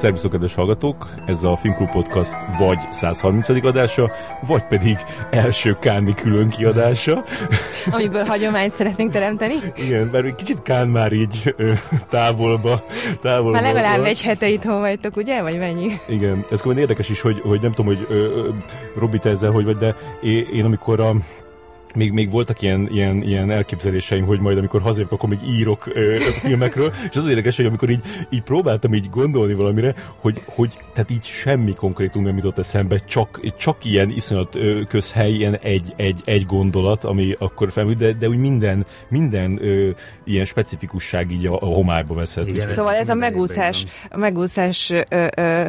Szervusztok, kedves hallgatók! Ez a Filmklub Podcast vagy 130. adása, vagy pedig első Káni külön kiadása. Amiből hagyományt szeretnénk teremteni. Igen, egy kicsit Kán már így távolba, távolba. Már legalább van. egy hete itthon vagytok, ugye? Vagy mennyi? Igen, ez komolyan érdekes is, hogy, hogy nem tudom, hogy ö, ö, Robi, te ezzel hogy vagy, de én, én amikor a még, még voltak ilyen, ilyen, ilyen elképzeléseim, hogy majd amikor hazajövök, akkor még írok ö, filmekről, és az, érdekes, hogy amikor így, így próbáltam így gondolni valamire, hogy, hogy tehát így semmi konkrétum nem jutott eszembe, csak, csak ilyen iszonyat ö, közhely, ilyen egy, egy, egy gondolat, ami akkor felmű, de, de úgy minden, minden ö, ilyen specifikusság így a, a homárba veszett. Igen, szóval ez a megúszás, a megúszás ö, ö,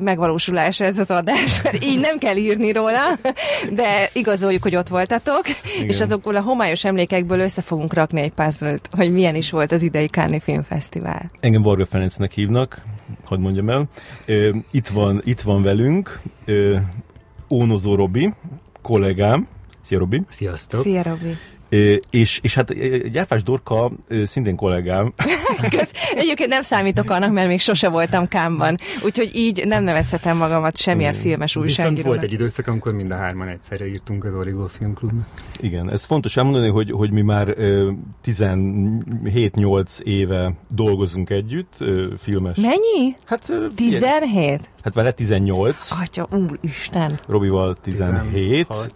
megvalósulása ez az adás, mert így nem kell írni róla, de igazoljuk, hogy ott voltatok, Igen. és azokból a homályos emlékekből össze fogunk rakni egy puzzle hogy milyen is volt az idei Kárni Filmfesztivál. Engem Varga Ferencnek hívnak, hadd mondjam el. Itt van, itt van velünk Ónozó Robi, kollégám. Szia Robi! Sziasztok! Szia Robi! És, és hát Gyárfás Dorka szintén kollégám. Egyébként nem számítok annak, mert még sose voltam Kámban, úgyhogy így nem nevezhetem magamat semmilyen mm. filmes újságírónak. Viszont volt egy időszak, amikor mind a hárman egyszerre írtunk az Origo Filmklubnak. Igen, ez fontos elmondani, hogy, hogy mi már 17-8 éve dolgozunk együtt, filmes. Mennyi? Hát 17? Hát vele 18. Atya, úristen. Robival 17. 16.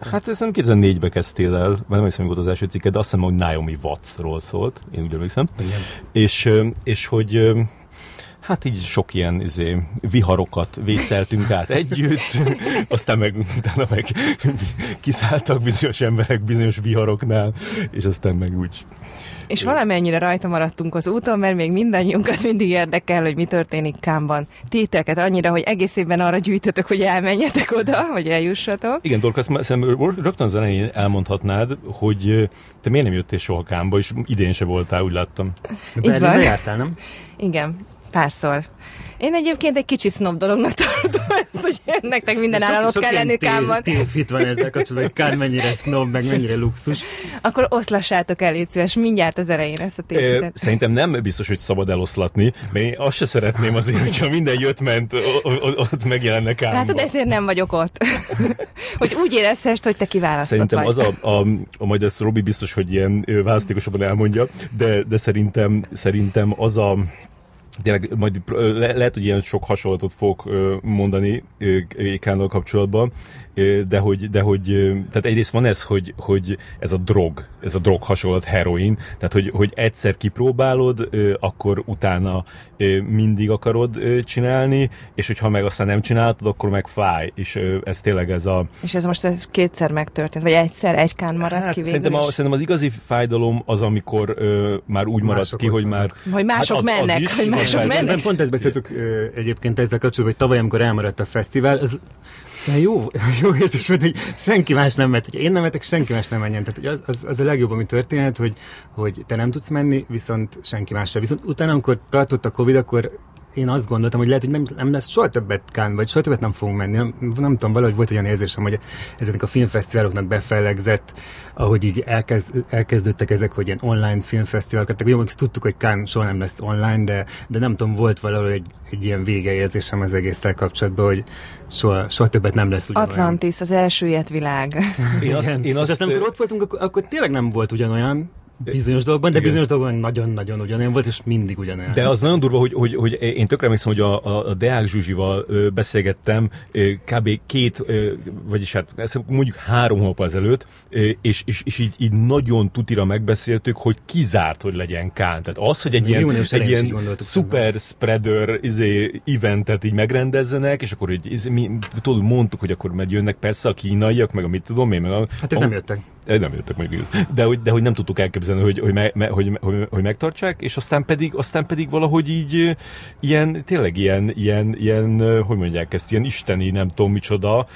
Hát ezt nem 2004-be kezdtél el, mert nem volt az első cikket, de azt hiszem, hogy Naomi Wattsról szólt, én úgy emlékszem. És, és hogy hát így sok ilyen izé, viharokat vészeltünk át együtt, aztán meg utána meg kiszálltak bizonyos emberek bizonyos viharoknál, és aztán meg úgy és valamennyire rajta maradtunk az úton, mert még mindannyiunkat mindig érdekel, hogy mi történik Kámban. Tételket annyira, hogy egész évben arra gyűjtötök, hogy elmenjetek oda, hogy eljussatok. Igen, Dorka, szerintem rögtön az elején elmondhatnád, hogy te miért nem jöttél soha Kámba, és idén se voltál, úgy láttam. Így van. jártál, nem? Igen, párszor. Én egyébként egy kicsit snob dolognak tartom ezt, hogy nektek minden államot kell lenni Kámban. Fit van ezzel kapcsolatban, hogy Kán mennyire snob, meg mennyire luxus. Akkor oszlassátok el, légy szíves, mindjárt az elején ezt a tépetet. Szerintem nem biztos, hogy szabad eloszlatni, mert én azt se szeretném azért, hogyha minden jött-ment, ott megjelenne Kámban. Látod, ezért nem vagyok ott. hogy úgy érezhest, hogy te kiválasztott Szerintem vagy. az a, a, a, majd ezt Robi biztos, hogy ilyen választékosabban elmondja, de, de szerintem, szerintem az a tényleg majd le, lehet, hogy ilyen sok hasonlatot fogok mondani Kánnal kapcsolatban, de hogy, de hogy tehát egyrészt van ez, hogy, hogy ez a drog, ez a drog hasonlat heroin, tehát hogy, hogy egyszer kipróbálod, akkor utána mindig akarod csinálni, és hogyha meg aztán nem csinálod, akkor meg fáj, és ez tényleg ez a... És ez most ez kétszer megtörtént, vagy egyszer egy kán maradt hát, ki szerintem, a, szerintem az igazi fájdalom az, amikor ö, már úgy maradsz ki, hogy már... Hogy mások hát az, mennek, az is, hogy mások mennek. Nem, pont ezt beszéltük ö, egyébként ezzel kapcsolatban, hogy tavaly, amikor elmaradt a fesztivál, az de jó, jó érzés volt, hogy senki más nem mehet. Hogy én nem mehetek, senki más nem menjen. Tehát az, az, az, a legjobb, ami történhet, hogy, hogy te nem tudsz menni, viszont senki más sem. Viszont utána, amikor tartott a Covid, akkor én azt gondoltam, hogy lehet, hogy nem, nem lesz soha többet Kán, vagy soha többet nem fogunk menni. Nem, nem tudom, valahogy volt egy olyan érzésem, hogy ezeknek a filmfesztiváloknak befellegzett, ahogy így elkezd, elkezdődtek ezek, hogy ilyen online filmfesztiválok, tehát jó, tudtuk, hogy Kán soha nem lesz online, de, de nem tudom, volt valahol egy, egy ilyen vége érzésem az egésszel kapcsolatban, hogy soha, soha többet nem lesz ugyanolyan. Atlantis, az első ilyet világ. Én azt, én azt, azt amikor ott voltunk, akkor, akkor tényleg nem volt ugyanolyan, Bizonyos dolgokban, de Igen. bizonyos dolgokban nagyon-nagyon ugyanolyan volt, és mindig ugyanolyan. De az nagyon durva, hogy, hogy, hogy én tökre emlékszem, hogy a, a, Deák Zsuzsival beszélgettem kb. két, vagyis hát mondjuk három hónap ezelőtt, és, és, és így, így nagyon tutira megbeszéltük, hogy kizárt, hogy legyen Kán. Tehát az, hogy egy Mi ilyen, egy ilyen super spreader izé, eventet így megrendezzenek, és akkor így, izé, mi, tudod, mondtuk, hogy akkor meg jönnek persze a kínaiak, meg a mit tudom én, meg a, Hát ők a, nem jöttek. Nem jöttek mondjuk de hogy, de hogy nem tudtuk elképzelni, hogy, hogy, me, hogy, hogy, hogy megtartsák, és aztán pedig, aztán pedig valahogy így ilyen, tényleg ilyen, ilyen, ilyen, hogy mondják ezt, ilyen isteni, nem tudom micsoda,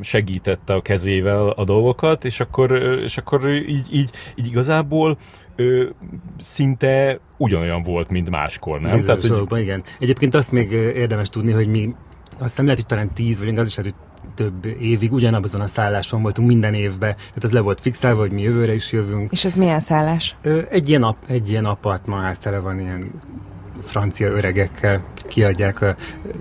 segítette a kezével a dolgokat, és akkor, és akkor így, így, így igazából ö, szinte ugyanolyan volt, mint máskor, nem? Bizonyos Tehát, hogy... igen. Egyébként azt még érdemes tudni, hogy mi azt hiszem lehet, hogy talán tíz, vagy az is lehet, hogy több évig ugyanabban a szálláson voltunk minden évben, tehát ez le volt fixálva, hogy mi jövőre is jövünk. És ez milyen szállás? Egy ilyen, ap, egy ilyen apartmanház tele van ilyen francia öregekkel kiadják. A,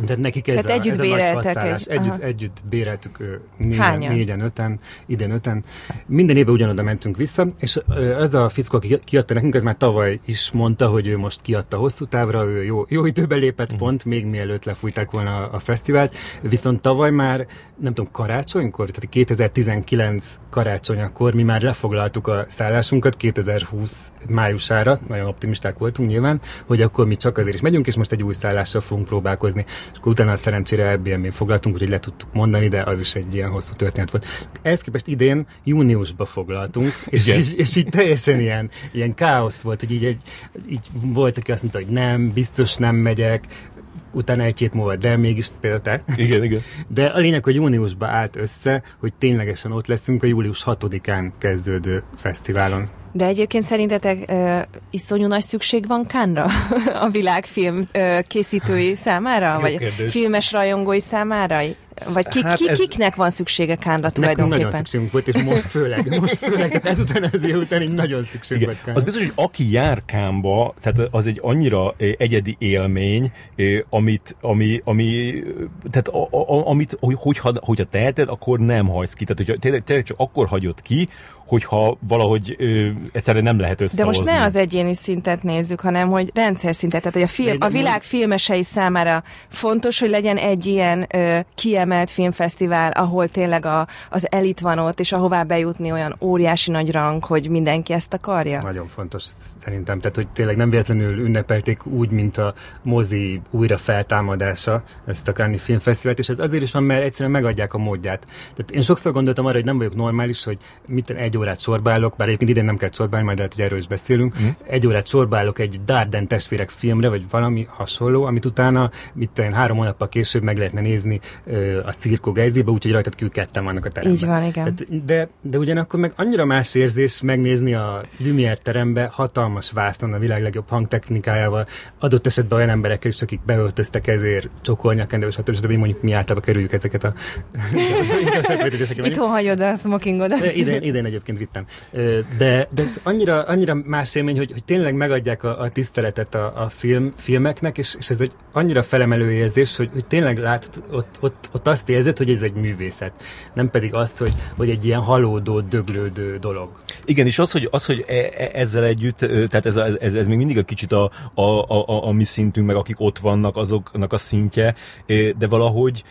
de nekik ez Tehát a, együtt ez a nagy egy- Együtt, aha. együtt béreltük négyen, Hányan? négyen, öten, idén öten. Minden évben ugyanoda mentünk vissza, és ez a fickó, aki kiadta nekünk, ez már tavaly is mondta, hogy ő most kiadta hosszú távra, ő jó, jó időben lépett Mhm. pont, még mielőtt lefújták volna a, a fesztivált, viszont tavaly már, nem tudom, karácsonykor, tehát 2019 karácsonyakor mi már lefoglaltuk a szállásunkat 2020 májusára, nagyon optimisták voltunk nyilván, hogy akkor mi csak azért is megyünk, és most egy új szállással fogunk próbálkozni. És akkor utána szerencsére Airbnb foglaltunk, úgyhogy le tudtuk mondani, de az is egy ilyen hosszú történet volt. Ehhez képest idén júniusba foglaltunk, és, Igen. és, és így teljesen ilyen, ilyen káosz volt, hogy így, egy, így volt, aki azt mondta, hogy nem, biztos nem megyek, utána egy hét múlva, de mégis például te. Igen, igen. De a lényeg, hogy júniusban állt össze, hogy ténylegesen ott leszünk a július 6-án kezdődő fesztiválon. De egyébként szerintetek ö, iszonyú nagy szükség van Kánra a világfilm ö, készítői számára? Jó vagy kérdés. filmes rajongói számára? Vagy ki, Hát ki, ez- kiknek van szüksége Kánra Nekünk nagyon tulajdonképpen? szükségünk volt, és most főleg, most főleg, tehát ezután az után így nagyon szükség Igen. volt. Kánra. Az biztos, hogy aki jár Kámba, tehát az egy annyira egyedi élmény, amit, ami, ami, eh, tehát a, a, amit, hogy- hogyha, hogyha teheted, akkor nem hagysz ki. Tehát, hogyha tényleg, tényleg csak akkor hagyod ki, hogyha valahogy ö, egyszerűen nem lehet De összehozni. most ne az egyéni szintet nézzük, hanem hogy rendszer szintet. Tehát, hogy a, film, De- a világ filmesei számára fontos, hogy legyen egy ilyen ö, kiemelt filmfesztivál, ahol tényleg a, az elit van ott, és ahová bejutni olyan óriási nagy rang, hogy mindenki ezt akarja. Nagyon fontos szerintem, tehát hogy tényleg nem véletlenül ünnepelték úgy, mint a mozi újra feltámadása ezt a Cannes Filmfesztivált, és ez azért is van, mert egyszerűen megadják a módját. Tehát én sokszor gondoltam arra, hogy nem vagyok normális, hogy mit egy órát sorba állok, bár egyébként idén nem kell sorba állni, majd lehet, hogy erről is beszélünk, mm. egy órát sorba állok egy Darden testvérek filmre, vagy valami hasonló, amit utána, mit én, három hónappal később meg lehetne nézni ö, a Cirko Geizébe, úgyhogy rajtad kívül ketten vannak a teremben. Így van, igen. Tehát de, de ugyanakkor meg annyira más érzés megnézni a Lumière terembe hatalmas vászon a világ legjobb hangtechnikájával, adott esetben olyan emberekkel is, akik beöltöztek ezért, csokornyakendő, stb. stb. mondjuk mi általában kerüljük ezeket a Itthon hagyod a smokingodat. idén, idén egyébként vittem. Ö, De, de ez annyira, annyira más élmény, hogy, hogy tényleg megadják a, a tiszteletet a, a film, filmeknek, és, és ez egy annyira felemelő érzés, hogy, hogy tényleg látod, ott, ott, ott azt érzed, hogy ez egy művészet. Nem pedig azt, hogy, hogy egy ilyen halódó, döglődő dolog. Igen, és az, hogy, az, hogy e, e, ezzel együtt, tehát ez, ez, ez még mindig a kicsit a, a, a, a, a mi szintünk, meg akik ott vannak, azoknak a szintje, de valahogy,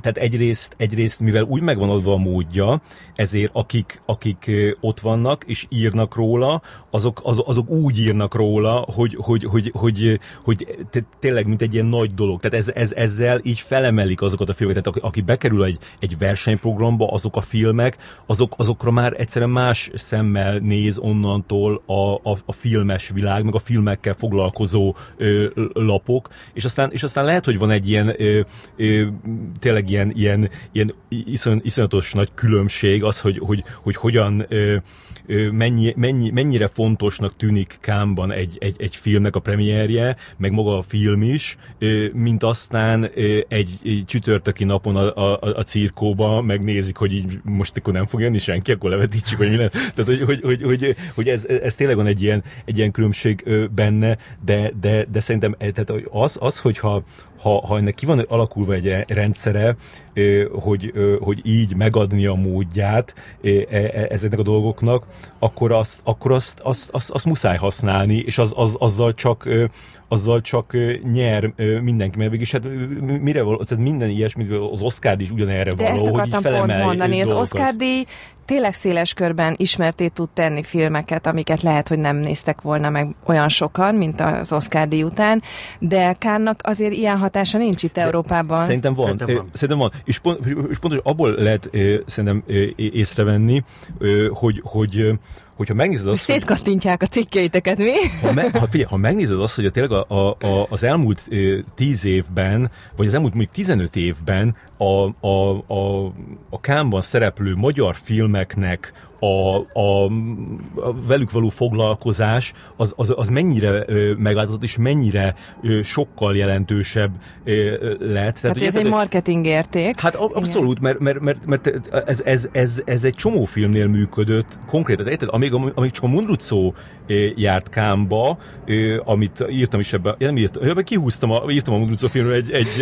tehát egyrészt, egyrészt, mivel úgy megvan adva a módja, ezért akik, akik ott vannak és írnak róla, azok, az, azok úgy írnak róla, hogy, hogy, hogy, hogy, hogy te- tényleg, mint egy ilyen nagy dolog. Tehát ez, ez, ezzel így felemelik azokat a filmeket. Tehát aki, bekerül egy, egy versenyprogramba, azok a filmek, azok, azokra már egyszerűen más szemmel néz onnantól a, a, a filmes világ, meg a filmekkel foglalkozó ö, lapok, és aztán, és aztán lehet, hogy van egy ilyen ö, ö, tényleg ilyen, ilyen, ilyen iszony, iszonyatos nagy különbség az, hogy, hogy, hogy hogyan mennyi, mennyi, mennyire fontosnak tűnik Kámban egy, egy, egy filmnek a premierje, meg maga a film is, mint aztán egy, egy csütörtöki napon a, a, a cirkóba megnézik, hogy így most akkor nem fog jönni senki, akkor levetítsük, hogy mi lesz. Tehát, hogy, hogy, hogy, hogy, hogy ez, ez tényleg van egy ilyen, egy ilyen különbség benne, de, de, de szerintem eh, tehát az, az hogyha ha, ha ennek ki van alakulva egy rendszere, ö, hogy, hogy így megadni a módját e- e- ezeknek a dolgoknak, akkor azt, akkor azt, azt, azt, azt muszáj használni, és az, az, azzal csak azzal csak nyer mindenki, mert végig hát ö, mire való, tehát minden ilyesmi, az Oscar is ugyanerre De ezt való, hogy így pont mondani. Az dolgokat. Oscar díj tényleg széles körben ismerté tud tenni filmeket, amiket lehet, hogy nem néztek volna meg olyan sokan, mint az Oscar díj után, de Kánnak azért ilyen hatása nincs itt Európában. Szerintem van. Szerintem van. Szerintem van. És, pont, és pontosan abból lehet szerintem észrevenni, hogy, hogy hogyha megnézed azt, hogy, a cikkeiteket, mi? ha, me, ha, figyelj, ha megnézed azt, hogy tényleg a, a, a, az elmúlt 10 évben, vagy az elmúlt mondjuk 15 évben a, a, a, a Kámban szereplő magyar filmeknek a, a, a velük való foglalkozás az, az, az mennyire megváltozott, és mennyire sokkal jelentősebb lett. Tehát, Tehát ez egy marketing érték. Hát abszolút, mert, mert, mert, mert ez, ez, ez, ez egy csomó filmnél működött konkrétan. Érted? Amíg, amíg csak a Mundrucó járt Kámba, amit írtam is ebbe, nem írtam, kihúztam, a, írtam a Mundrucó filmről egy, egy,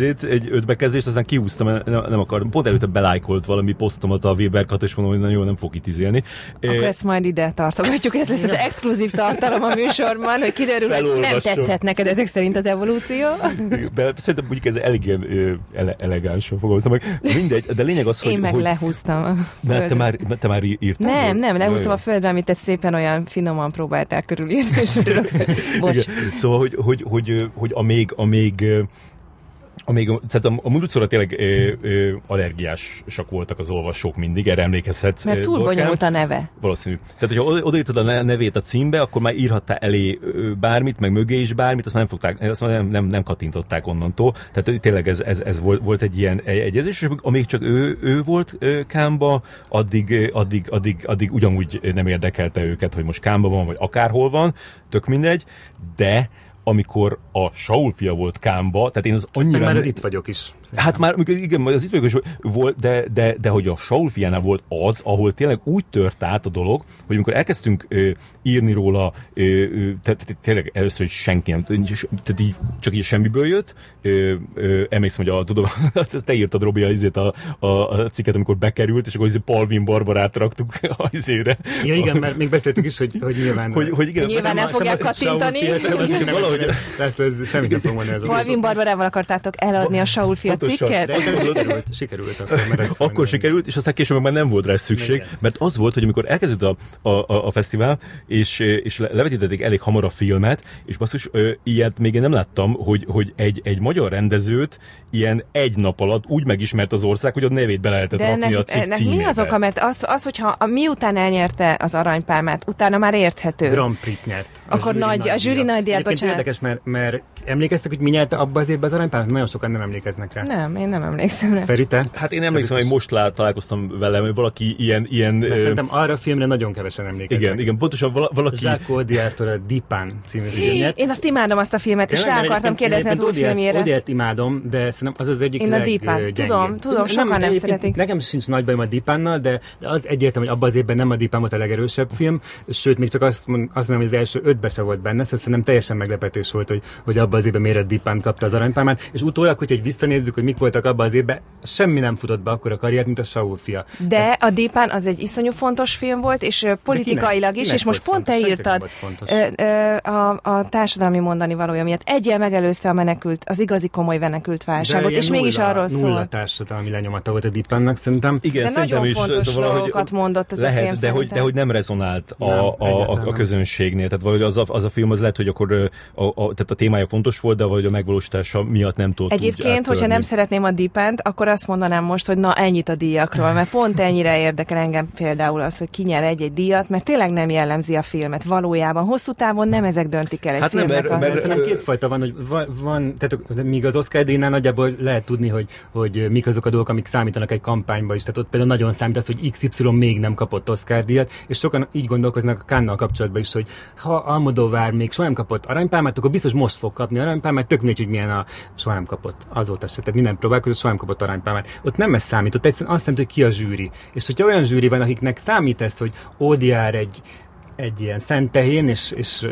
egy, egy ötbekezdést, aztán kihúztam, nem, nem akarom. Pont előtte belájkolt valami posztomat a Weberkat, és mondom, hogy nagyon nem fog kitizélni. Akkor ezt majd ide tartogatjuk, ez lesz az exkluzív tartalom a műsorban, hogy kiderül, hogy nem tetszett neked ezek szerint az evolúció. De szerintem mondjuk ez elég ele, elegánsan fogalmaztam meg. Mindegy, de lényeg az, hogy... Én meg hogy... lehúztam a ne, te már, te már írtál? Nem, nem, lehúztam a földre, amit te szépen olyan finoman próbáltál körülírni, és Bocs. Igen. Szóval, hogy, hogy, hogy, hogy a még, a még amíg, tehát a, a Mulucora tényleg ö, ö, allergiásak voltak az olvasók mindig, erre emlékezhetsz. Mert túl bonyolult a neve. Valószínű. Tehát, hogyha odaírtad a nevét a címbe, akkor már írhattál elé bármit, meg mögé is bármit, azt már nem fogták, azt már nem, nem, nem katintották onnantól. Tehát tényleg ez, ez, ez volt, volt egy ilyen egyezés, és amíg csak ő, ő volt Kámba, addig, addig, addig, addig ugyanúgy nem érdekelte őket, hogy most Kámba van, vagy akárhol van, tök mindegy, de amikor a Saul fia volt Kámba, tehát én az annyira... Már az itt vagyok is. Szerintem. Hát már, igen, az itt volt, de, de, de hogy a Saul fiánál volt az, ahol tényleg úgy tört át a dolog, hogy amikor elkezdtünk ö, írni róla, ö, ö, tehát tényleg először is senki nem, tehát így, csak így semmiből jött, ö, ö, emlékszem, hogy a, tudom, te írtad Robi a, a, a, a cikket, amikor bekerült, és akkor izé Palvin Barbarát raktuk a izére. Ja igen, mert még beszéltük is, hogy, hogy nyilván... Hogy, hogy igen, nyilván nem fogják kattintani. Valahogy ezt, ez semmit nem fog mondani. Palvin Barbarával akartátok eladni a Saul fia cikket? Sikerült, sikerült akkor. Akkor sikerült, és aztán később már nem volt rá szükség, mert az volt, hogy amikor elkezdődött a, a, a fesztivál, és, és levetítették elég hamar a filmet, és basszus, ilyet még én nem láttam, hogy, hogy egy, egy magyar rendezőt ilyen egy nap alatt úgy megismert az ország, hogy a nevét bele lehetett De ennek, a cikk ennek mi az oka? Mert az, az hogyha a, miután elnyerte az aranypálmát, utána már érthető. Grand Prix nyert. Akkor a nagy, a zsűri nagy díjat, bocsánat. Érdekes, mert, mert emlékeztek, hogy mi nyerte abba az évben az aranypálmát? Nagyon sokan nem emlékeznek rá. Nem, én nem emlékszem rá. Feri, te? Hát én emlékszem, hogy most lát, találkoztam velem, hogy valaki ilyen... ilyen mert ö... szerintem arra a filmre nagyon kevesen emlékeznek. Igen, igen, pontosan valaki... Jacques Audiardtól a Dipán című filmet. Én azt imádom azt a filmet, és rá akartam kérdezni az új filmjére. Audiard imádom, de szerintem az az egyik Én a Dipán, tudom, tudom, sokan nem szeretik. Nekem sincs nagy bajom a Dipánnal, de az egyértelmű, hogy abban az évben nem a Dipán volt a legerősebb film, sőt, még csak azt, azt mondom, hogy az első ötbe se volt benne, szóval szerintem teljesen meglepetés volt, hogy, hogy abban az évben miért a Dipán kapta az aranypálmát, és utólag, hogy visszanézzük, hogy mik voltak abban az évben, semmi nem futott be akkor a karriert, mint a Saul fia. De a Dipán az egy iszonyú fontos film volt, és politikailag kinek, is, és most pont te írtad a, a társadalmi mondani valója miatt. Egyel megelőzte a menekült, az igazi komoly menekült válságot, és nulla, mégis arról szól. Nulla társadalmi lenyomata volt a Dipánnak szerintem. Igen, de szerintem nagyon is, fontos szóval, dolgokat mondott ez lehet, a film de hogy, de hogy nem rezonált a, nem, a, a, a, közönségnél. Tehát valahogy az a, az a film az lehet, hogy akkor a, a, tehát a témája fontos volt, de vagy a megvalósítása miatt nem tudott Egyébként, hogyha nem szeretném a Dipánt, akkor azt mondanám most, hogy na ennyit a díjakról, mert pont ennyire érdekel engem például az, hogy ki nyer egy-egy díjat, mert tényleg nem jellemzi a filmet valójában. Hosszú távon nem ezek döntik el egy hát filmnek nem, mert, mert, mert kétfajta van, hogy van, van tehát míg az Oscar díjnál nagyjából lehet tudni, hogy, hogy mik azok a dolgok, amik számítanak egy kampányba is. Tehát ott például nagyon számít az, hogy XY még nem kapott Oscar díjat, és sokan így gondolkoznak a Kánnal kapcsolatban is, hogy ha Almodóvár még soha nem kapott aranypálmát, akkor biztos most fog kapni aranypálmát, tök mindegy, hogy milyen a soha nem kapott. Azóta se. Tehát minden próbálkozott, soha nem kapott aranypálmát. Ott nem ez számít, ott egyszerűen azt számít, hogy ki a zsűri. És hogyha olyan zsűri van, akiknek számít ez, hogy ODR egy egy ilyen szent tehén, és, és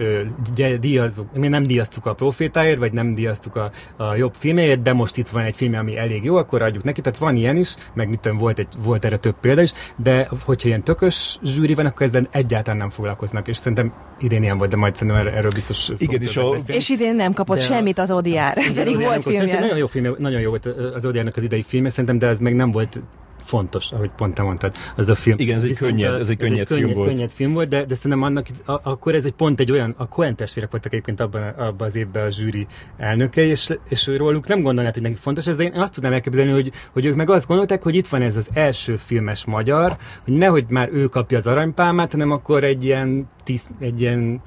díjazzuk, mi nem díjaztuk a profétáért, vagy nem díjaztuk a, a jobb filmért, de most itt van egy film, ami elég jó, akkor adjuk neki. Tehát van ilyen is, meg mit tudom, volt, egy, volt erre több példa is, de hogyha ilyen tökös zsűri van, akkor ezzel egyáltalán nem foglalkoznak, és szerintem idén ilyen volt, de majd szerintem erről biztos Igen, és, a... és idén nem kapott de semmit az ODR, pedig volt filmje. Nagyon jó film, nagyon jó volt az ODR-nak az idei filmje, szerintem, de ez meg nem volt fontos, ahogy pont te mondtad, az a film. Igen, ez egy könnyed, ez egy könnyed, ez egy könnyed film volt. Könnyed film volt, de, de szerintem annak, a, akkor ez egy pont egy olyan, a Coen testvérek voltak egyébként abban, abban az évben a zsűri elnökei, és, és róluk nem gondolnád, hogy neki fontos ez, de én azt tudnám elképzelni, hogy, hogy ők meg azt gondolták, hogy itt van ez az első filmes magyar, hogy nehogy már ő kapja az aranypálmát, hanem akkor egy ilyen, tíz, egy ilyen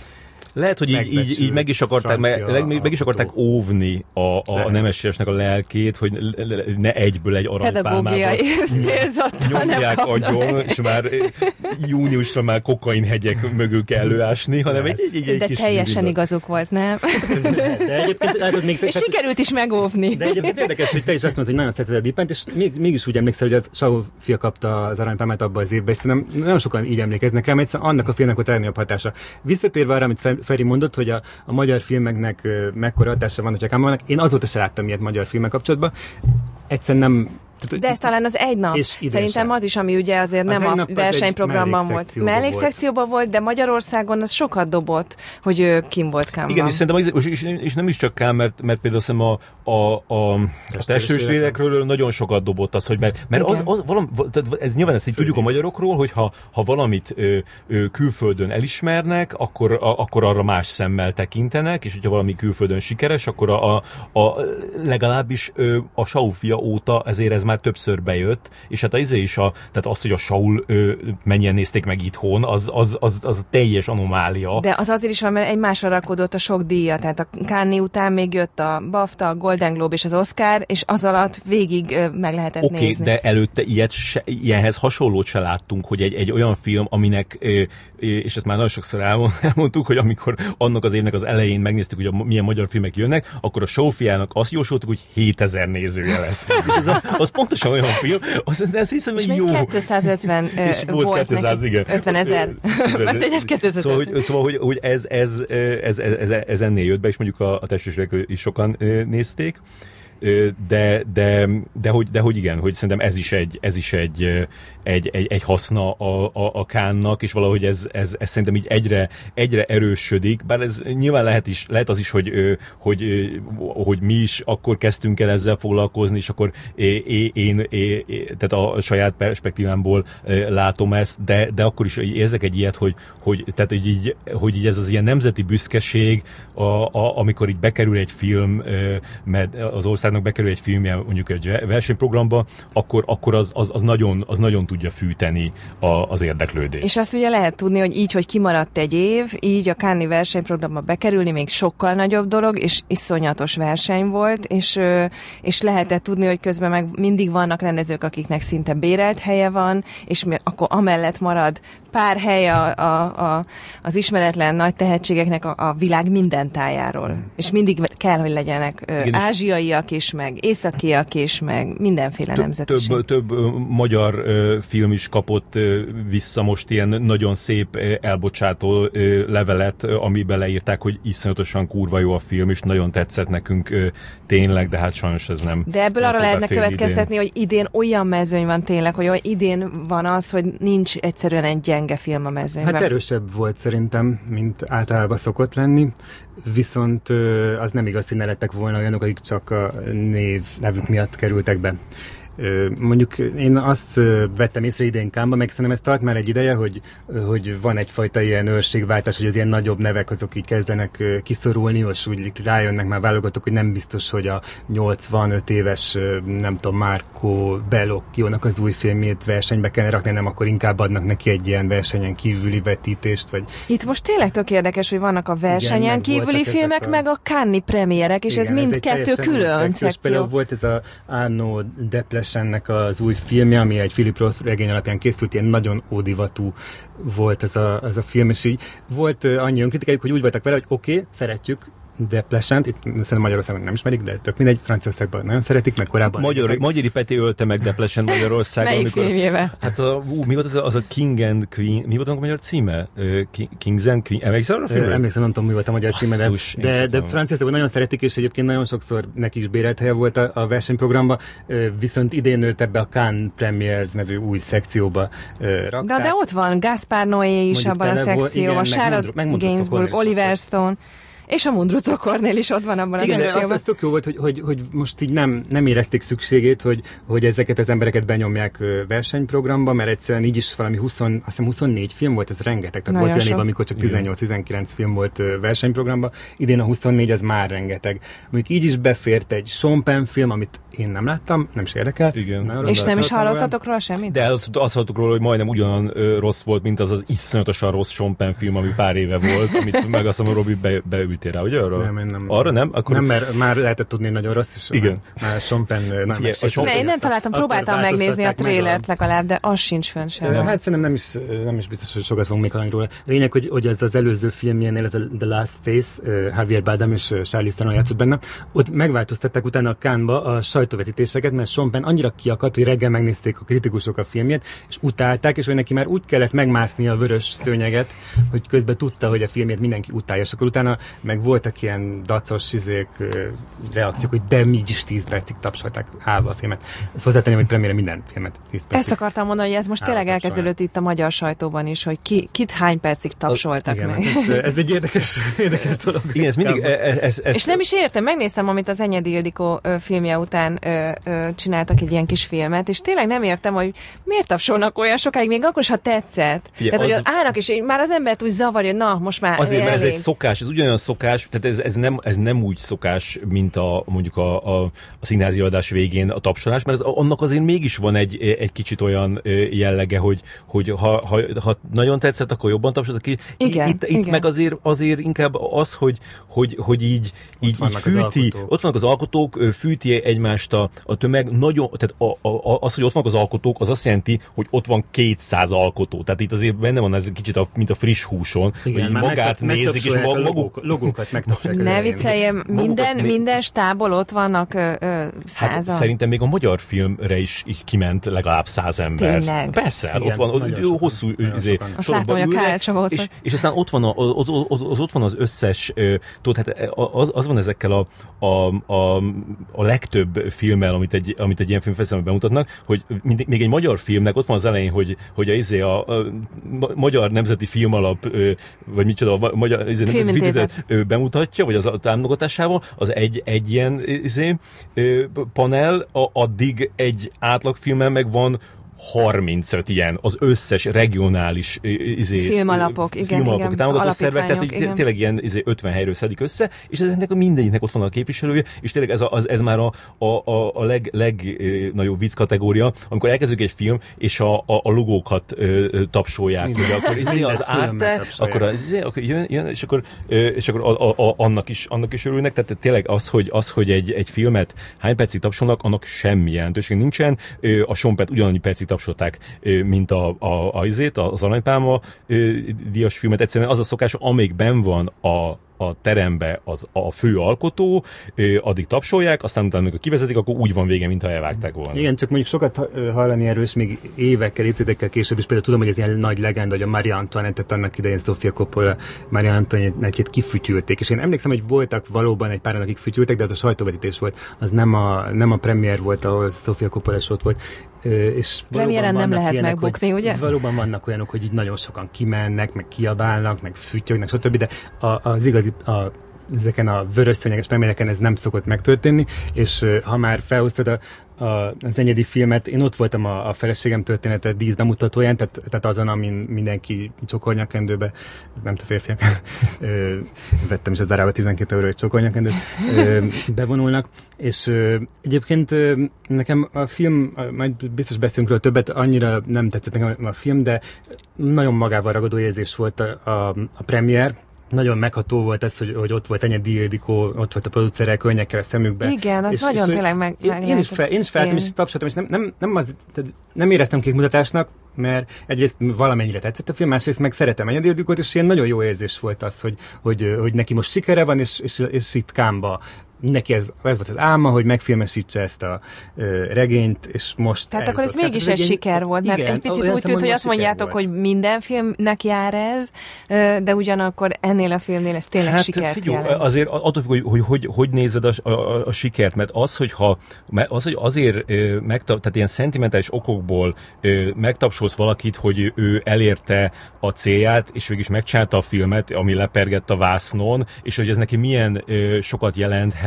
Lehet, hogy így, így, így meg is akarták, meg, meg, meg is akarták óvni a, a, a nemesésnek a lelkét, hogy ne egyből egy aranypálmával nyomják agyon, és már júniusra már kokainhegyek mögül kell előásni, hanem egy, egy, egy, egy De kis teljesen igazuk volt, nem? De egyébként látod, még... És sikerült is megóvni. De egyébként érdekes, hogy te is azt mondtad, hogy nagyon szereted a Dipent, és még, mégis úgy emlékszel, hogy az Saul fia kapta az aranypálmát abban az évben, és szerintem nagyon sokan így emlékeznek rá, mert annak a filmnek volt a legnagyobb hatása. Visszatérve arra, amit Feri mondott, hogy a, a magyar filmeknek mekkora hatása van, hogyha vannak, én azóta se láttam ilyet magyar filmek kapcsolatban. Egyszerűen nem tehát, De ez talán az egy nap. Szerintem az is, ami ugye azért az nem a versenyprogramban volt. Mellékszekcióban volt, de Magyarországon az sokat dobott, hogy ő kim volt Kámban. Igen, és szerintem és, és, és, nem is csak Kám, mert, mert például szerintem a, a, a, a testős lélekről nagyon sokat dobott az, hogy mert, mert az, az valami, ez nyilván ezt így tudjuk a magyarokról, hogy ha, ha valamit ö, ö, külföldön elismernek, akkor, a, akkor arra más szemmel tekintenek, és hogyha valami külföldön sikeres, akkor a, a, a legalábbis ö, a Saufia óta ezért ez már többször bejött, és hát az izé is, a, tehát az, hogy a Saul ö, mennyien nézték meg itthon, az, az, az, az teljes anomália. De az azért is van, mert egymásra rakodott a sok díja, tehát a Kánni után még jött a BAFTA, a Golden Globe és az Oscar, és az alatt végig ö, meg lehetett okay, nézni. de előtte ilyet se, ilyenhez hasonlót se láttunk, hogy egy, egy olyan film, aminek, ö, és ezt már nagyon sokszor elmondtuk, hogy amikor annak az évnek az elején megnéztük, hogy a, milyen magyar filmek jönnek, akkor a Sófiának azt jósoltuk, hogy 7000 nézője lesz. és ez a, az pontosan olyan film, az, ez hiszem, hogy jó. 250 és volt, volt 200, neki. igen. 50 ezer. szóval, hogy, szóval hogy, hogy ez, ez, ez, ez, ez, ez, ennél jött be, és mondjuk a, a testősök is sokan nézték de, de, de, hogy, de hogy igen, hogy szerintem ez is egy, ez is egy, egy, egy, egy haszna a, a, a kánnak, és valahogy ez, ez, ez szerintem így egyre, egyre erősödik, bár ez nyilván lehet, is, lehet az is, hogy, hogy, hogy mi is akkor kezdtünk el ezzel foglalkozni, és akkor én, én, én tehát a saját perspektívámból látom ezt, de, de akkor is érzek egy ilyet, hogy, hogy, tehát, hogy, így, hogy így ez az ilyen nemzeti büszkeség, a, a, amikor így bekerül egy film, mert az országnak bekerül egy filmje mondjuk egy versenyprogramba, akkor, akkor az, az, az, nagyon, az nagyon tudja fűteni a, az érdeklődést. És azt ugye lehet tudni, hogy így, hogy kimaradt egy év, így a Káni versenyprogramba bekerülni még sokkal nagyobb dolog, és iszonyatos verseny volt, és, és lehetett tudni, hogy közben meg mindig vannak rendezők, akiknek szinte bérelt helye van, és akkor amellett marad pár hely a, a, a, az ismeretlen nagy tehetségeknek a, a világ minden tájáról. És mindig kell, hogy legyenek Igen, ázsiaiak is, meg északiak is, meg mindenféle nemzetiség. Több, több magyar ö, film is kapott ö, vissza most ilyen nagyon szép ö, elbocsátó ö, levelet, ö, amiben leírták, hogy iszonyatosan kurva jó a film, és nagyon tetszett nekünk ö, tényleg, de hát sajnos ez nem. De ebből arra lehetne következtetni, idén. hogy idén olyan mezőny van tényleg, hogy idén van az, hogy nincs egyszerűen egy gyenge film a mezőnyben. Hát erősebb volt szerintem, mint általában szokott lenni, viszont az nem igaz, hogy ne lettek volna olyanok, akik csak a név, nevük miatt kerültek be. Mondjuk én azt vettem észre idén Kámba, meg szerintem ez tart már egy ideje, hogy, hogy van egyfajta ilyen őrségváltás, hogy az ilyen nagyobb nevek azok így kezdenek kiszorulni, és úgy rájönnek már válogatók, hogy nem biztos, hogy a 85 éves, nem tudom, Márko Bellocchio-nak az új filmét versenybe kellene rakni, nem akkor inkább adnak neki egy ilyen versenyen kívüli vetítést. Vagy... Itt most tényleg tök érdekes, hogy vannak a versenyen Igen, kívüli filmek, a... meg a Cannes premierek, és Igen, ez mind kettő külön szekció. Például volt ez a Arno Deples ennek az új filmje, ami egy Philip Roth regény alapján készült, ilyen nagyon ódivatú volt ez a, ez a film, és így volt annyi önkritikájuk, hogy úgy voltak vele, hogy oké, okay, szeretjük, de Plesant, itt szerintem Magyarországon nem ismerik, de tök mindegy, Franciaországban nagyon szeretik, meg korábban. Magyar, Magyari Peti ölte meg de Plesant Magyarországon. Melyik amikor, filmjével? Hát a, ú, mi volt az a, az a King and Queen, mi volt a magyar címe? Uh, Kings and Queen, emlékszel arra a filmre? Emlékszem, nem tudom, mi volt a magyar címe, de, de, de Franciaországban nagyon szeretik, és egyébként nagyon sokszor neki is bérelt helye volt a, a versenyprogramban, viszont idén őt ebbe a Cannes Premiers nevű új szekcióba rakták. De, de ott van Gaspar Noé is Mondjuk abban a szekcióban, Sharon Gainsbourg, Oliver Stone. És a Mundru cukornél is ott van abban Igen, az az, az tök jó volt, hogy, hogy, hogy most így nem, nem érezték szükségét, hogy, hogy ezeket az embereket benyomják versenyprogramba, mert egyszerűen így is valami 20, azt hiszem 24 film volt, ez rengeteg. Tehát Nagyon volt olyan év, amikor csak 18-19 film volt versenyprogramba, idén a 24 az már rengeteg. Mondjuk így is befért egy Sean Penn film, amit én nem láttam, nem is érdekel. Igen. És nem is hallottatok róla semmit? De azt, azt hallottuk róla, hogy majdnem ugyan rossz volt, mint az az iszonyatosan rossz Sean Penn film, ami pár éve volt, amit meg azt mondom, Robi be, beültél rá, ugye arra? Nem, én nem. Arra nem? Akkor... Nem, mert már lehetett tudni nagyon rossz, és Igen. már Sean Penn nem Figyelj, a én nem találtam, próbáltam megnézni a trélert legalább, de az sincs fönn sem. Hát szerintem nem is, nem is biztos, hogy sokat fogunk még hallani róla. Lényeg, hogy, hogy az az előző filmjénél, ez a The Last Face, uh, Javier Bardem és Charlize Theron játszott benne, ott megváltoztatták utána a Kánba a sajtóvetítéseket, mert Sean Penn annyira kiakadt, hogy reggel megnézték a kritikusok a filmjét, és utálták, és hogy neki már úgy kellett megmászni a vörös szőnyeget, hogy közben tudta, hogy a filmét mindenki utálja, és akkor utána meg voltak ilyen dacos izék, reakciók, hogy de mi is tíz percig tapsolták állva a filmet. Ezt hozzátenném, hogy premiére minden filmet tíz percig. Ezt akartam mondani, hogy ez most tényleg elkezdődött itt a magyar sajtóban is, hogy ki, kit hány percig tapsoltak igen, meg. Ez, ez, egy érdekes, érdekes dolog. Igen, ez mindig... Ez, ez, ez, és nem is értem, megnéztem, amit az Enyedi Ildikó filmje után ö, ö, csináltak egy ilyen kis filmet, és tényleg nem értem, hogy miért tapsolnak olyan sokáig, még akkor is, ha tetszett. Figyelj, tehát, az... hogy állnak, és már az embert úgy zavarja, hogy na, most már Azért, mert ez egy szokás, ez ugyanolyan szokás, tehát ez, ez, nem, ez nem úgy szokás, mint a mondjuk a, a, a színházi adás végén a tapsolás, mert ez, annak azért mégis van egy, egy kicsit olyan jellege, hogy, hogy ha, ha, ha nagyon tetszett, akkor jobban tapsoltak ki. Igen, itt, itt igen. meg azért, azért inkább az, hogy, hogy, hogy így, így, így fűti, ott vannak az alkotók, fűti egymást a, a tömeg, nagyon, tehát a, a, az, hogy ott vannak az alkotók, az azt jelenti, hogy ott van 200 alkotó. Tehát itt azért benne van ez kicsit, a, mint a friss húson, Igen, hogy magát meg, nézik, és mag, maguk... Logókat megtapsolják. Ne vicceljem, minden, né- minden stából ott vannak ö, ö, százan. Hát szerintem még a magyar filmre is így kiment legalább száz ember. Tényleg? Persze, hát Igen, ott van, nagyon ott, sokan, hosszú nagyon izé, sokan. Azt látom, hogy a ülnek, Kál Csaba ott és, volt. és aztán ott van, a, az, az, az, ott van az összes, ö, tudod, hát az, az van ezekkel a, a, a, a legtöbb filmmel, amit egy, amit egy ilyen filmfesztiválon bemutatnak, hogy mindig, még egy magyar filmnek ott van az elején, hogy, hogy a, izé a, a, a Magyar Nemzeti Filmalap, ö, vagy micsoda, a Magyar izé, Nemzeti Ö, bemutatja, vagy az a támogatásával, az egy, egy ilyen izé, panel, a, addig egy átlagfilmen meg van 35 ilyen, az összes regionális izé, Filmalapok, igen, filmalapok igen, támogató szervek, tehát igen. tényleg ilyen izé, 50 helyről szedik össze, és ennek a mindegyiknek ott van a képviselője, és tényleg ez, a, az, ez már a, a, a, a leg, legnagyobb vicc kategória, amikor elkezdődik egy film, és a, a, a logókat ö, tapsolják, hogy akkor izé, az megtapsolják. akkor, az, izé, akkor jön, jön, és akkor, ö, és akkor a, a, a, annak, is, annak is örülnek, tehát tényleg az, hogy, az, hogy egy, egy filmet hány percig tapsolnak, annak semmi jelentőség nincsen. Ö, A Sompet ugyanannyi percig tapsolták, ö, mint a, a, a izét, az Aranypálma díjas filmet. Egyszerűen az a szokás, amíg ben van a a terembe az a fő alkotó, addig tapsolják, aztán utána, amikor kivezetik, akkor úgy van vége, mintha elvágták volna. Igen, csak mondjuk sokat ha- hallani erről, és még évekkel, évtizedekkel később is például tudom, hogy ez ilyen nagy legenda, hogy a Maria Antoinette-et annak idején Sofia Coppola Maria Antoinette-et kifütyülték. És én emlékszem, hogy voltak valóban egy páran, akik fütyültek, de az a sajtóvetítés volt, az nem a, nem a premier volt, ahol Sofia Coppola ott volt. És Premiéren nem lehet megbukni, hogy ugye? Valóban vannak olyanok, hogy így nagyon sokan kimennek, meg kiabálnak, meg fütyögnek, stb. De a, az igazi a, ezeken a vörös szőnyeges premiereken ez nem szokott megtörténni, és ha már felhoztad a, a, az enyedi filmet, én ott voltam a, a feleségem története dísz bemutatóján, tehát, tehát azon, amin mindenki csokornyakendőbe, nem tudom, férfiak, vettem is az árába 12 euró egy csokornyakendőt, bevonulnak, és egyébként nekem a film, majd biztos beszélünk róla többet, annyira nem tetszett nekem a film, de nagyon magával ragadó érzés volt a, a, a premier, nagyon megható volt ez, hogy, hogy ott volt Enyedi Ildikó, ott volt a producerek, könnyekkel a szemükbe. Igen, az nagyon hogy tényleg meg- én, én, is fel, én is feltem, Én- és tapsoltam, és nem, nem, nem, az, tehát nem éreztem képmutatásnak, mert egyrészt valamennyire tetszett a film, másrészt meg szeretem Enyedi Ildikót, és ilyen nagyon jó érzés volt az, hogy, hogy, hogy neki most sikere van, és, és, és itt Kámba neki ez, ez volt az álma, hogy megfilmesítse ezt a ö, regényt, és most Tehát akkor ez mégis egy, egy siker volt, mert igen, egy picit úgy tűnt, hogy azt mondjátok, volt. hogy minden filmnek jár ez, de ugyanakkor ennél a filmnél ez tényleg hát, sikert figyelj, jelent. azért attól függ, hogy hogy, hogy, hogy nézed a, a, a sikert, mert az, hogyha az, hogy azért megtap, tehát ilyen szentimentális okokból megtapsolsz valakit, hogy ő elérte a célját, és végig is megcsinálta a filmet, ami lepergett a vásznon, és hogy ez neki milyen sokat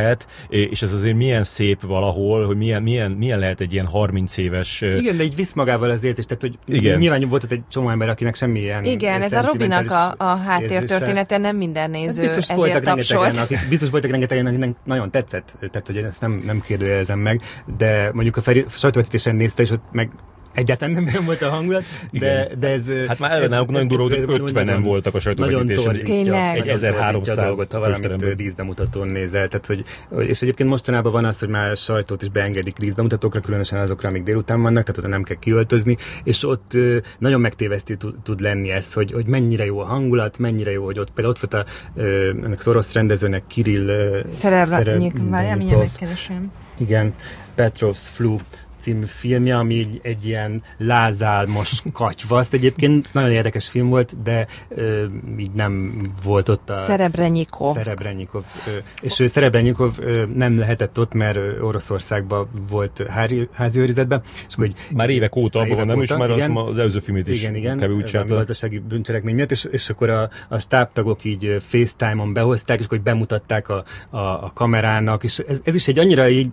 jelenthet, és ez azért milyen szép valahol, hogy milyen, milyen, milyen lehet egy ilyen 30 éves... Igen, de így visz magával az érzést, tehát hogy Igen. nyilván volt ott egy csomó ember, akinek semmilyen Igen, ez a Robinak a, a háttértörténete nem minden néző biztos voltak rengetegen, akik, biztos voltak rengetegen, akinek nagyon tetszett, tehát hogy én ezt nem, nem kérdőjelezem meg, de mondjuk a sajtóvetítésen nézte, és ott meg egyáltalán nem volt a hangulat, de, de ez... Hát már eleve nálunk nagyon durva, hogy 50-en voltak a sajtóvetítésen. Tényleg. Egy 1300 dolgot, ha valamit díszbemutatón nézel. Tehát, hogy, és egyébként mostanában van az, hogy már sajtót is beengedik díszbemutatókra, különösen azokra, amik délután vannak, tehát oda nem kell kiöltözni, és ott nagyon megtévesztő tud lenni ez, hogy, hogy mennyire jó a hangulat, mennyire jó, hogy ott például ott volt a, ennek az orosz rendezőnek Kirill Szerebnyik, várjál, mindjárt megkeresem. Igen, Petrovs Flu című filmje, ami egy, egy ilyen lázálmos katyvaszt. Egyébként nagyon érdekes film volt, de ö, így nem volt ott a... Szerebrenyikov. Szerebrenyikov. Ö, és ő Szerebrenyikov ö, nem lehetett ott, mert Oroszországban volt hári, házi őrizetben. És hogy már évek óta abban van, nem is, már igen, az, az előző filmét is igen, igen, kb. úgy gazdasági bűncselekmény miatt, és, és akkor a, a stábtagok így FaceTime-on behozták, és hogy bemutatták a, a, a kamerának, és ez, ez is egy annyira így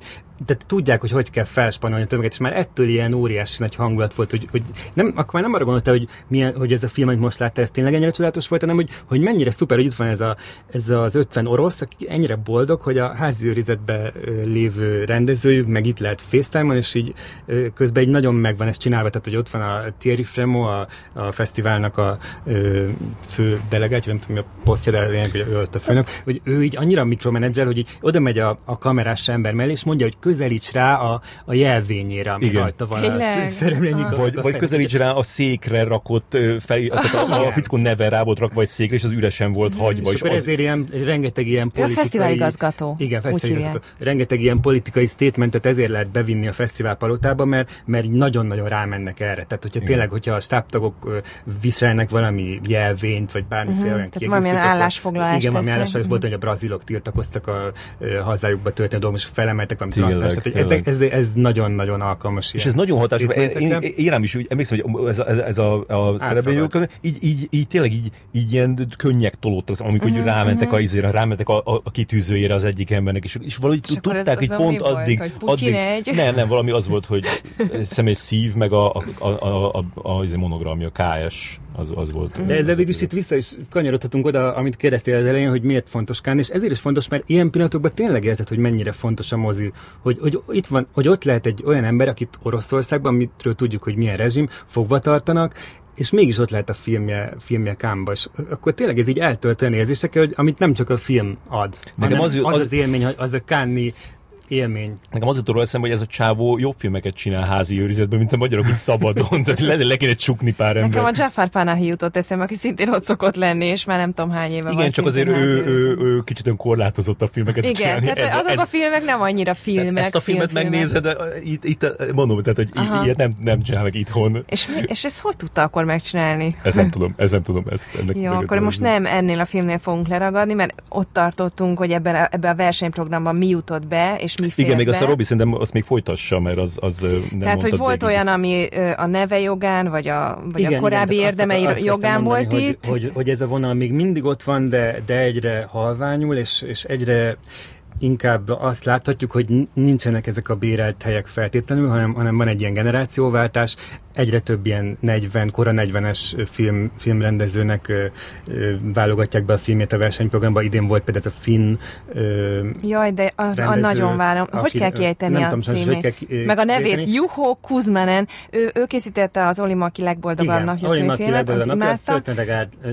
tehát tudják, hogy hogy kell felspanolni a tömeget, és már ettől ilyen óriási nagy hangulat volt, hogy, hogy nem, akkor már nem arra gondolta, hogy, milyen, hogy ez a film, amit most látta, ez tényleg ennyire csodálatos volt, hanem hogy, hogy mennyire szuper, hogy itt van ez, a, ez az 50 orosz, aki ennyire boldog, hogy a házi őrizetben lévő rendezőjük, meg itt lehet FaceTime-on, és így közben egy nagyon megvan ez csinálva, tehát hogy ott van a Thierry Fremo, a, a fesztiválnak a ö, fő delegátja, nem tudom mi a posztja, de lényeg, hogy ő ott a főnök, hogy ő így annyira mikromenedzser, hogy így oda megy a, a kamerás ember mellé, és mondja, hogy közelíts rá a, a jelvényére, ami Igen. rajta van a szeremlényi ah. Vagy, vagy közelíts rá a székre rakott fel, a, a, a fickó neve rá volt rakva egy székre, és az üresen volt mm. hagyva. És, és akkor az... ezért ilyen, rengeteg ilyen politikai... A fesztiváligazgató. Igen, fesztiváligazgató. Rengeteg ilyen politikai statementet ezért lehet bevinni a fesztivál palotába, mert, mert nagyon-nagyon rámennek erre. Tehát, hogyha Igen. tényleg, hogyha a stábtagok viselnek valami jelvényt, vagy bármiféle uh-huh. olyan kiegészítést. Valamilyen állásfoglalást Igen, valami állásfoglalás volt, hogy a brazilok tiltakoztak a hazájukba történő dolgok, és felemeltek valami tényleg, ez, ez, ez nagyon-nagyon alkalmas. És ez nagyon hatásos. Én, én, én, én is úgy emlékszem, hogy ez, ez, ez a, a szereplőjük, így, így, így, tényleg így, így ilyen könnyek tolódtak, amikor uh-huh, rámentek, uh-huh. a, izére, rámentek a, a, a kitűzőjére az egyik embernek, és, és valahogy és tudták, hogy pont addig, addig nem, nem, valami az volt, hogy személy szív, meg a, a, a, a, a, a, a monogramja, KS az, az volt. De ezzel végül is itt vissza is kanyarodhatunk oda, amit kérdeztél az elején, hogy miért fontos Kán, és ezért is fontos, mert ilyen pillanatokban tényleg érzed, hogy mennyire fontos a mozi, hogy, hogy itt van, hogy ott lehet egy olyan ember, akit Oroszországban, amitről tudjuk, hogy milyen rezsim, fogva tartanak, és mégis ott lehet a filmje, filmje Kámba, és akkor tényleg ez így eltöltően érzésekkel, hogy amit nem csak a film ad, hanem az, az, az élmény, az a Kánni élmény. Nekem az jutott eszembe, hogy ez a csávó jobb filmeket csinál házi őrizetben, mint a magyarok itt szabadon. Tehát le, le kéne csukni pár ember. Nekem a Jafar Panahi jutott eszembe, aki szintén ott szokott lenni, és már nem tudom hány éve Igen, van csak azért ő, ő, ő, kicsit önkorlátozott a filmeket Igen, csinálni. tehát ez, azok ez, a filmek nem annyira filmek. Ezt a filmet film, megnézed, de itt, itt mondom, tehát, hogy Aha. ilyet nem, nem csinálnak itthon. És, és ezt hogy tudta akkor megcsinálni? Ez nem tudom, ez nem tudom. Ezt, ennek Jó, akkor most nem ennél a filmnél fogunk leragadni, mert ott tartottunk, hogy ebben a, ebben a versenyprogramban mi jutott be, és mi Igen, még azt a Robi szerintem azt még folytassa, mert az, az nem Tehát, hogy volt olyan, ami a neve jogán, vagy a, vagy igen, a korábbi igen, érdemei azt, azt jogán mondani, volt hogy, itt. Hogy, hogy ez a vonal még mindig ott van, de, de egyre halványul, és, és egyre inkább azt láthatjuk, hogy nincsenek ezek a bérelt helyek feltétlenül, hanem, hanem van egy ilyen generációváltás, egyre több ilyen 40, kora 40-es film, filmrendezőnek ö, ö, válogatják be a filmét a versenyprogramba. Idén volt például ez a Finn ö, Jaj, de a, rendező, a nagyon várom. Hogy aki, kell kiejteni a tudom, címét? Kell, Meg a nevét, Juho Kuzmanen. Ő, ő készítette az Olimaki legboldogabb napja című filmet,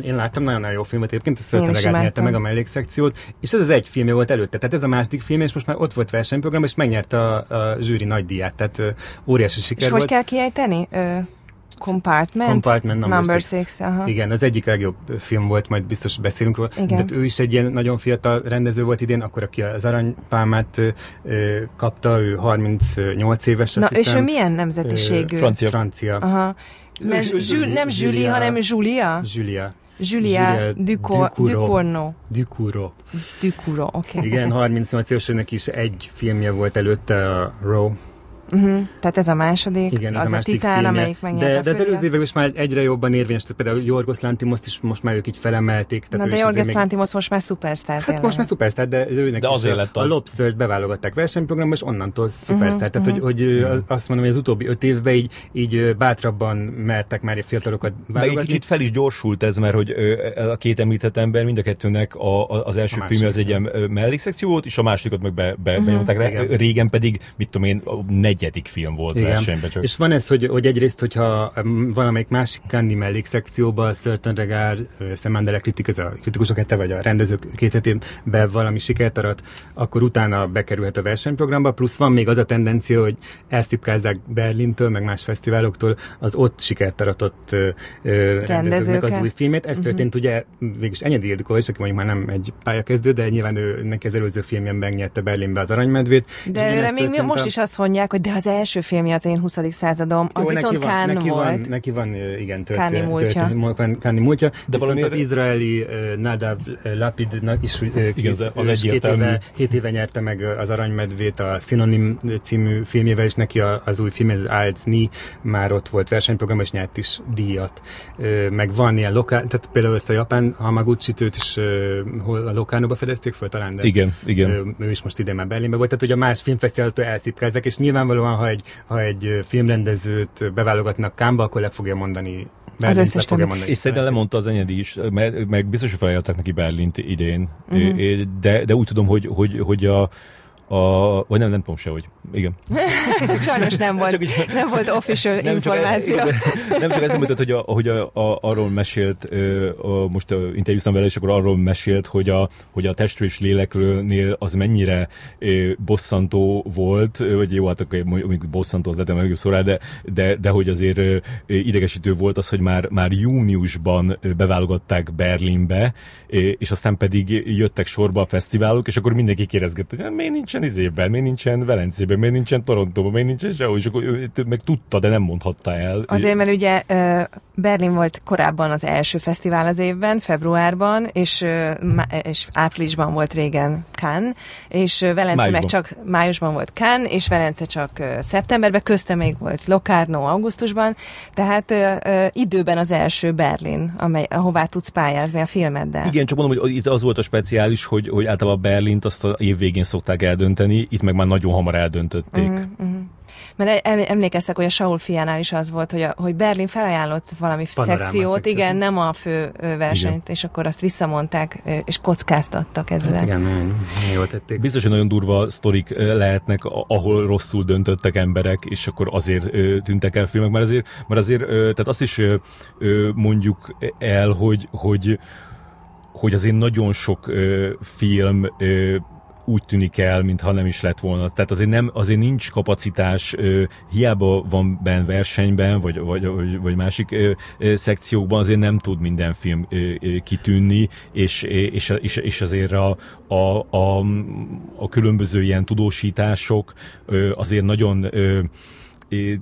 Én láttam, nagyon-nagyon jó filmet egyébként, a Szörtelegát nyerte meg a mellékszekciót, és ez az egy filmje volt előtte. Tehát ez a második film, és most már ott volt versenyprogram, és megnyerte a, a zsűri nagy díját. Tehát óriási siker és volt. hogy kell kiejteni? Ö... Compartment, Compartment Number, Number Six. Six, aha. Igen, az egyik legjobb film volt, majd biztos beszélünk róla. Igen. De ő is egy ilyen nagyon fiatal rendező volt idén, akkor aki az aranypálmát ö, kapta, ő 38 éves, Na, azt és hiszem. ő milyen nemzetiségű? Ö, Francia. Francia. Aha. Mert Zsü- Zsül, nem Julie, Julia. hanem Julia? Julia. Julia Julia Ducor- Ducournau. Ducournau. Ducournau. Ducournau, oké. Igen, 38 éves, őnek is egy filmje volt előtte, a Row. Uh-huh. Tehát ez a második, Igen, ez az a a második titán, filmje. amelyik megnyerte de, a de az előző években is már egyre jobban érvényes, tehát például Jorgos Lantimoszt is most már ők így felemelték. Tehát Na de Jorgos azért még- Lantimos most már szupersztár Hát most már szupersztár, de őnek De is azért a, lett a az. Lobster-t beválogatták versenyprogramba, és onnantól szupersztár. Mhm, Uh-huh, Tehát, hogy, hogy ö, azt mondom, hogy az utóbbi öt évben így, így bátrabban mertek már fiatalokat Meg egy válogatni. kicsit fel is gyorsult ez, mert hogy ö, a két említett ember mind a kettőnek a, a, az első A filmje az egy ilyen mellékszekció volt, és a másodikat meg be, be, Mhm. benyomták rá. Régen pedig, mit tudom én, a negyedik film volt Igen. versenyben csak. És van ez, hogy, hogy egyrészt, hogyha valamelyik másik Candy mellékszekcióba, Certain Regard, Szemandele kritik, ez a kritikusok hete, vagy a rendezők két hetén be valami sikert arat, akkor utána bekerülhet a versenyprogramba, plusz van még az a tendencia, hogy elszipkázzák Berlintől, meg más fesztiváloktól az ott sikert aratott ö, rendezőknek az új filmét. Ez történt ugye végülis Enyedi Ildikó is, aki mondjuk már nem egy pályakezdő, de nyilván ő neki az előző filmjen megnyerte Berlinbe az aranymedvét. És De őre még történt most a- is azt mondják, hogy de az első filmje az én 20. századom, az jó, viszont neki van, Kán neki volt. Van, neki van, igen, Káni múltja. történet- Káni múltja. De valamiért- az izraeli uh, Nadav Lapidnak is uh, Igen, az- az két éve, két éve nyerte meg az Aranymedvét a Synonym című filmjével, és neki a- az új film, az Alcni, már ott volt versenyprogram, és nyert is díjat. Ö, Meg van ilyen lokál, tehát például ezt a japán Hamaguchi-t őt is hol a Lokánóba fedezték föl talán, de Igen, igen. Ő is most idén már Berlinben volt, tehát hogy a más filmfesztiváltól elszipkázzák, és nyilvánvalóan, ha egy, ha egy filmrendezőt beválogatnak Kámba, akkor le fogja mondani Berlint, összes le fogja mondani. És szerintem lemondta az enyedi is, meg, meg biztos, hogy felajánlották neki Berlint idén, uh-huh. de, de úgy tudom, hogy, hogy, hogy a, a, vagy nem, nem tudom se, hogy igen. Sajnos nem volt, Csak nem volt official Nem csak, információ. igen, de nem csak eszembe jutott, hogy, a, hogy a, a, arról mesélt, ö, a, most a, interjúztam vele, és akkor arról mesélt, hogy a, hogy a testről és lélekről az mennyire ö, bosszantó volt, vagy jó, hát akkor mondjuk bosszantó az lehet, meg szó rá, de, de, de hogy azért ö, idegesítő volt az, hogy már, már júniusban beválogatták Berlinbe, és aztán pedig jöttek sorba a fesztiválok, és akkor mindenki kérdezgette, hogy "Hát miért nincsen izében, miért nincsen Velencében, miért nincsen Torontóban, miért nincsen sehol, és akkor ő meg tudta, de nem mondhatta el. Azért, mert ugye Berlin volt korábban az első fesztivál az évben, februárban, és, és áprilisban volt régen Cannes, és Velence Májusban. meg csak májusban volt Cannes, és Velence csak szeptemberben, közte még volt Locarno augusztusban, tehát időben az első Berlin, amely, ahová tudsz pályázni a filmeddel. Igen, csak mondom, hogy itt az volt a speciális, hogy, hogy általában Berlint azt a év végén szokták eldönteni, itt meg már nagyon hamar eldöntötték. Mhm, mhm. Mert em- emlékeztek, hogy a Saul fiánál is az volt, hogy, a, hogy Berlin felajánlott valami Panoráma szekciót, szekciót. igen, nem a fő versenyt, és akkor azt visszamondták, és kockáztattak ezzel. Hát igen, nagyon, nagyon jól tették. Biztos, hogy nagyon durva sztorik lehetnek, ahol rosszul döntöttek emberek, és akkor azért tűntek el filmek, mert azért, mert azért tehát azt is mondjuk el, hogy, hogy, hogy azért nagyon sok ö, film ö, úgy tűnik el, mintha nem is lett volna. Tehát azért, nem, azért nincs kapacitás, ö, hiába van benn versenyben, vagy, vagy, vagy, vagy másik ö, ö, szekciókban, azért nem tud minden film ö, ö, kitűnni, és, és, és, és azért a, a, a, a különböző ilyen tudósítások ö, azért nagyon ö,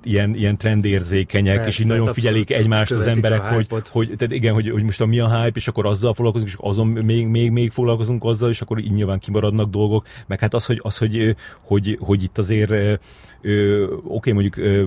ilyen, ilyen trendérzékenyek, Persze, és így nagyon hát figyelik egymást az emberek, hogy, hogy tehát igen, hogy, hogy most a mi a hype, és akkor azzal foglalkozunk, és azon még, még, még foglalkozunk azzal, és akkor így nyilván kimaradnak dolgok, meg hát az, hogy, az, hogy, hogy, hogy itt azért ö, ö, oké, mondjuk ö,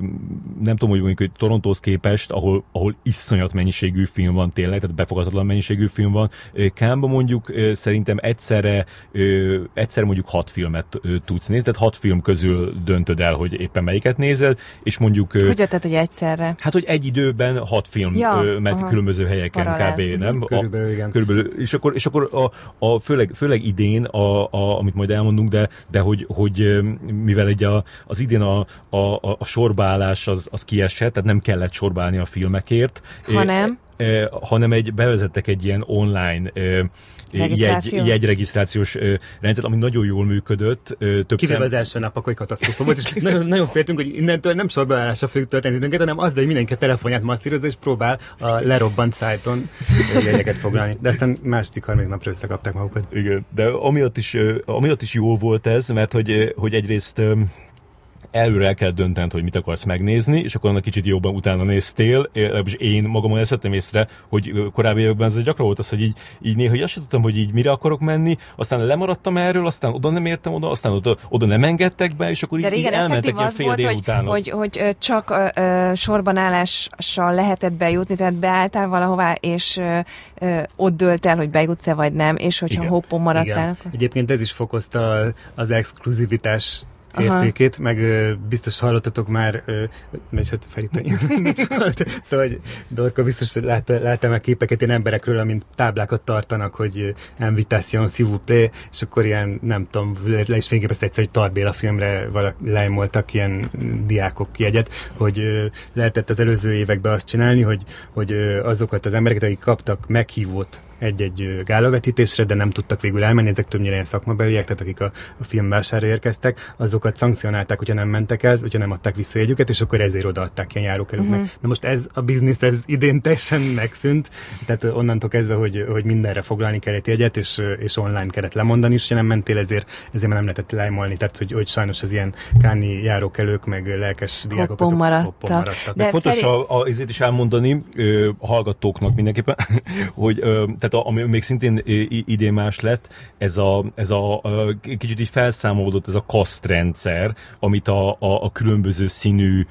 nem tudom, hogy mondjuk hogy Torontóhoz képest, ahol, ahol iszonyat mennyiségű film van tényleg, tehát befogadhatatlan mennyiségű film van. Ö, Kámba mondjuk ö, szerintem egyszerre, ö, egyszerre mondjuk hat filmet ö, tudsz nézni, tehát hat film közül döntöd el, hogy éppen melyiket nézed, és mondjuk ö, Hogy jöttet, hogy egyszerre? Hát, hogy egy időben hat film Ja, ja, ment aha. különböző helyeken Paralel. kb. nem? Körülbelül, igen. Körülbelül. És akkor, és akkor a, a főleg, főleg idén, a, a, amit majd elmondunk, de, de hogy, hogy ö, mivel egy a, az idén a, a, a, a sorbaállás az, az kiesett, tehát nem kellett sorbálni a filmekért. Hanem? hanem egy, bevezettek egy ilyen online jegy, jegyregisztrációs rendszer, ami nagyon jól működött. Több Kivéve az első nap, akkor katasztrófa volt, és nagyon, nagyon féltünk, hogy innentől nem sorbeállásra fogjuk történni időnket, hanem az, hogy mindenki a telefonját masszírozza, és próbál a lerobbant szájton jegyeket foglalni. De aztán második, harmadik napra összekapták magukat. Igen, de amiatt is, amiatt is jó volt ez, mert hogy, hogy egyrészt előre el kell döntened, hogy mit akarsz megnézni, és akkor annak kicsit jobban utána néztél, és én magamon ezt vettem észre, hogy korábbi években ez gyakran volt az, hogy így, így néha azt tudtam, hogy így mire akarok menni, aztán lemaradtam erről, aztán oda nem értem oda, aztán oda, oda nem engedtek be, és akkor így, így elmentek ilyen fél volt, hogy, hogy, hogy, csak ö, ö, sorbanállással lehetett bejutni, tehát beálltál valahová, és ö, ö, ott dölt el, hogy bejutsz-e vagy nem, és hogyha Igen. hoppon maradtál. Igen. Akkor... Egyébként ez is fokozta az exkluzivitás értékét, Aha. meg ö, biztos hallottatok már, és hát Ferita, szóval, hogy Dorka biztos látta, látta meg képeket ilyen emberekről, amint táblákat tartanak, hogy invitation, s'il vous plaît, és akkor ilyen, nem tudom, le is fényképezte egyszer, hogy Tarbéla filmre leimoltak ilyen diákok jegyet, hogy ö, lehetett az előző években azt csinálni, hogy, hogy ö, azokat az embereket, akik kaptak meghívót egy-egy gálavetítésre, de nem tudtak végül elmenni, ezek többnyire ilyen szakmabeliek, tehát akik a, a filmvására érkeztek, azokat szankcionálták, hogyha nem mentek el, hogyha nem adták vissza jegyüket, és akkor ezért odaadták ilyen járókelőknek. Uh-huh. Na most ez a biznisz, ez idén teljesen megszűnt, tehát onnantól kezdve, hogy, hogy mindenre foglalni kellett jegyet, és, és online kellett lemondani, és ha nem mentél, ezért, ezért már nem lehetett lájmolni, tehát hogy, hogy sajnos az ilyen káni járókelők, meg lelkes diákok azok maradtak. maradtak. De, de fontos Feri... a, a, a, is elmondani ö, hallgatóknak mindenképpen, hogy ö, tehát ami még szintén idén más lett, ez a, ez a kicsit így felszámolódott ez a kasztrendszer, amit a, a, a különböző színű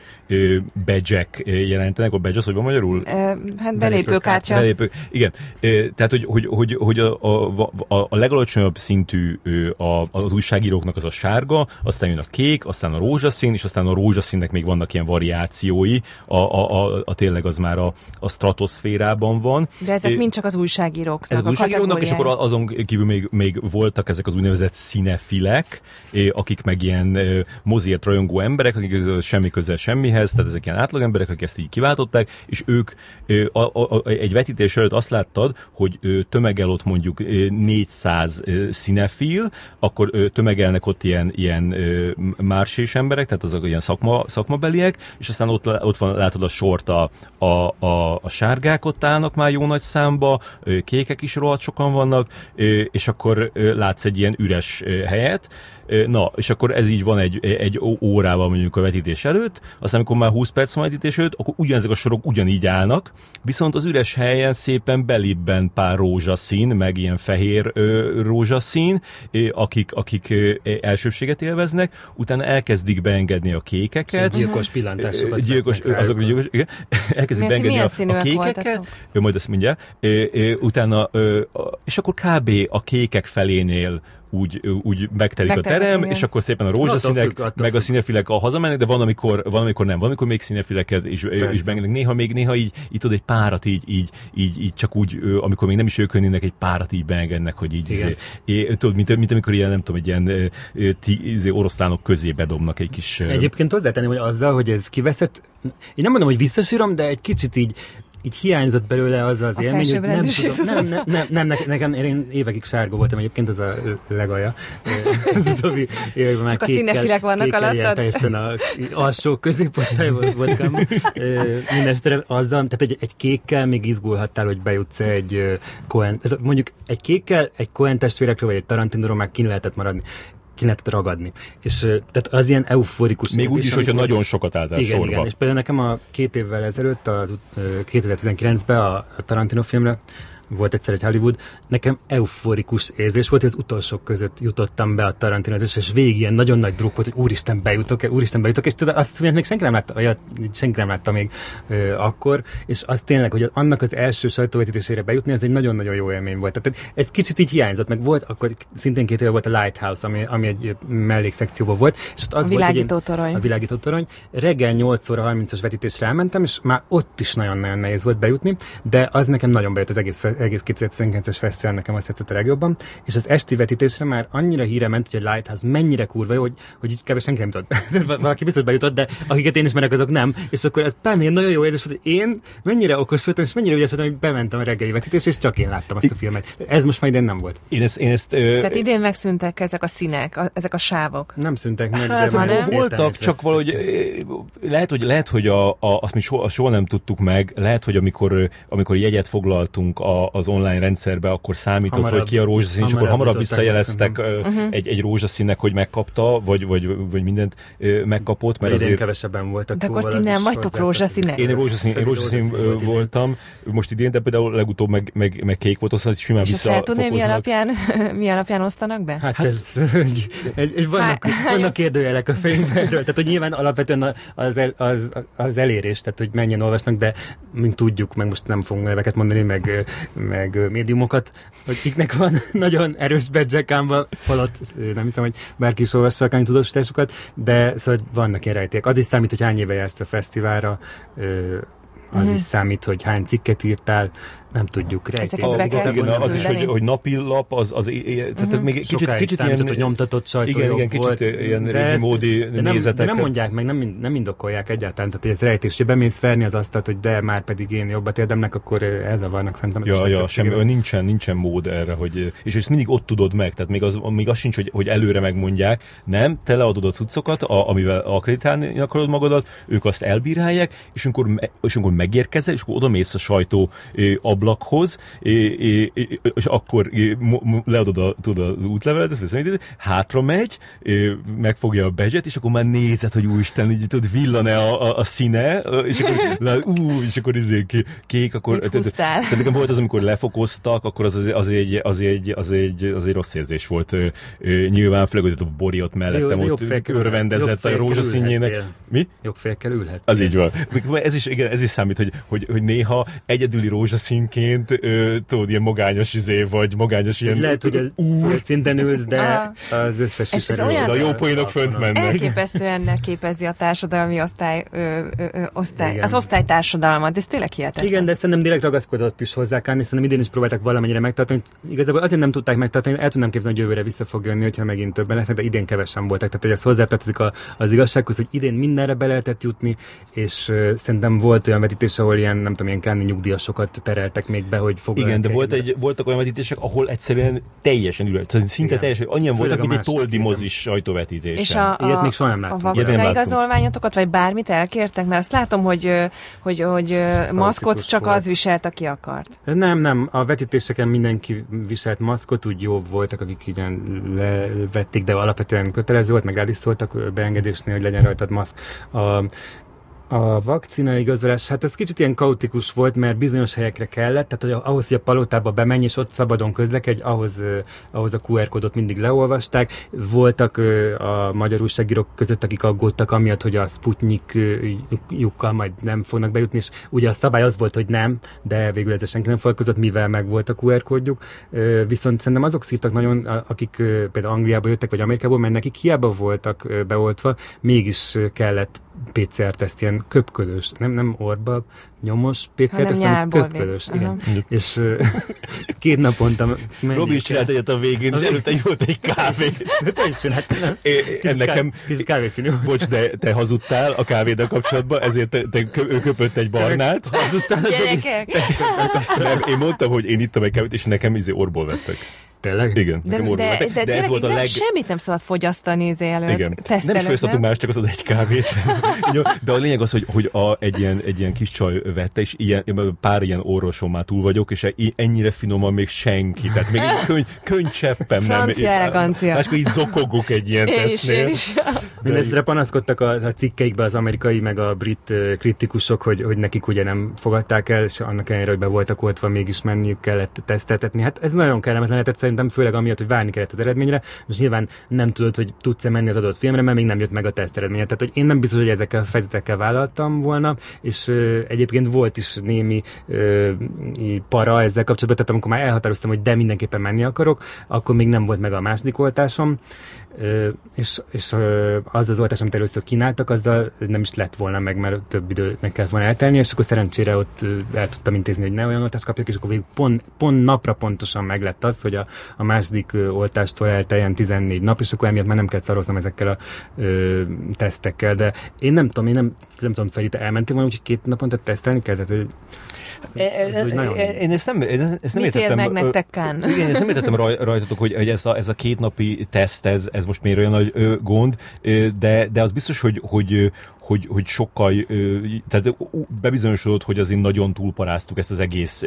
badge jelentenek. A badge az, hogy van magyarul? hát belépőkártya. Belépő, igen. Tehát, hogy, hogy, hogy, hogy a, a, a, a legalacsonyabb szintű a, az újságíróknak az a sárga, aztán jön a kék, aztán a rózsaszín, és aztán a rózsaszínnek még vannak ilyen variációi, a, a, a, a tényleg az már a, a stratoszférában van. De ezek mind csak az újságírók újságíróknak. Ez újságíróknak, és akkor azon kívül még, még voltak ezek az úgynevezett színefilek, akik meg ilyen mozért rajongó emberek, akik semmi közel semmihez, tehát ezek ilyen átlagemberek, akik ezt így kiváltották, és ők a, a, a, egy vetítés előtt azt láttad, hogy tömegel ott mondjuk 400 színefil, akkor tömegelnek ott ilyen, ilyen mársés emberek, tehát azok ilyen szakma, szakmabeliek, és aztán ott, ott van, látod a sort a, a, a, a sárgák ott állnak már jó nagy számba, kékek is rohadt sokan vannak, és akkor látsz egy ilyen üres helyet, Na, és akkor ez így van egy, egy órával mondjuk a vetítés előtt, aztán amikor már 20 perc van a vetítés előtt, akkor ugyanezek a sorok ugyanígy állnak, viszont az üres helyen szépen belibben pár rózsaszín, meg ilyen fehér ö, rózsaszín, ö, akik, akik ö, elsőbséget élveznek, utána elkezdik beengedni a kékeket. Gyilkos pillantásokat. Gyilkos, azok gyilkos, igen, elkezdik Miért, beengedni a, a kékeket, ő majd azt mindjárt, ö, ö, utána, ö, és akkor kb. a kékek felénél úgy, úgy megtelik Megtelik, a terem, igen. és akkor szépen a rózsaszínek, függ, meg a színefilek a hazamennek, de van, amikor, van, amikor nem, van, amikor még színefileket is, is beengednek. Néha még, néha így, így tudod, egy párat így, így, így, így csak úgy, amikor még nem is ők önnének, egy párat így beengednek, hogy így, izé, é, tudod, mint, mint, amikor ilyen, nem tudom, egy ilyen tí, izé, oroszlánok közé bedobnak egy kis... Egyébként hozzátenném, hogy azzal, hogy ez kiveszett, én nem mondom, hogy visszasírom, de egy kicsit így így hiányzott belőle az az a élmény, hogy nem tudom, nem, nem, nem, nem, nekem, nekem, én évekig sárga voltam egyébként, az a legaja. Az utóbbi években már Csak a színefilek vannak alattad? Teljesen a alsó középosztály volt voltam. Mindenestre azzal, tehát egy, egy kékkel még izgulhattál, hogy bejutsz egy Cohen, mondjuk egy kékkel, egy Cohen testvérekről, vagy egy Tarantinról már kin lehetett maradni ki lehetett ragadni. És tehát az ilyen euforikus Még úgy is, hogyha volt, nagyon sokat álltál igen, sorba. Igen, és például nekem a két évvel ezelőtt, az, 2019-ben a, a Tarantino filmre volt egyszer egy Hollywood, nekem euforikus érzés volt, hogy az utolsók között jutottam be a Tarantino és végig ilyen nagyon nagy druk volt, hogy úristen bejutok-e, úristen bejutok, és tudod, azt még senki nem látta, vagy senki nem látta még ö, akkor, és az tényleg, hogy annak az első sajtóvetítésére bejutni, ez egy nagyon-nagyon jó élmény volt. Tehát ez kicsit így hiányzott, meg volt, akkor szintén két éve volt a Lighthouse, ami, ami egy mellékszekcióban volt, és ott az a világító volt, torony. a világító torony. Reggel 8 óra 30-as vetítésre elmentem, és már ott is nagyon-nagyon nehéz volt bejutni, de az nekem nagyon bejött az egész egész 2019-es fesztivál nekem azt tetszett a legjobban, és az esti vetítésre már annyira híre ment, hogy a Lighthouse mennyire kurva jó, hogy, hogy így kb. senki nem tudott. Valaki biztos bejutott, de akiket én ismerek, azok nem. És akkor ez pláne nagyon jó érzés, hogy én mennyire okos voltam, és mennyire ügyes voltam, hogy bementem a reggeli vetítésre, és csak én láttam azt a filmet. Ez most már idén nem volt. Én ezt, én ezt, ö... Tehát idén megszűntek ezek a színek, a, ezek a sávok. Nem szűntek meg, Hát, de de voltak, csak valahogy lehet, hogy, lehet, hogy a, a, azt mi soha, soha nem tudtuk meg, lehet, hogy amikor, amikor jegyet foglaltunk a, az online rendszerbe, akkor számított, hamarabb, hogy ki a rózsaszín, és akkor hamarabb visszajeleztek uh-huh. egy, egy rózsaszínnek, hogy megkapta, vagy, vagy, vagy mindent megkapott. Mert azért kevesebben voltak. De akkor ti nem vagytok rózsaszínek? Én rózsaszín, én rózsaszín voltam, most idén, de például legutóbb meg, meg, meg kék volt, aztán simán és vissza. És tudni, mi alapján, mi alapján osztanak be? Hát, hát ez, egy, egy, vannak, Há, vannak kérdőjelek a fejünkben erről. Tehát, hogy nyilván alapvetően az, el, az, az elérés, tehát, hogy menjen olvasnak, de mint tudjuk, meg most nem fogunk neveket mondani, meg, meg médiumokat, hogy kiknek van nagyon erős bedzsekámba, holott nem hiszem, hogy bárki is olvassa a tudósításokat, de szóval vannak ilyen rejték. Az is számít, hogy hány éve jársz a fesztiválra, az mm-hmm. is számít, hogy hány cikket írtál, nem tudjuk. Ezeket a, be igen, az is, hogy, hogy napilap, az, az tehát uh-huh. még kicsit, kicsit ilyen... hogy nyomtatott sajtó igen, igen, kicsit volt, ilyen de, módi de nem, de nem mondják meg, nem, nem indokolják egyáltalán, tehát ez rejtés, hogy bemész verni az asztalt, hogy de már pedig én jobbat érdemnek, akkor elzavarnak szerintem. Ja, ja, semmi, nincsen, nincsen mód erre, hogy, és ezt mindig ott tudod meg, tehát még az, még az sincs, hogy, hogy előre megmondják, nem, te leadod a cuccokat, a, amivel akreditálni akarod magadat, ők azt elbírálják, és amikor, és amikor megérkezel, és akkor oda mész a sajtó ablakhoz, és akkor leadod a, tudod, az útlevelet, hátra megy, megfogja a badge és akkor már nézed, hogy úristen, így tudod, villan-e a, a, a színe, és akkor, ú, és akkor izé kék, akkor... Tehát, tehát nekem volt az, amikor lefokoztak, akkor az, az, az, egy, az, egy, az, egy, az egy rossz érzés volt. Nyilván főleg, hogy a Bori ott mellettem, ott örvendezett a rózsaszínjének. Mi? Jobb félkel ülhet. Az így van. Ez is, igen, ez is számít, hogy, hogy, hogy néha egyedüli rózsaszínként ö, tudod, ilyen magányos izé, vagy magányos ilyen... Lehet, hogy az úr szinten ülsz, de az összes is erős. A jó poénok fönt mennek. Elképesztően képezi a társadalmi osztály, ö, ö, osztály Igen. az osztálytársadalmat, ez tényleg hihetetlen. Igen, de szerintem direkt ragaszkodott is hozzá Kán, szerintem idén is próbáltak valamennyire megtartani. Igazából azért nem tudták megtartani, el tudnám képzelni, hogy jövőre vissza fog jönni, hogyha megint többen lesznek, de idén kevesen voltak. Tehát, hogy ez hozzátartozik az igazsághoz, hogy idén mindenre be lehetett jutni, és uh, szerintem volt olyan vetítés, ahol ilyen, nem tudom, ilyen káni nyugdíjasokat tereltek még be, hogy fog Igen, de volt egy, voltak olyan vetítések, ahol egyszerűen teljesen ürült. Szinte Igen. teljesen, annyian Főleg voltak, mint egy toldi mozis sajtóvetítés. És a, a, Ilyet még soha nem láttam. A vakcina igazolványotokat, vagy bármit elkértek? Mert azt látom, hogy, hogy, hogy maszkot csak az viselt, aki akart. Nem, nem. A vetítéseken mindenki viselt maszkot, úgy jó voltak, akik igen levették, de alapvetően kötelező volt, meg rá is szóltak beengedésnél, hogy legyen rajtad maszk. A, a vakcina igazolás, hát ez kicsit ilyen kaotikus volt, mert bizonyos helyekre kellett, tehát hogy ahhoz, hogy a palotába bemenj, és ott szabadon közlekedj, ahhoz, ahhoz a QR kódot mindig leolvasták. Voltak a magyar újságírók között, akik aggódtak amiatt, hogy a Sputnik jukkal majd nem fognak bejutni, és ugye a szabály az volt, hogy nem, de végül ez senki nem foglalkozott, mivel meg volt a QR kódjuk. Viszont szerintem azok szívtak nagyon, akik például Angliába jöttek, vagy Amerikából, mert nekik hiába voltak beoltva, mégis kellett PCR-teszt, ilyen köpködős, nem, nem orba, nyomos PCR-teszt, hanem köpködős, igen. Uh-huh. És uh, két naponta Robi is csinált egyet a végén, és előtte egy volt egy kávé. Te is csináltál, nem? Kis, nekem, kis kávészínű. Bocs, de te hazudtál a kávéddal kapcsolatban, ezért te, te ő köpött egy barnát. Hazudtál az egész. Nem, én mondtam, hogy én ittam egy kávét, és nekem izé orból vettek. Tényleg? Igen. De, de, de, de, de ez volt a leg... Semmit nem szabad fogyasztani izé előtt. Igen. Nem is fogyasztottunk más, csak az az egy kávét. de a lényeg az, hogy, hogy a, egy, ilyen, egy ilyen kis csaj vette, és ilyen, pár ilyen orvoson már túl vagyok, és ennyire finoman még senki. Tehát még egy könyv, könycseppem nem. Francia elegancia. Máskor így zokogok egy ilyen tesznél. Mindezre panaszkodtak a, a cikkeikbe az amerikai meg a brit kritikusok, hogy, hogy nekik ugye nem fogadták el, és annak ellenére, hogy be voltak oltva, mégis menniük kellett teszteltetni. Hát ez nagyon kellemetlen lehetett szerintem főleg amiatt, hogy várni kellett az eredményre. Most nyilván nem tudod, hogy tudsz-e menni az adott filmre, mert még nem jött meg a teszt eredménye. Tehát, hogy én nem biztos, hogy ezekkel a feltételekkel vállaltam volna, és ö, egyébként volt is némi ö, para ezzel kapcsolatban, tehát amikor már elhatároztam, hogy de mindenképpen menni akarok, akkor még nem volt meg a második oltásom. És, és az az oltás, amit először kínáltak, azzal nem is lett volna meg, mert több időnek kellett volna eltelni, és akkor szerencsére ott el tudtam intézni, hogy ne olyan oltást kapjak, és akkor végül pont, pont napra pontosan meg lett az, hogy a, a második oltástól elteljen 14 nap, és akkor emiatt már nem kell szaroznom ezekkel a ö, tesztekkel, de én nem tudom, én nem, nem tudom, Feri, te elmentél volna, úgyhogy két naponta tesztelni kell? Tehát, E, ez nagyon... Én ezt nem, ezt nem Mit értettem. meg nektek Kán? Igen, ezt nem értettem raj, rajtatok, hogy, hogy ez, a, ez a kétnapi teszt, ez, ez most miért olyan nagy ö, gond, de, de az biztos, hogy, hogy, hogy, hogy sokkal, tehát bebizonyosodott, hogy azért nagyon túlparáztuk ezt az egész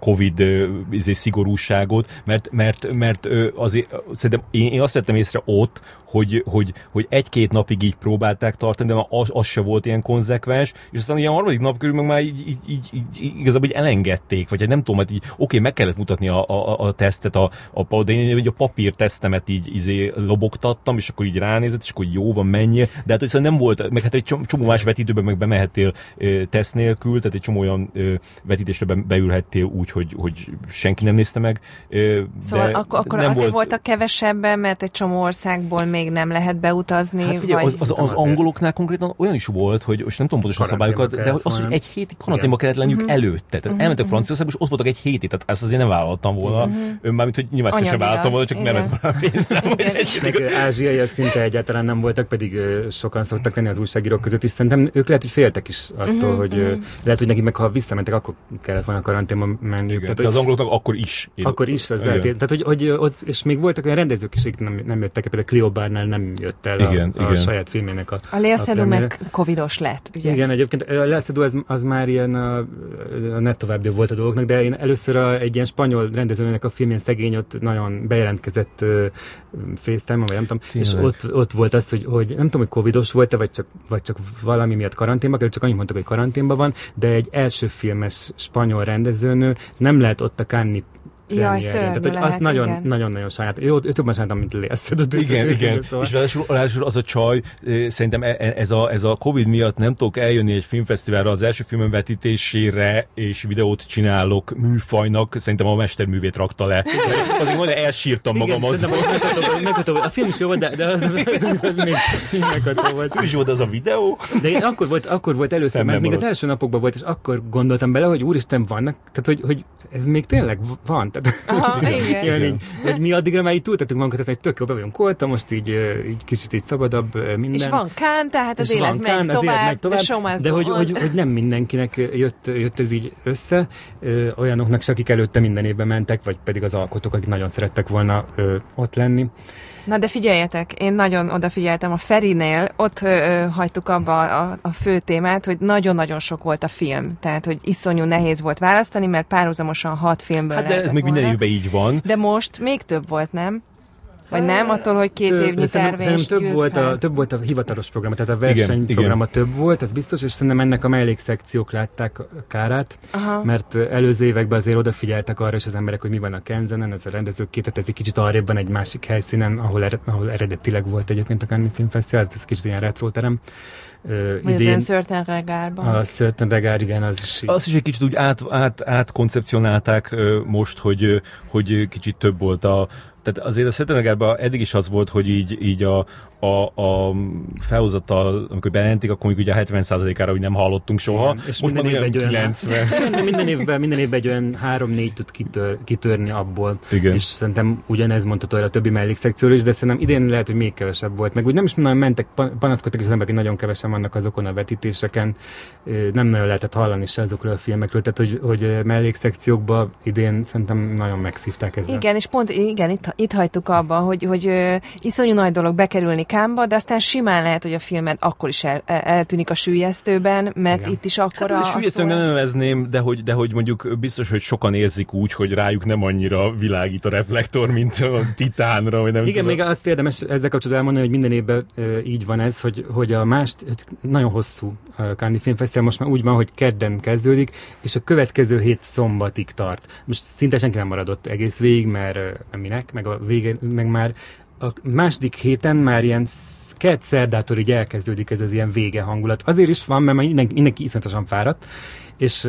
Covid izé, szigorúságot, mert, mert, mert azért szerintem én, én azt vettem észre ott, hogy, hogy, hogy egy-két napig így próbálták tartani, de az, az se volt ilyen konzekvens, és aztán ilyen harmadik nap körül meg már így, így, így, így igazából így elengedték, vagy nem tudom, hát így oké, meg kellett mutatni a, a, a tesztet, a, a, de én a papír tesztemet így izé lobogtattam, és akkor így ránézett, és akkor jó van, mennyi, de hát hiszen nem volt, meg hát egy csomó más vetítőben meg bemehettél teszt nélkül, tehát egy csomó olyan vetítésre be, beülhettél úgy, hogy, hogy senki nem nézte meg. Szóval de akkor, akkor nem azért volt... voltak kevesebben, mert egy csomó országból még nem lehet beutazni? Hát figyelj, vagy... az, az, az angoloknál konkrétan olyan is volt, hogy most nem tudom pontosan a szabályokat, de hogy az, hogy egy hétig karanténba kellett lenniük uh-huh. előtte. Tehát uh-huh. elmentek Franciaországba, és ott voltak egy hétig, tehát ezt azért nem vállaltam volna. Uh-huh. Mármint, hogy nyilván ezt sem vállaltam volna, csak nem lett volna pénzre. Ázsiaiak szinte egyáltalán nem voltak, pedig sokan szoktak lenni az újságírók között is. Szerintem ők lehet, hogy féltek is attól, uh-huh, hogy uh-huh. lehet, hogy nekik meg ha visszamentek, akkor kellett volna karanténba menni. Tehát, de az angoloknak akkor is. Én... Akkor is, az lehet. Tehát, hogy, hogy ott, és még voltak olyan rendezők is, akik nem, nem jöttek, például Clio Barnál nem jött el igen, a, igen. a saját filmének a A Lea Seydoux meg covidos lett, ugye? Igen, egyébként a Lea Seydoux az, az már ilyen a, a net további volt a dolgoknak, de én először a, egy ilyen spanyol rendezőnek a filmén szegény ott nagyon bejelentkezett uh, FaceTime, vagy nem tudom, Tényleg. és ott, ott volt az, hogy, hogy nem tudom, hogy covidos volt-e, vagy csak, vagy csak valami miatt karanténba került, csak annyit mondtak, hogy karanténban van, de egy első filmes spanyol rendezőnő nem lehet ott a Cannes Jaj, szörnyű Tehát, hogy azt nagyon, nagyon, nagyon saját. Jó, ő több saját, mint Lész. Igen, igen. Szóval. És ráadásul, ráadásul, az a csaj, szerintem e, e, ez a, ez a Covid miatt nem tudok eljönni egy filmfesztiválra az első filmem vetítésére, és videót csinálok műfajnak, szerintem a mesterművét rakta le. Azért majd elsírtam magam az. A film is jó volt, de, de az, az, az, az még, még megható volt. is volt az a videó. De én akkor volt, akkor volt először, mert még az első napokban volt, és akkor gondoltam bele, hogy úristen vannak, tehát hogy, hogy ez még tényleg van. Tehát, Aha, igen. igen. Így, hogy mi addigra már így túltettünk magunkat, ez egy tök jó, be vagyunk kolta, most így, így kicsit így szabadabb minden. És van kán, tehát az, élet, megy kán, tovább, az élet megy tovább, de hogy, hogy, hogy, nem mindenkinek jött, jött ez így össze, ö, olyanoknak akik előtte minden évben mentek, vagy pedig az alkotók, akik nagyon szerettek volna ö, ott lenni. Na de figyeljetek, én nagyon odafigyeltem a Ferinél, ott ö, hagytuk abba a, a fő témát, hogy nagyon-nagyon sok volt a film. Tehát, hogy iszonyú nehéz volt választani, mert párhuzamosan hat filmből Hát de ez még volna. minden évben így van. De most még több volt, nem? Vagy nem, attól, hogy két több, évnyi tervés több volt, a, több volt a hivatalos program, tehát a versenyprograma több volt, ez biztos, és szerintem ennek a mellékszekciók látták a kárát, Aha. mert előző években azért odafigyeltek arra is az emberek, hogy mi van a Kenzenen, ez a rendezők két, ez egy kicsit arrébb van egy másik helyszínen, ahol, ered, ahol eredetileg volt egyébként a Cannes Film Festival, ez kicsit ilyen retro terem. Uh, Vagy idén, az Certain Regárban. A Certain Regár, igen, az is. Azt is egy kicsit úgy át, át, átkoncepcionálták uh, most, hogy, hogy kicsit több volt a, tehát azért a Szetenegárban eddig is az volt, hogy így, így a, a, a felhozattal, amikor bejelentik, akkor mondjuk ugye a 70%-ára úgy nem hallottunk soha. Igen, és Most minden évben, egy 90. Olyan, minden, évben, minden évben egy olyan 3-4 tud kitör, kitörni abból. Igen. És szerintem ugyanez mondható a többi mellékszekcióról is, de szerintem idén lehet, hogy még kevesebb volt. Meg úgy nem is nagyon mentek, panaszkodtak az emberek, hogy nagyon kevesen vannak azokon a vetítéseken. Nem nagyon lehetett hallani se azokról a filmekről, tehát hogy, hogy mellékszekciókba idén szerintem nagyon megszívták ezzel. Igen, és pont igen, itt, itt hagytuk abba, hogy, hogy iszonyú nagy dolog bekerülni kámba, de aztán simán lehet, hogy a filmet akkor is el, eltűnik a sülyeztőben, mert Igen. itt is akkor hát, a... Sülyeztőnek nem nevezném, de hogy, de hogy mondjuk biztos, hogy sokan érzik úgy, hogy rájuk nem annyira világít a reflektor, mint a titánra, vagy nem Igen, tudom. még azt érdemes ezzel kapcsolatban elmondani, hogy minden évben így van ez, hogy, hogy a más, nagyon hosszú Cannes Filmfesztivál most már úgy van, hogy kedden kezdődik, és a következő hét szombatig tart. Most szinte senki nem maradott egész végig, mert, mert minek, meg a végén, meg már a második héten már ilyen kett szerdától így elkezdődik ez az ilyen vége hangulat. Azért is van, mert mindenki, mindenki iszonyatosan fáradt, és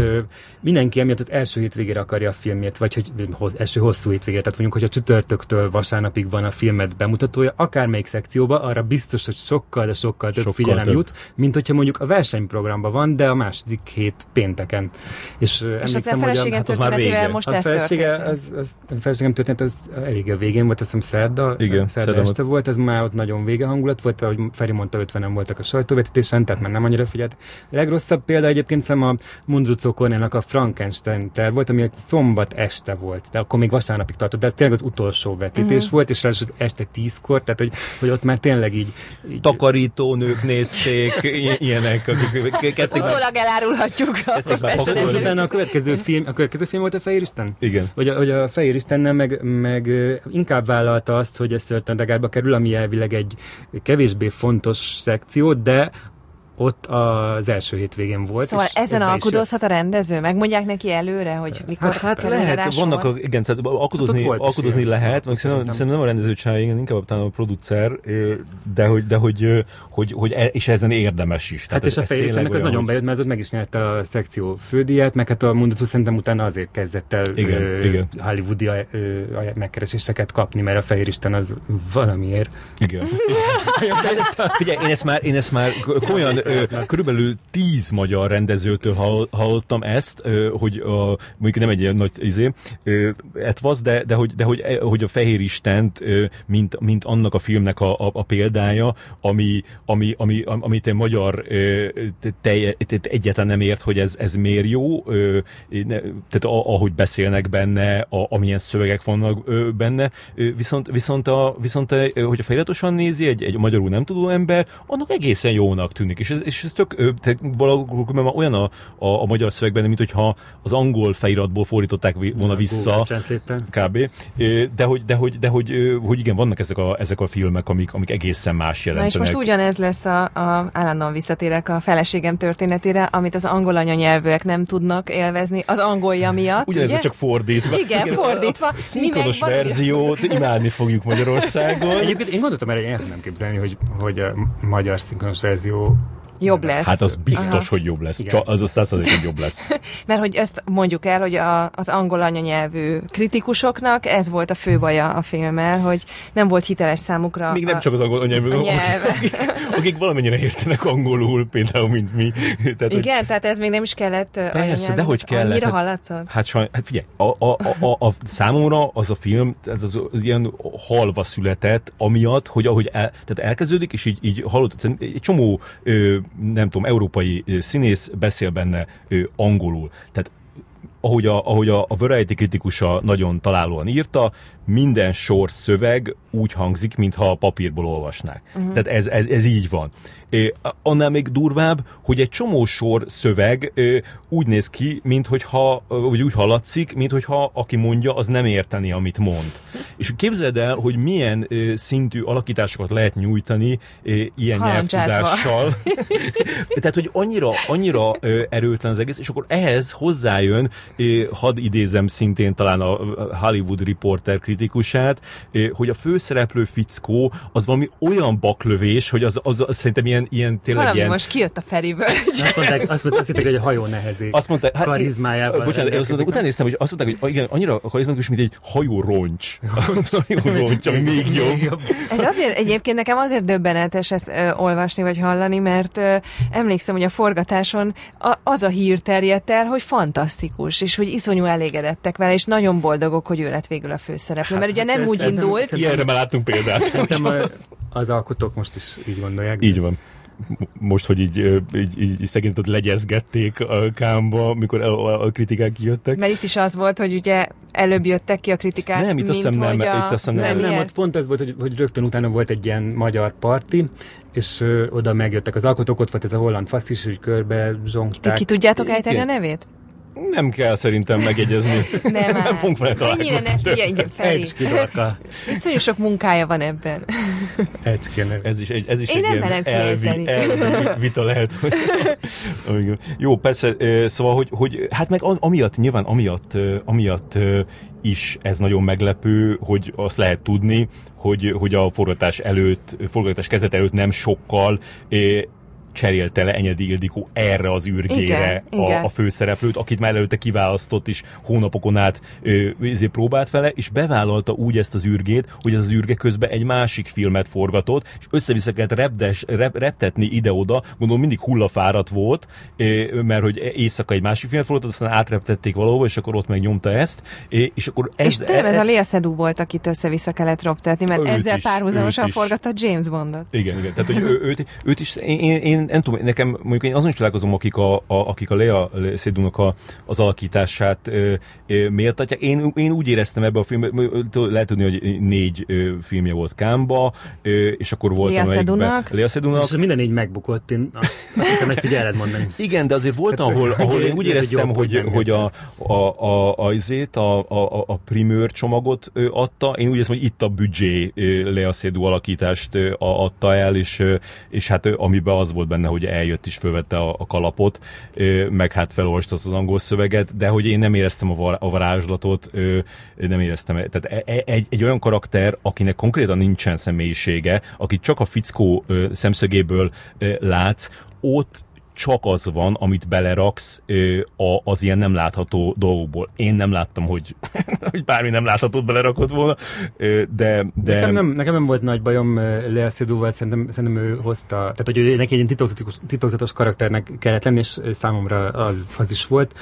mindenki emiatt az első hétvégére akarja a filmjét, vagy hogy első hosszú hétvégére, tehát mondjuk, hogy a csütörtöktől vasárnapig van a filmet bemutatója, akármelyik szekcióba, arra biztos, hogy sokkal, de sokkal több sokkal figyelem több. jut, mint hogyha mondjuk a versenyprogramban van, de a második hét pénteken. És, és emlékszem, hogy a, hát az már vége. Most a felesége, az, az, a feleségem történt, az elég a végén volt, azt hiszem szerda, Igen, szerda, szerda este volt, ez már ott nagyon vége hangulat volt, ahogy Feri mondta, 50 voltak a sajtóvetítésen, tehát már nem annyira figyelt. A legrosszabb példa egyébként szem a Mundrucó Cornélnak a Frankenstein terv volt, ami egy szombat este volt, de akkor még vasárnapig tartott, de ez tényleg az utolsó vetítés uh-huh. volt, és ráadásul este tízkor, tehát hogy, hogy ott már tényleg így... így Takarítónők nézték, ilyenek, akik kezdték... Utólag elárulhatjuk a És utána a következő film, a következő film volt a Fehér Isten? Igen. Hogy a, hogy a Fehér Istennel meg, meg inkább vállalta azt, hogy ez Szörtendegárba kerül, ami elvileg egy kevésbé fontos szekció, de ott az első hétvégén volt. Szóval ezen ez alkudozhat a rendező? Megmondják neki előre, hogy Persze. mikor Hát, hát lehet, vannak, a, igen, tehát alkudozni, hát alkudozni lehet, meg szerintem, szerintem nem a rendező csinálja, inkább talán a producer, de hogy, de hogy, hogy, hogy e, és ezen érdemes is. Tehát hát és a fejlődőnek az nagyon bejött, mert az meg is nyerte a szekció fődíját, meg hát a mondatú szerintem utána azért kezdett el igen, ö, igen. hollywoodi ö, megkereséseket kapni, mert a Fehér Isten az valamiért. Igen. Figyelj, én ezt már, én ezt már komolyan körülbelül tíz magyar rendezőtől hallottam ezt, hogy a, mondjuk nem egy ilyen nagy izé, etvasz, de, de, hogy, de hogy, e, hogy a Fehér Istent, mint, mint annak a filmnek a, a, a példája, ami, ami, ami, amit egy magyar te, egyáltalán nem ért, hogy ez, ez miért jó, tehát ahogy beszélnek benne, a, amilyen szövegek vannak benne, viszont, viszont, a, viszont a, hogy a feliratosan nézi egy, egy magyarul nem tudó ember, annak egészen jónak tűnik, és ez, és ez tök, valahol már olyan a, a, a magyar szövegben, mint hogyha az angol feliratból fordították volna vissza. Kb. De hogy, de hogy, de hogy, hogy igen, vannak ezek a, ezek a filmek, amik, amik egészen más jelentenek. Na és most ugyanez lesz a, a állandóan visszatérek a feleségem történetére, amit az angol anyanyelvűek nem tudnak élvezni az angolja miatt. Ugyanez ugye? csak fordítva. Igen, igen fordítva. A, a szinkronos verziót imádni fogjuk Magyarországon. Egyébként én gondoltam erre, hogy el képzelni, hogy, hogy a magyar szinkronos verzió Jobb lesz. Hát az biztos, Aha. hogy jobb lesz. Csak az a százszerzékben jobb lesz. Mert hogy ezt mondjuk el, hogy a, az angol anyanyelvű kritikusoknak ez volt a fő baja a filmmel, hogy nem volt hiteles számukra. Még a, nem csak az angol anyanyelvű, a akik, akik valamennyire értenek angolul, például, mint mi. Tehát, Igen, hogy... tehát ez még nem is kellett Persze, de hogy kellett. Annyira hát, hallatszott? Hát, saj, hát figyelj, a, a, a, a, a, számomra az a film, ez az, az ilyen halva született, amiatt, hogy ahogy el, tehát elkezdődik, és így, így hallott, egy csomó ö, nem tudom, európai színész beszél benne angolul. Tehát ahogy a, ahogy a, a Variety kritikusa nagyon találóan írta, minden sor szöveg úgy hangzik, mintha a papírból olvasnák. Uh-huh. Tehát ez, ez, ez így van. É, annál még durvább, hogy egy csomó sor szöveg ö, úgy néz ki, mintha, vagy úgy hallatszik, mintha aki mondja, az nem érteni, amit mond. És képzeld el, hogy milyen ö, szintű alakításokat lehet nyújtani ö, ilyen nyelvtudással. Tehát, hogy annyira, annyira ö, erőtlen az egész, és akkor ehhez hozzájön, ö, hadd idézem szintén talán a Hollywood Reporter kritikusát, hogy a főszereplő fickó az valami olyan baklövés, hogy az, az, az szerintem ilyen, ilyen tényleg Valami ilyen... most kijött a Feriből. Azt mondták, azt, mondták, azt mondták, hogy a hajó nehezé. Azt mondták, hát, karizmájával. Bocsánat, én azt mondták, utána néztem, hogy azt mondták, hogy igen, annyira karizmatikus, mint egy hajó roncs. Az hajó roncs, ami még jobb. Ez azért egyébként nekem azért döbbenetes ezt ö, olvasni vagy hallani, mert ö, emlékszem, hogy a forgatáson a, az a hír terjedt el, hogy fantasztikus, és hogy iszonyú elégedettek vele, és nagyon boldogok, hogy ő lett végül a főszereplő. Hát, mert ugye nem úgy indult. Ilyenre már láttunk példát. Az alkotók most is így gondolják. Így van most, hogy így, így, így, így szegényet legyezgették a kámba, mikor a, a kritikák kijöttek. Mert itt is az volt, hogy ugye előbb jöttek ki a kritikák, Nem, itt azt hiszem nem, a... itt azt nem, nem, nem, ott pont ez volt, hogy, hogy rögtön utána volt egy ilyen magyar parti, és ö, oda megjöttek az alkotók, ott volt ez a holland fasz is, hogy körbe zsongták. Ti ki tudjátok ejteni a nevét? Nem kell szerintem megjegyezni. Nem, nem fogunk vele Ennyire ne találkozni. felé. Egy dorka. Viszonylag sok munkája van ebben. Egy neve. Ez is egy, ez is Én egy nem ilyen elvi, elvi vita lehet. hogy- Jó, persze, szóval, hogy, hogy hát meg am- amiatt, nyilván amiatt, amiatt is ez nagyon meglepő, hogy azt lehet tudni, hogy, hogy a forgatás előtt, forgatás kezdet előtt nem sokkal cserélte le Enyedi Ildikó erre az űrgére Igen, igen. a, a főszereplőt, akit már előtte kiválasztott is hónapokon át ö, izé próbált vele, és bevállalta úgy ezt az űrgét, hogy ez az űrge közben egy másik filmet forgatott, és össze-vissza kellett repdes, rep, reptetni ide-oda, gondolom mindig hullafáradt volt, ö, mert hogy éjszaka egy másik filmet forgatott, aztán átreptették valahova, és akkor ott megnyomta ezt, és akkor ez... És nem, ez a Lea Seydoux volt, akit össze-vissza kellett roptetni, mert ezzel is, párhuzamosan forgatta James Bondot. Igen, igen. Tehát, hogy ő, őt, őt is, én, én, nem tudom, nekem mondjuk én azon is találkozom, akik a, a, akik a Lea a, az alakítását ö, ö, méltatják. Én, én úgy éreztem ebbe a filmbe, ö, lehet tudni, hogy négy ö, filmje volt Kámba, ö, és akkor volt Lea Seydoux-nak. Lea Seydoux-nak. És minden így megbukott, én azt hiszem, ezt így el lehet mondani. Igen, de azért volt, Hát, ahol, ahol én úgy éreztem, hogy, hogy a, a, a, a, a, a, a primőr csomagot adta. Én úgy érzem, hogy itt a büdzsé Lea Seydoux alakítást adta el, és, és hát amiben az volt benne, hogy eljött is fölvette a, a kalapot, meg hát felolvasta azt az angol szöveget, de hogy én nem éreztem a, var, a varázslatot, nem éreztem. Tehát e- e- egy, egy olyan karakter, akinek konkrétan nincsen személyisége, akit csak a fickó szemszögéből látsz, ott csak az van, amit beleraksz ö, a, az ilyen nem látható dolgokból. Én nem láttam, hogy, hogy bármi nem láthatót belerakott volna, ö, de... de Nekem nem, nekem nem volt nagy bajom Lea Seydoux-val, szerintem, szerintem ő hozta, tehát hogy neki egy ilyen titokzatos, titokzatos karakternek kellett lenni, és számomra az, az is volt.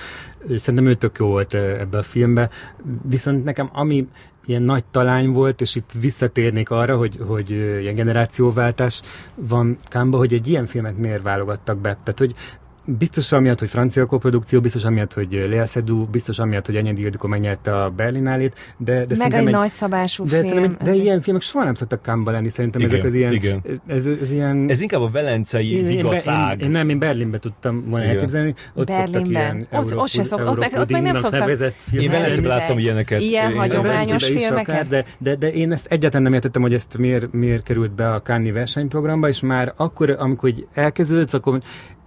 Szerintem ő tök jó volt ebbe a filmbe. Viszont nekem ami ilyen nagy talány volt, és itt visszatérnék arra, hogy, hogy ilyen generációváltás van Kámba, hogy egy ilyen filmet miért válogattak be. Tehát, hogy Biztos amiatt, hogy francia koprodukció, biztos amiatt, hogy Lea Seydoux, biztos amiatt, hogy Enyedi Ildikó megnyerte a Berlinálét, de, de Meg szerintem egy nagyszabású de, film. szerintem, de ezért. ilyen filmek soha nem szoktak kámba lenni, szerintem Igen, ezek az ilyen... igen. Ez, ez ilyen Ez inkább a velencei én, én, én, vigaszág. én, nem, én Berlinbe tudtam volna Igen. elképzelni. Ott szoktak Berlinben. ilyen Ott- ott se szok- ott meg- ott meg nem szoktak- nevezett Én filmek. Velencében Velencei. láttam ilyeneket. Ilyen Én- hagyományos filmeket? akár, de, de, de én ezt egyáltalán nem értettem, hogy ezt miért, miért került be a Cannes versenyprogramba, és már akkor, amikor elkezdődött, akkor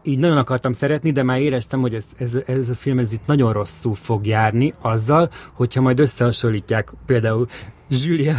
így nagyon akartam szeretni, de már éreztem, hogy ez, ez, ez a film ez itt nagyon rosszul fog járni azzal, hogyha majd összehasonlítják például Julia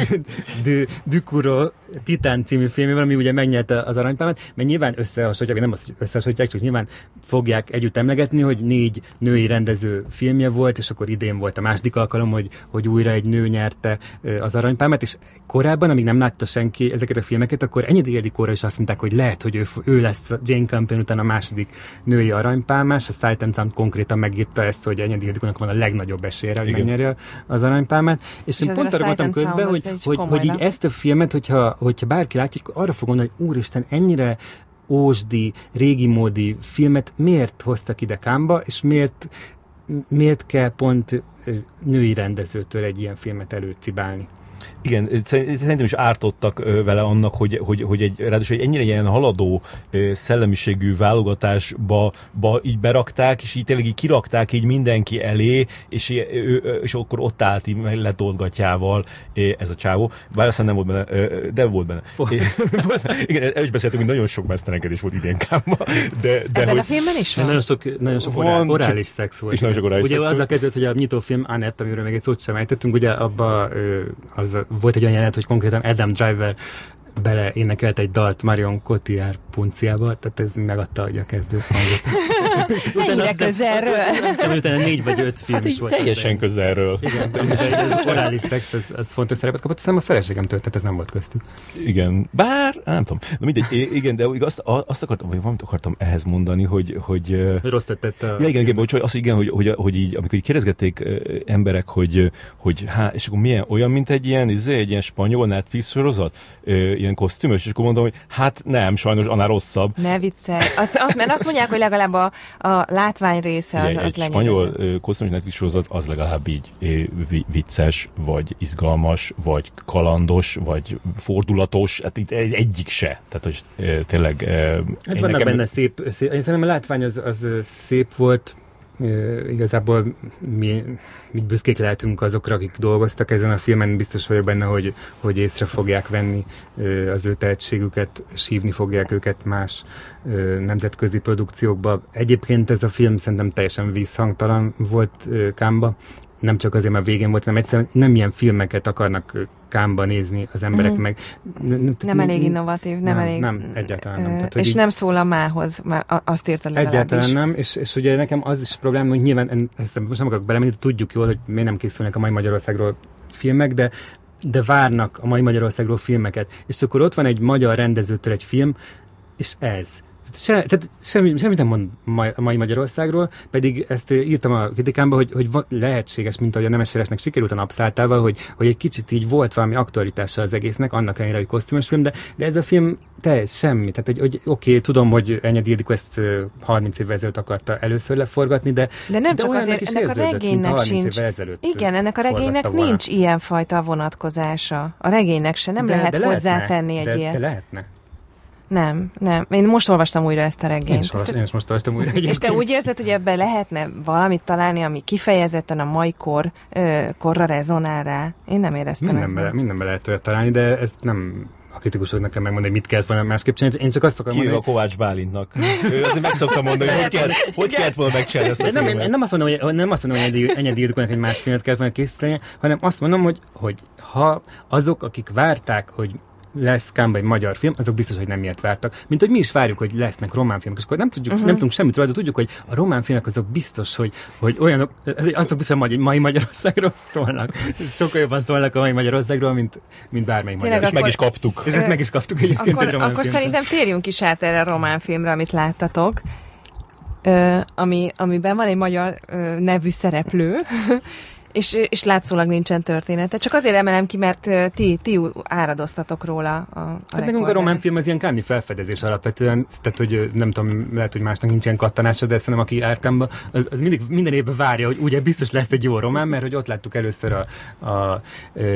du, Ducuro Titán című filmével, ami ugye megnyerte az aranypálmát, mert nyilván összehasonlítják, nem azt, összehasonlítják, csak nyilván fogják együtt emlegetni, hogy négy női rendező filmje volt, és akkor idén volt a második alkalom, hogy, hogy újra egy nő nyerte az aranypálmát, és korábban, amíg nem látta senki ezeket a filmeket, akkor Enyedi Ildikóra is azt mondták, hogy lehet, hogy ő, ő lesz Jane Campion után a második női aranypálmás, a Sight and Sound konkrétan megírta ezt, hogy Enyedi Ildikónak van a legnagyobb esélye, hogy megnyerje az aranypálmát, és, én pont arra and közben, hogy, hogy, hogy így ezt a filmet, hogyha, hogyha bárki látja, akkor arra fog gondolni, hogy úristen, ennyire ósdi, régi módi filmet miért hoztak ide Kámba, és miért, miért kell pont női rendezőtől egy ilyen filmet előcibálni. Igen, szerint- szerintem is ártottak vele annak, hogy, hogy, hogy egy, ráadásul egy ennyire ilyen haladó szellemiségű válogatásba ba így berakták, és így tényleg így kirakták így mindenki elé, és, ő, és akkor ott állt így letolgatjával ez a csávó. Bár aztán nem volt benne, de volt benne. Igen, el is beszéltünk, hogy nagyon sok mesztelenkedés volt idén kámba, de, de Ebben hogy, a filmben is van? nagyon sok, nagyon sok Van, orál, csak- orális szex volt. és nagyon sok orális ugye szex az a kezdődött, hogy a nyitófilm Annette, amiről még egy szót sem ejtettünk, ugye abba az, volt egy olyan jelenet, hogy konkrétan Adam Driver bele énekelt egy dalt Marion Cotillard punciába, tehát ez megadta ugye a kezdő hangot. Mennyire aztán- közelről. Aztán utána négy vagy öt film hát is volt. teljesen ebben. közelről. Igen, de de ez orális szex, ez, ez fontos szerepet kapott, aztán a feleségem tehát ez nem volt köztük. Igen, bár, nem tudom. Na mindegy, igen, de azt, azt akartam, vagy valamit akartam ehhez mondani, hogy, hogy Hogy rossz tett a... Ja, igen, igen, bocs, hogy azt igen, hogy, hogy, hogy így, amikor így kérdezgették emberek, hogy, hogy hát, és akkor milyen, olyan, mint egy ilyen, izé, egy ilyen spanyol Netflix sorozat, ilyen kosztümös, és akkor mondom, hogy hát nem, sajnos annál rosszabb. Ne viccelj. Azt, azt, mert azt mondják, hogy legalább a, a látvány része az, Ugye, az egy spanyol kosztümös Netflix sorozat az legalább így vicces, vagy izgalmas, vagy kalandos, vagy fordulatos, hát itt egy, egyik se. Tehát, hogy tényleg... Hát én vannak nekem- benne szép, szép, én szerintem a látvány az, az szép volt, igazából mi, mi büszkék lehetünk azokra, akik dolgoztak ezen a filmen, biztos vagyok benne, hogy, hogy észre fogják venni az ő tehetségüket, és hívni fogják őket más nemzetközi produkciókba. Egyébként ez a film szerintem teljesen vízhangtalan volt Kámba, nem csak azért, mert végén volt, hanem egyszerűen nem ilyen filmeket akarnak kámba nézni az emberek uh-huh. meg. Nem elég innovatív, nem, elég. Nem, egyáltalán nem. Tehát, és nem szól a mához, már azt írta legalábbis. Egyáltalán nem, és, és ugye nekem az is problém, hogy nyilván, ezt most nem akarok belemenni, tudjuk jól, hogy miért nem készülnek a mai Magyarországról filmek, de de várnak a mai Magyarországról filmeket. És akkor ott van egy magyar rendezőtől egy film, és ez se, tehát semmi, semmit nem mond a mai Magyarországról, pedig ezt írtam a kritikámban, hogy, hogy lehetséges, mint ahogy a Nemeséresnek sikerült a napszáltával, hogy, hogy egy kicsit így volt valami aktualitása az egésznek, annak ellenére, hogy kosztümös film, de, de ez a film te semmi. Tehát, hogy, hogy oké, okay, tudom, hogy Enyedi Ildikó ezt 30 évvel ezelőtt akarta először leforgatni, de De nem de csak azért, is ennek a regénynek sincs. Igen, ennek a regénynek volna. nincs ilyen fajta vonatkozása. A regénynek se nem de, lehet de hozzátenni lehetne, egy de, ilyet. De lehetne. Nem, nem. Én most olvastam újra ezt a regényt. Én is, olvastam, én is most olvastam újra egyébként. És te úgy érzed, hogy ebben lehetne valamit találni, ami kifejezetten a mai kor, ö, korra rezonál rá? Én nem éreztem mindenbe, ezt. Mindenbe lehet olyat találni, de ez nem a kritikusok nekem megmondani, hogy mit kellett volna másképp csinálni. Én csak azt akarom mondani. a Kovács Bálintnak. ő azért meg szokta mondani, hogy hogy kellett, hogy kellett volna megcsinálni ezt a nem, én, nem azt mondom, hogy, nem azt mondom, hogy Enyedi Ildikónak egy más filmet kellett volna készíteni, hanem azt mondom, hogy, hogy ha azok, akik várták, hogy lesz Kámba egy magyar film, azok biztos, hogy nem ilyet vártak. Mint hogy mi is várjuk, hogy lesznek román filmek, és akkor nem tudjuk, uh-huh. nem tudunk semmit róla, de tudjuk, hogy a román filmek azok biztos, hogy, hogy olyanok, azok biztos, hogy mai Magyarországról szólnak. Sokkal jobban szólnak a mai Magyarországról, mint, mint bármely magyar. És akkor, meg is kaptuk. És ezt meg is kaptuk egyébként akkor, egy román Akkor szerintem térjünk is át erre a román filmre, amit láttatok. Ö, ami, amiben van egy magyar ö, nevű szereplő, és, és látszólag nincsen története. Csak azért emelem ki, mert ti, ti áradoztatok róla a, a hát nekünk a román film az ilyen káni felfedezés alapvetően, tehát hogy nem tudom, lehet, hogy másnak nincsen kattanása, de szerintem aki Árkámba, az, az mindig minden évben várja, hogy ugye biztos lesz egy jó román, mert hogy ott láttuk először a, a, a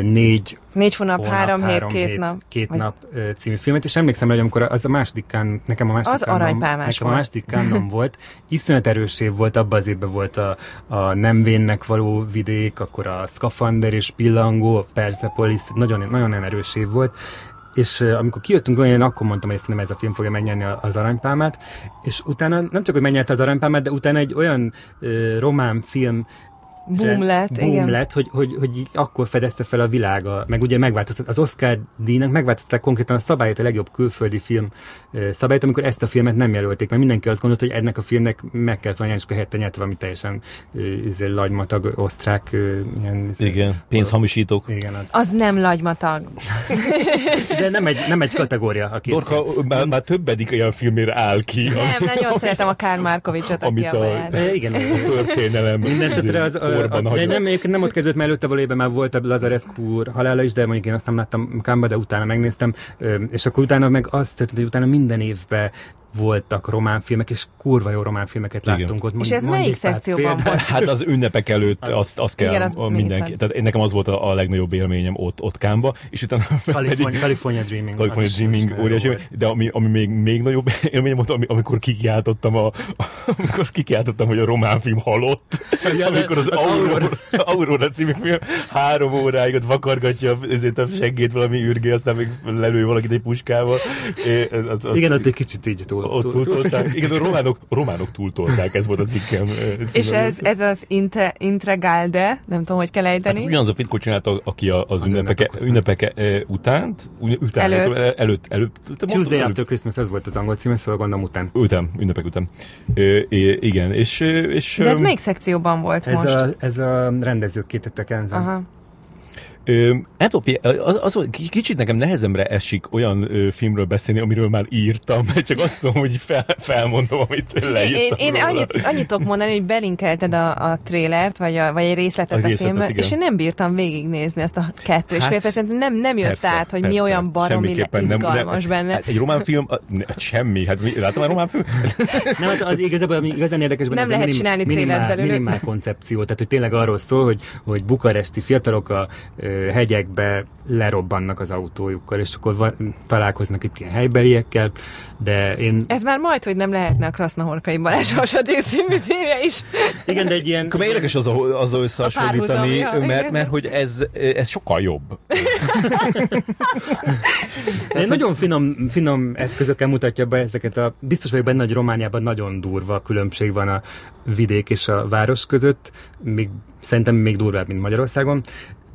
négy Négy hónap, hónap három, három hét, két hét, nap. Két vagy... nap című filmet, és emlékszem, hogy amikor az a második kán, nekem a második az kánom, nekem volt. a második kánom volt, iszonyat erős év volt, abban az évben volt a, a nem vénnek való vidék, akkor a Skafander és Pillangó, a Persepolis, nagyon, nagyon, erős év volt, és amikor kijöttünk olyan, akkor mondtam, hogy nem ez a film fogja megnyerni az aranypálmát, és utána nem csak, hogy megnyerte az aranypálmát, de utána egy olyan uh, román film boom lett, boom igen. lett hogy, hogy, hogy így akkor fedezte fel a világa, meg ugye megváltoztat, az Oscar díjnak megváltoztatták konkrétan a szabályt, a legjobb külföldi film szabályt, amikor ezt a filmet nem jelölték, mert mindenki azt gondolta, hogy ennek a filmnek meg kell felnyerni, és helyette nyert valami teljesen izé, lagymatag, osztrák, ilyen... Izé, igen, pénzhamisítók. Igen, az. Az nem lagymatag. De nem egy, nem egy kategória. Aki Dorka már, már többedik olyan filmére áll ki. Nem, nagyon szeretem a Kár Márkovicsot, aki amit a, a, igen, a történelem. Minden esetre az, Orban a, nem, egyébként nem ott kezdődött, mert előtte valójában már volt a Lazarescu úr halála is, de mondjuk én azt nem láttam Kámba, de utána megnéztem, és akkor utána meg azt történt, hogy utána minden évben voltak román filmek, és kurva jó román filmeket Igen. láttunk ott. És ez melyik szekcióban volt? Hát az ünnepek előtt az, azt, azt kell igen, az mindenki. Tehát nekem az volt a, a legnagyobb élményem ott, ott Kámba, és utána California, California Dreaming. California Dreaming, óriási, de ami, ami még, még nagyobb élményem volt, amikor kikiáltottam, a, amikor kikiáltottam, hogy a román film halott, ja, amikor az, az Aurora, Aurora című film három óráig ott vakargatja ezért a seggét valami ürgé, aztán még lelő valakit egy puskával. Az, az, Igen, ott egy kicsit így túl ott túltolták. Igen, a románok, románok túltolták, ez volt a cikkem. És ez, ez az intre, Intregalde, nem tudom, hogy kell ejteni. Hát ugyanaz a fickó csinálta, aki az, az ünnepeke, ünnepeke utánt, után, előtt, előtt, előtt, Tuesday After Christmas, ez volt az angol címe, szóval gondolom után. Után, ünnepek után. igen, és, és... De ez melyik szekcióban volt ez most? A, ez a rendezők kétettek Aha. Ö, nem tudom, az, az, kicsit nekem nehezemre esik olyan ö, filmről beszélni, amiről már írtam, mert csak azt tudom, hogy fel, felmondom, amit leírtam Én, én annyit, annyit tudok mondani, hogy belinkelted a, a trélert, vagy, a, vagy egy részletet a, a filmben, és én nem bírtam végignézni ezt a kettő hát, és fél nem, nem jött persze, át, hogy persze, mi olyan baromi izgalmas nem, benne. Hát egy román film, hát semmi, hát mi, látom a román film? nem, hát az igazából, ami igazán érdekes benne, nem lehet minim, csinálni minimál, minimál koncepció, tehát hogy tényleg arról szól, hogy, hogy bukaresti fiatalok a hegyekbe lerobbannak az autójukkal, és akkor van, találkoznak itt ilyen helybeliekkel, de én... Ez már majd, hogy nem lehetne a Krasznahorkai Balázs Hasadé című filmje is. Igen, de egy ilyen... Akkor érdekes az, azzal összehasonlítani, mert, mert hogy ez, ez sokkal jobb. Tehát, nagyon finom, finom eszközökkel mutatja be ezeket a... Biztos vagyok benne, hogy Romániában nagyon durva különbség van a vidék és a város között, még, szerintem még durvább, mint Magyarországon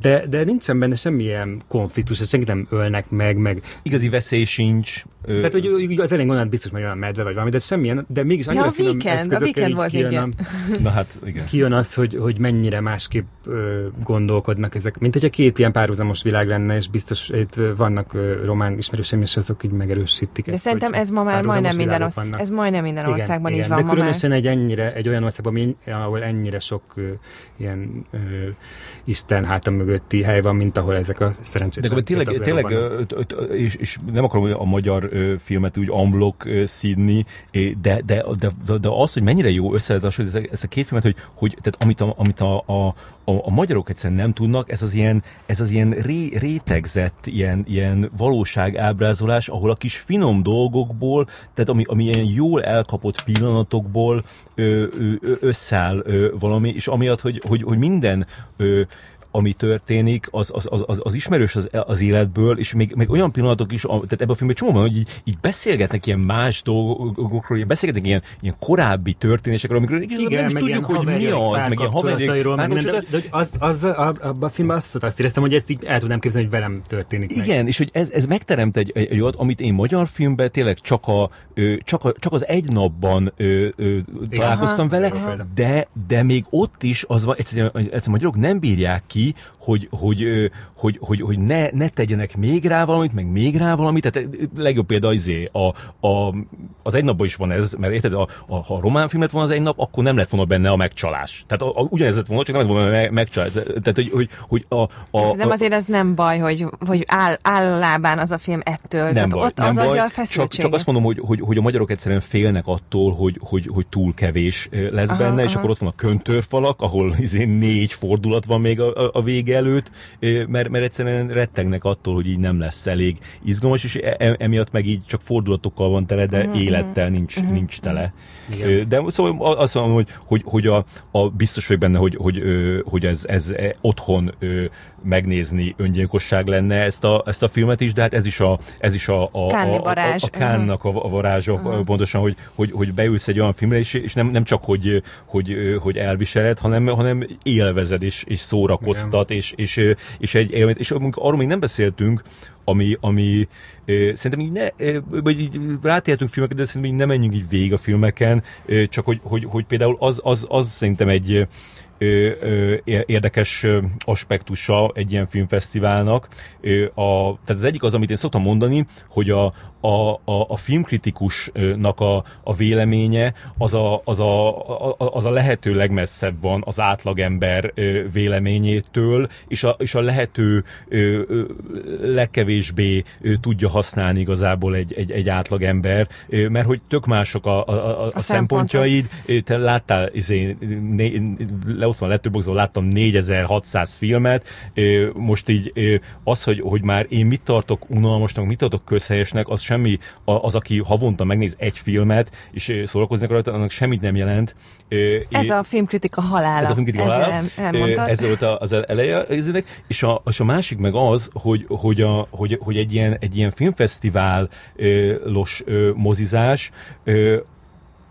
de, de nincsen benne semmilyen konfliktus, senkit nem ölnek meg, meg... Igazi veszély sincs. Tehát, hogy az elején gondolod, biztos, hogy olyan medve vagy valami, de semmilyen, de mégis annyira ja, a weekend, a weekend volt kijön, igen. Na hát, igen. Kijön az, hogy, hogy mennyire másképp ö, gondolkodnak ezek. Mint hogy a két ilyen párhuzamos világ lenne, és biztos itt vannak ö, román ismerőseim, és azok így megerősítik. De ezt, szerintem ez ma már majdnem minden, ország, ez majdnem minden igen, országban igen, így van de különösen egy, ennyire, egy olyan országban, ahol ennyire sok ö, ilyen ö, Isten hátam mögötti hely van, mint ahol ezek a szerencsétlen De tényleg, tényleg és, és nem akarom a magyar filmet úgy amblok szídni, de, de, de, de, az, hogy mennyire jó összeadás, ez a két filmet, hogy, hogy tehát amit a, amit a, a, a, a magyarok egyszerűen nem tudnak, ez az ilyen, ez az ilyen ré, rétegzett ilyen, ilyen valóságábrázolás, ahol a kis finom dolgokból, tehát ami, ami ilyen jól elkapott pillanatokból ö, ö, összeáll ö, valami, és amiatt, hogy, hogy, hogy minden ö, ami történik, az, az, az, az, az ismerős az, az életből, és még, még olyan pillanatok is, tehát ebben a filmben csomó van, hogy így, így beszélgetnek ilyen más dolgokról, így beszélgetnek ilyen, ilyen korábbi történésekről, amikről Igen, nem is tudjuk, hogy mi az, meg ilyen haverjairól, meg minden, de, de, az, az, abban a filmben azt, azt éreztem, hogy ezt így el tudnám képzelni, hogy velem történik Igen, meg. és hogy ez, ez megteremt egy, egy, egy olyat, amit én magyar filmben tényleg csak, a, csak, a, csak az egy napban ö, ö, találkoztam aha, vele, de, de még ott is az van, egyszerűen, egyszerűen a magyarok nem bírják ki, ki, hogy, hogy, hogy, hogy, hogy ne, ne tegyenek még rá valamit, meg még rá valamit. Tehát legjobb példa izé, a, a, az egy napban is van ez, mert érted, a, a, ha a román filmet van az egy nap, akkor nem lett volna benne a megcsalás. Tehát a, a, ugyanez lett volna, csak nem lett volna meg, megcsalás. Tehát, hogy, hogy, hogy a, a, nem azért ez nem baj, hogy, hogy áll, áll a lábán az a film ettől. Nem baj, ott nem az baj. A csak, csak azt mondom, hogy, hogy, hogy a magyarok egyszerűen félnek attól, hogy, hogy, hogy túl kevés lesz aha, benne, aha. és akkor ott van a köntörfalak, ahol izé négy fordulat van még a, a, a vége előtt, mert, mert egyszerűen rettegnek attól, hogy így nem lesz elég izgalmas, és e, e, emiatt meg így csak fordulatokkal van tele, de uh-huh, élettel nincs, uh-huh. nincs tele. Igen. De szóval azt mondom, hogy, hogy, hogy a, a biztos vagyok benne, hogy, hogy, hogy ez, ez otthon megnézni öngyilkosság lenne ezt a, ezt a filmet is, de hát ez is a, ez is a, a, a, a, a Kánnak a, a varázsa uh-huh. pontosan, hogy, hogy, hogy beülsz egy olyan filmre, és, és nem, nem csak, hogy, hogy, hogy elviseled, hanem, hanem élvezed, és, és szórakoztat, és, és, és, egy, és arról még nem beszéltünk, ami, ami ö, szerintem így ne, ö, vagy így rátértünk filmeket, de szerintem így nem menjünk így végig a filmeken, ö, csak hogy, hogy, hogy például az, az, az szerintem egy érdekes aspektusa egy ilyen filmfesztiválnak. A, tehát az egyik az, amit én szoktam mondani, hogy a, a, a, a filmkritikusnak a, a véleménye az a, az, a, az a lehető legmesszebb van az átlagember véleményétől, és a, és a lehető legkevésbé tudja használni igazából egy, egy, egy átlagember, mert hogy tök mások a, a, a, a, a szempontjaid. Te láttál, izé, né, le, ott van Letterboxdon, láttam 4600 filmet, most így az, hogy, hogy már én mit tartok unalmasnak, mit tartok közhelyesnek, az semmi, az, aki havonta megnéz egy filmet, és szórakozni akar, annak semmit nem jelent. Ez a filmkritika halála. Ez a filmkritika halála. Ez volt az eleje, és a, és a másik meg az, hogy, hogy, a, hogy, hogy egy ilyen, egy ilyen filmfesztiválos mozizás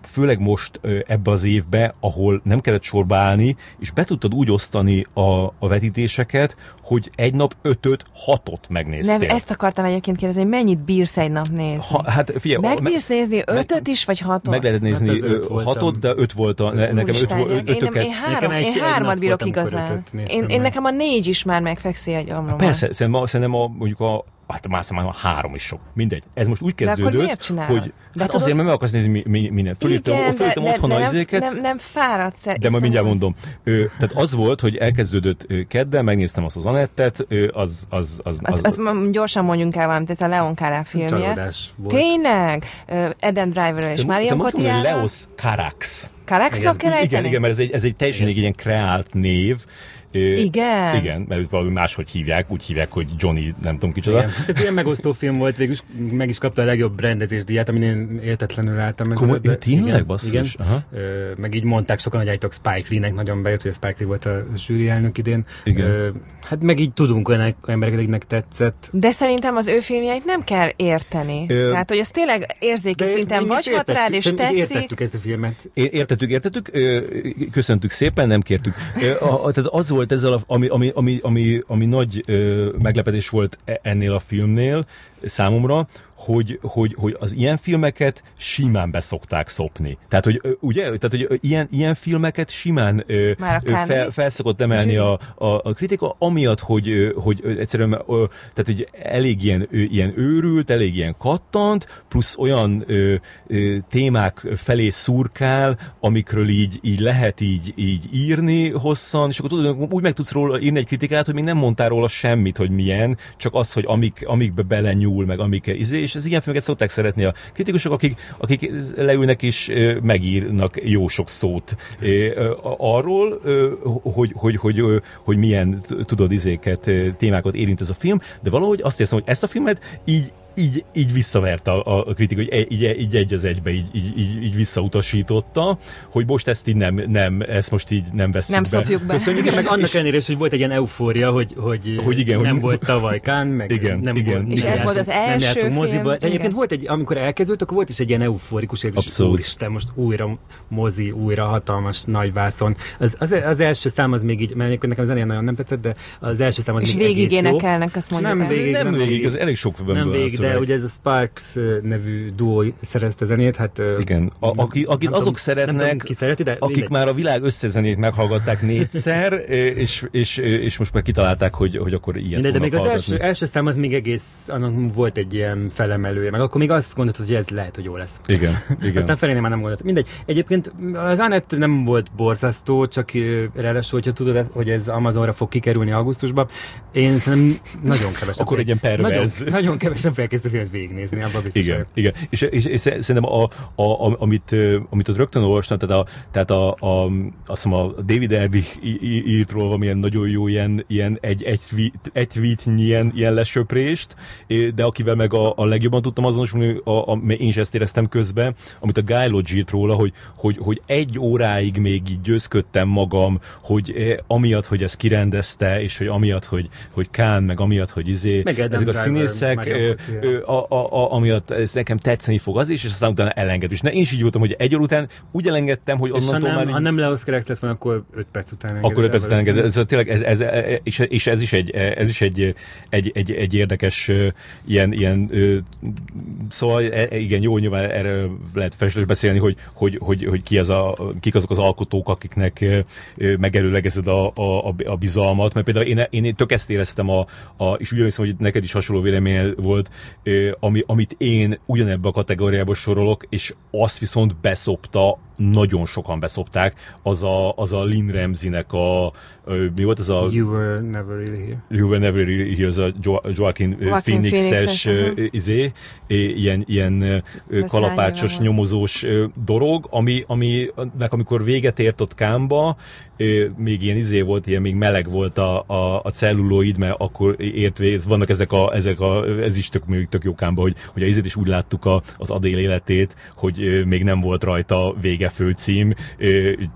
főleg most ebbe az évbe, ahol nem kellett sorba állni, és be tudtad úgy osztani a, a vetítéseket, hogy egy nap ötöt, hatot megnéztél. Nem, ezt akartam egyébként kérdezni, hogy mennyit bírsz egy nap nézni? Ha, hát figyelj, Megbírsz me, nézni ötöt meg, is, vagy hatot? Meg lehet nézni hát öt hatot, de öt volt a, ne, nekem öt, öt, ötöket. Én, én, három, nekem egy, én hármat bírok igazán. Én, én nekem a négy is már megfekszi egy amromban. Persze, szerintem, szerintem a, mondjuk a hát már már három is sok. Mindegy. Ez most úgy kezdődött, hogy de hát azért, mert meg akarsz nézni mi, mi, mindent. Fölírtam, Igen, fölírtam de, otthon de, az izéket. Nem, nem fáradsz. De majd mindjárt mondom. Ö, tehát az volt, hogy elkezdődött kedden, megnéztem azt az Anettet, az, az, az, az, az, az, az gyorsan mondjunk el valamit, ez a Leon Kárá filmje. Tényleg? Eden Driver és Marion Cotillard. Leos Carax. Karaxnak kell ejteni? Igen, igen, mert ez egy, ez egy teljesen egy ilyen kreált név, igen. Igen, mert valami máshogy hívják, úgy hívják, hogy Johnny, nem tudom kicsoda. Igen. Hát ez ilyen megosztó film volt, végül meg is kapta a legjobb rendezés díját, amin én értetlenül álltam. Komoly, de, tényleg, igen, basszus? Igen. Aha. Ö, meg így mondták sokan, hogy állítok Spike Lee-nek nagyon bejött, hogy a Spike Lee volt a zsűri elnök idén. Igen. Ö, hát meg így tudunk olyan emberek, akiknek tetszett. De szerintem az ő filmjeit nem kell érteni. Ö, Tehát, hogy az tényleg érzéki szinten vagy hat rád, és tetszik. Értettük ezt a filmet. Értettük, értettük, köszöntük szépen, nem kértük. tehát az volt volt ezzel, a, ami, ami, ami, ami, ami nagy ö, meglepetés volt e, ennél a filmnél számomra, hogy, hogy, hogy az ilyen filmeket simán beszokták szopni. Tehát, hogy ugye, tehát, hogy ilyen, ilyen filmeket simán ö, fel, fel szokott emelni a, a, a kritika, amiatt, hogy, hogy egyszerűen tehát, hogy elég ilyen, ilyen őrült, elég ilyen kattant, plusz olyan ö, ö, témák felé szurkál, amikről így, így lehet így, így írni hosszan, és akkor tudod, úgy meg tudsz róla írni egy kritikát, hogy még nem mondtál róla semmit, hogy milyen, csak az, hogy amik, amikbe belenyúl, meg amik izé, és az ilyen filmeket szokták szeretni a kritikusok, akik, akik leülnek és megírnak jó sok szót. Arról, hogy, hogy, hogy, hogy milyen tudod izéket, témákat érint ez a film, de valahogy azt érzem, hogy ezt a filmet így így, így visszavert a, a kritika, hogy így, így egy az egybe így, így, így, így visszautasította, hogy most ezt így nem, nem ezt most így nem veszünk nem be. szopjuk be. Köszönjük, és meg annak ellenére is, hogy volt egy ilyen eufória, hogy, hogy, hogy igen, nem hogy, volt tavaly Kán, meg igen, nem igen. volt. És ez volt az első nem moziba. De egyébként volt egy, amikor elkezdődött, akkor volt is egy ilyen euforikus érzés, Abszolút. úristen, most újra mozi, újra hatalmas nagy vászon. Az, az, az első szám az még így, mert nekem az nagyon nem tetszett, de az első szám az és még végig énekelnek, azt mondjuk. Nem végig, nem végig, az elég sok Nem végig, de ugye ez a Sparks nevű duó szerezte zenét, hát... Igen, a, aki, akit azok tudom, szeretnek, tudom, ki szereti, de akik mindegy. már a világ összezenét meghallgatták négyszer, és, és, és most már kitalálták, hogy, hogy akkor ilyet Mindegy, de még az első, első szám az még egész, annak volt egy ilyen felemelője, meg akkor még azt gondoltad, hogy ez lehet, hogy jó lesz. Igen, igen. Aztán felé már nem gondoltam. Mindegy. Egyébként az Annette nem volt borzasztó, csak ráadásul, hogyha tudod, hogy ez Amazonra fog kikerülni augusztusban, én szerintem nagyon kevesen. akkor egy ilyen pervez. Nagyon, nagyon kevesen felkészítő filmet végignézni, abban biztos Igen, igen. És, és, és, szerintem a, a, a, amit, amit ott rögtön olvastam, tehát a, tehát a, a, azt hiszem a David Erbich írt róla valamilyen nagyon jó ilyen, ilyen egy, egy, egy tweetnyi ilyen, ilyen lesöprést, de akivel meg a, a legjobban tudtam azonosulni, a, a, én is ezt éreztem közben, amit a Guy Lodge írt róla, hogy, hogy, hogy egy óráig még így győzködtem magam, hogy amiatt, hogy ezt kirendezte, és hogy amiatt, hogy, hogy Kán, meg amiatt, hogy izé, meg ezek a színészek, a, a, a, amiatt ez nekem tetszeni fog az is, és aztán utána elenged. És ne, én is így voltam, hogy egy után úgy elengedtem, hogy onnantól és ha nem, már... Ha nem Leos Kerex lett volna, akkor 5 perc után engedett. Akkor 5 perc után engedett. Ez, tényleg ez, ez, és, és, ez is egy, ez is egy, egy, egy, egy érdekes ilyen, ilyen szóval e, e, igen, jó, nyilván erre lehet felesleges beszélni, hogy, hogy, hogy, hogy ki az a, kik azok az alkotók, akiknek megerőlegezed a, a, a bizalmat, mert például én, én tök ezt éreztem, a, a, és úgy hiszem, hogy neked is hasonló vélemény volt, ami, amit én ugyanebbe a kategóriába sorolok, és azt viszont beszopta, nagyon sokan beszopták, az a, az a Lynn Ramsey-nek a, mi volt az a... You were never really here. You were never really here, az a jo- Joaquin, Joaquin Phoenix-es izé, ilyen, ilyen kalapácsos, nyomozós dolog, ami, aminek amikor véget ért ott Kámba, még ilyen izé volt, ilyen még meleg volt a, a, a celluloid, mert akkor ért vannak ezek a, ezek a, ez is tök, még tök jó Kámba, hogy, hogy a izét is úgy láttuk a, az Adél életét, hogy még nem volt rajta vége főcím,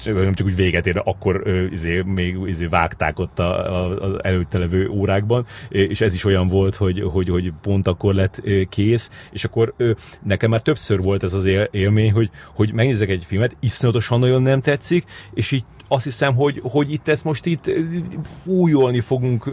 nem csak úgy véget ér, akkor izé, még izé vágták ott az előtte levő órákban, és ez is olyan volt, hogy, hogy, hogy pont akkor lett kész, és akkor nekem már többször volt ez az élmény, hogy, hogy megnézek egy filmet, iszonyatosan nagyon nem tetszik, és így azt hiszem, hogy, hogy itt ezt most itt fújolni fogunk,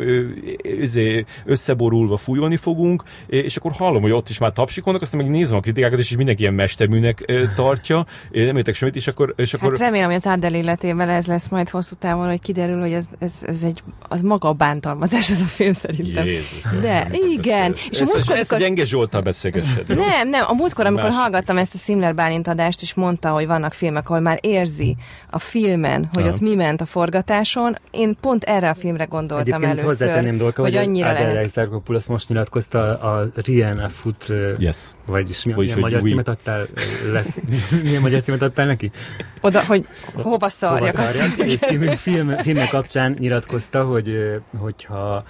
összeborulva fújolni fogunk, és akkor hallom, hogy ott is már tapsikolnak, aztán meg nézem a kritikákat, és így mindenki ilyen mesterműnek tartja, nem értek semmit, és akkor... És akkor... Hát remélem, hogy az Árdel életével ez lesz majd hosszú távon, hogy kiderül, hogy ez, ez, ez egy az maga a bántalmazás ez a film szerintem. Jézus, De, igen. És a múltkor, ezt, amikor... gyenge Zsoltal beszélgessed. Nem, nem, a múltkor, amikor Más. hallgattam ezt a Simler Bálintadást, és mondta, hogy vannak filmek, ahol már érzi a filmen, hogy hogy ott mi ment a forgatáson. Én pont erre a filmre gondoltam Egyébként először. Dolka, hogy, hogy annyira lehet. Szerkopoulos most nyilatkozta a Triana Foot, yes. vagyis milyen, milyen magyar címet adtál, lesz, milyen magyar címet adtál neki? Oda, hogy hova szarjak. Hova szarjak? Egy című film, filmek kapcsán nyilatkozta, hogy hogyha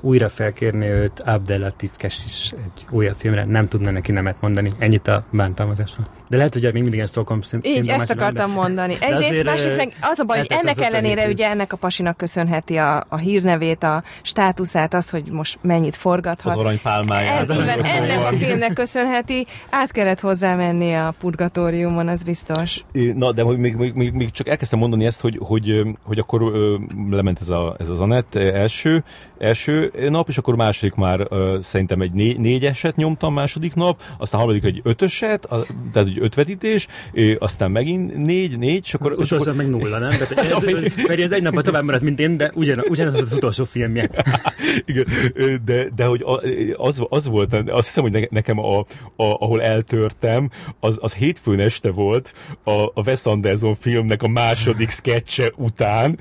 újra felkérni őt Abdelatif is egy újabb filmre, nem tudna neki nemet mondani. Ennyit a bántalmazásról. De lehet, hogy még mindig ilyen Stockholm Így, ezt akartam de... mondani. Egyrészt, másrészt az a baj, hogy ennek ellenére ugye ennek a pasinak köszönheti a, a hírnevét, a státuszát, az, hogy most mennyit forgathat. Az aranypálmáját. Ennek a filmnek köszönheti. Át kellett hozzá menni a purgatóriumon, az biztos. Na, de még, még, még, még csak elkezdtem mondani ezt, hogy, hogy, hogy akkor ö, lement ez, a, ez az Anett első, első nap, és akkor második már ö, szerintem egy né, négyeset nyomtam második nap, aztán harmadik egy ötöset, a, tehát egy ötvetítés, aztán megint négy, négy, és akkor... Az utolsó akkor... meg nulla, nem? Tehát Feri, ez egy napban tovább maradt, mint én, de ugyan, ugyanaz az utolsó filmje. Igen, de, de hogy az, az volt, azt hiszem, hogy nekem, a, a, ahol eltörtem, az, az hétfőn este volt a, a Wes Anderson filmnek a második sketche után.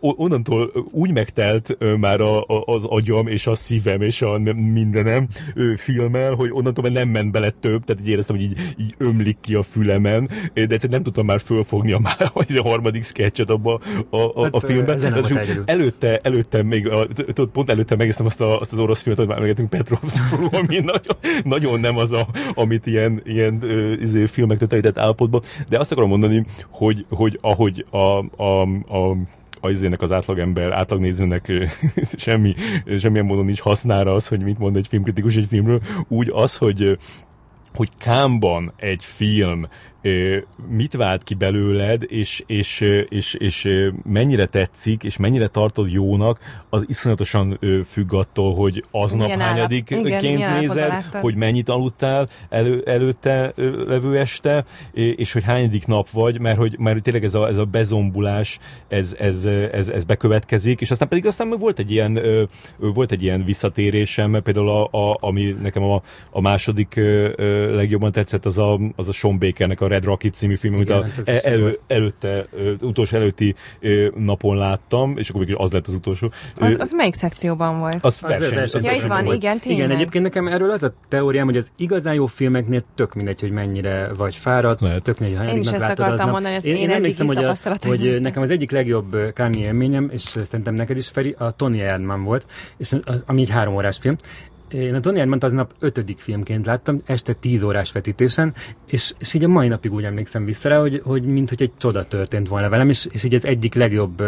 Onnantól úgy megtelt már a, a, az agyam és a szívem és a mindenem filmmel, hogy onnantól már nem ment bele több, tehát így éreztem, hogy így, így ömlik ki a fülemen, de egyszerűen nem tudtam már fölfogni a, már, a harmadik sketchet abba a, a, hát, a filmben. Hát, előtte, előtte még, a, pont előtte megnéztem azt, a, azt az orosz filmet, hogy már megetünk Petrovskról, ami nagyon, nagyon nem az, a, amit ilyen, ilyen izé, filmek tetejített állapotban, de azt akarom mondani, hogy, hogy ahogy a, a, a az az átlagember, átlagnézőnek semmi, semmilyen módon nincs hasznára az, hogy mit mond egy filmkritikus egy filmről, úgy az, hogy hogy Kámban egy film mit vált ki belőled, és, és, és, és mennyire tetszik, és mennyire tartod jónak, az iszonyatosan függ attól, hogy aznap milyen hányadikként nézed, hogy mennyit aludtál elő, előtte levő este, és hogy hányadik nap vagy, mert hogy mert tényleg ez a, ez a bezombulás, ez, ez, ez, ez bekövetkezik, és aztán pedig aztán volt egy ilyen, volt egy ilyen visszatérésem, például a, a, ami nekem a, a második legjobban tetszett, az a, az a Sean Bakernek a Red Rocket című film, amit a, hát elő, előtte, utolsó előtti napon láttam, és akkor végül az lett az utolsó. Az, az melyik szekcióban volt? Az, az verseny. Az ja, itt van, volt. igen, tényleg. Igen, egyébként nekem erről az a teóriám, hogy az igazán jó filmeknél tök mindegy, hogy mennyire vagy fáradt, Lehet. tök mindegy, hogy Én is ezt akartam aznap. mondani, ezt én, én, én emlékszem, hogy, a, hogy nekem az egyik legjobb Kanye élményem, és szerintem neked is, Feri, a Tony Erdman volt, és ami egy három órás film, én a Tony Erdmant aznap ötödik filmként láttam, este tíz órás vetítésen, és, és így a mai napig úgy emlékszem vissza rá, hogy, hogy mint hogy egy csoda történt volna velem, és, és így ez egyik legjobb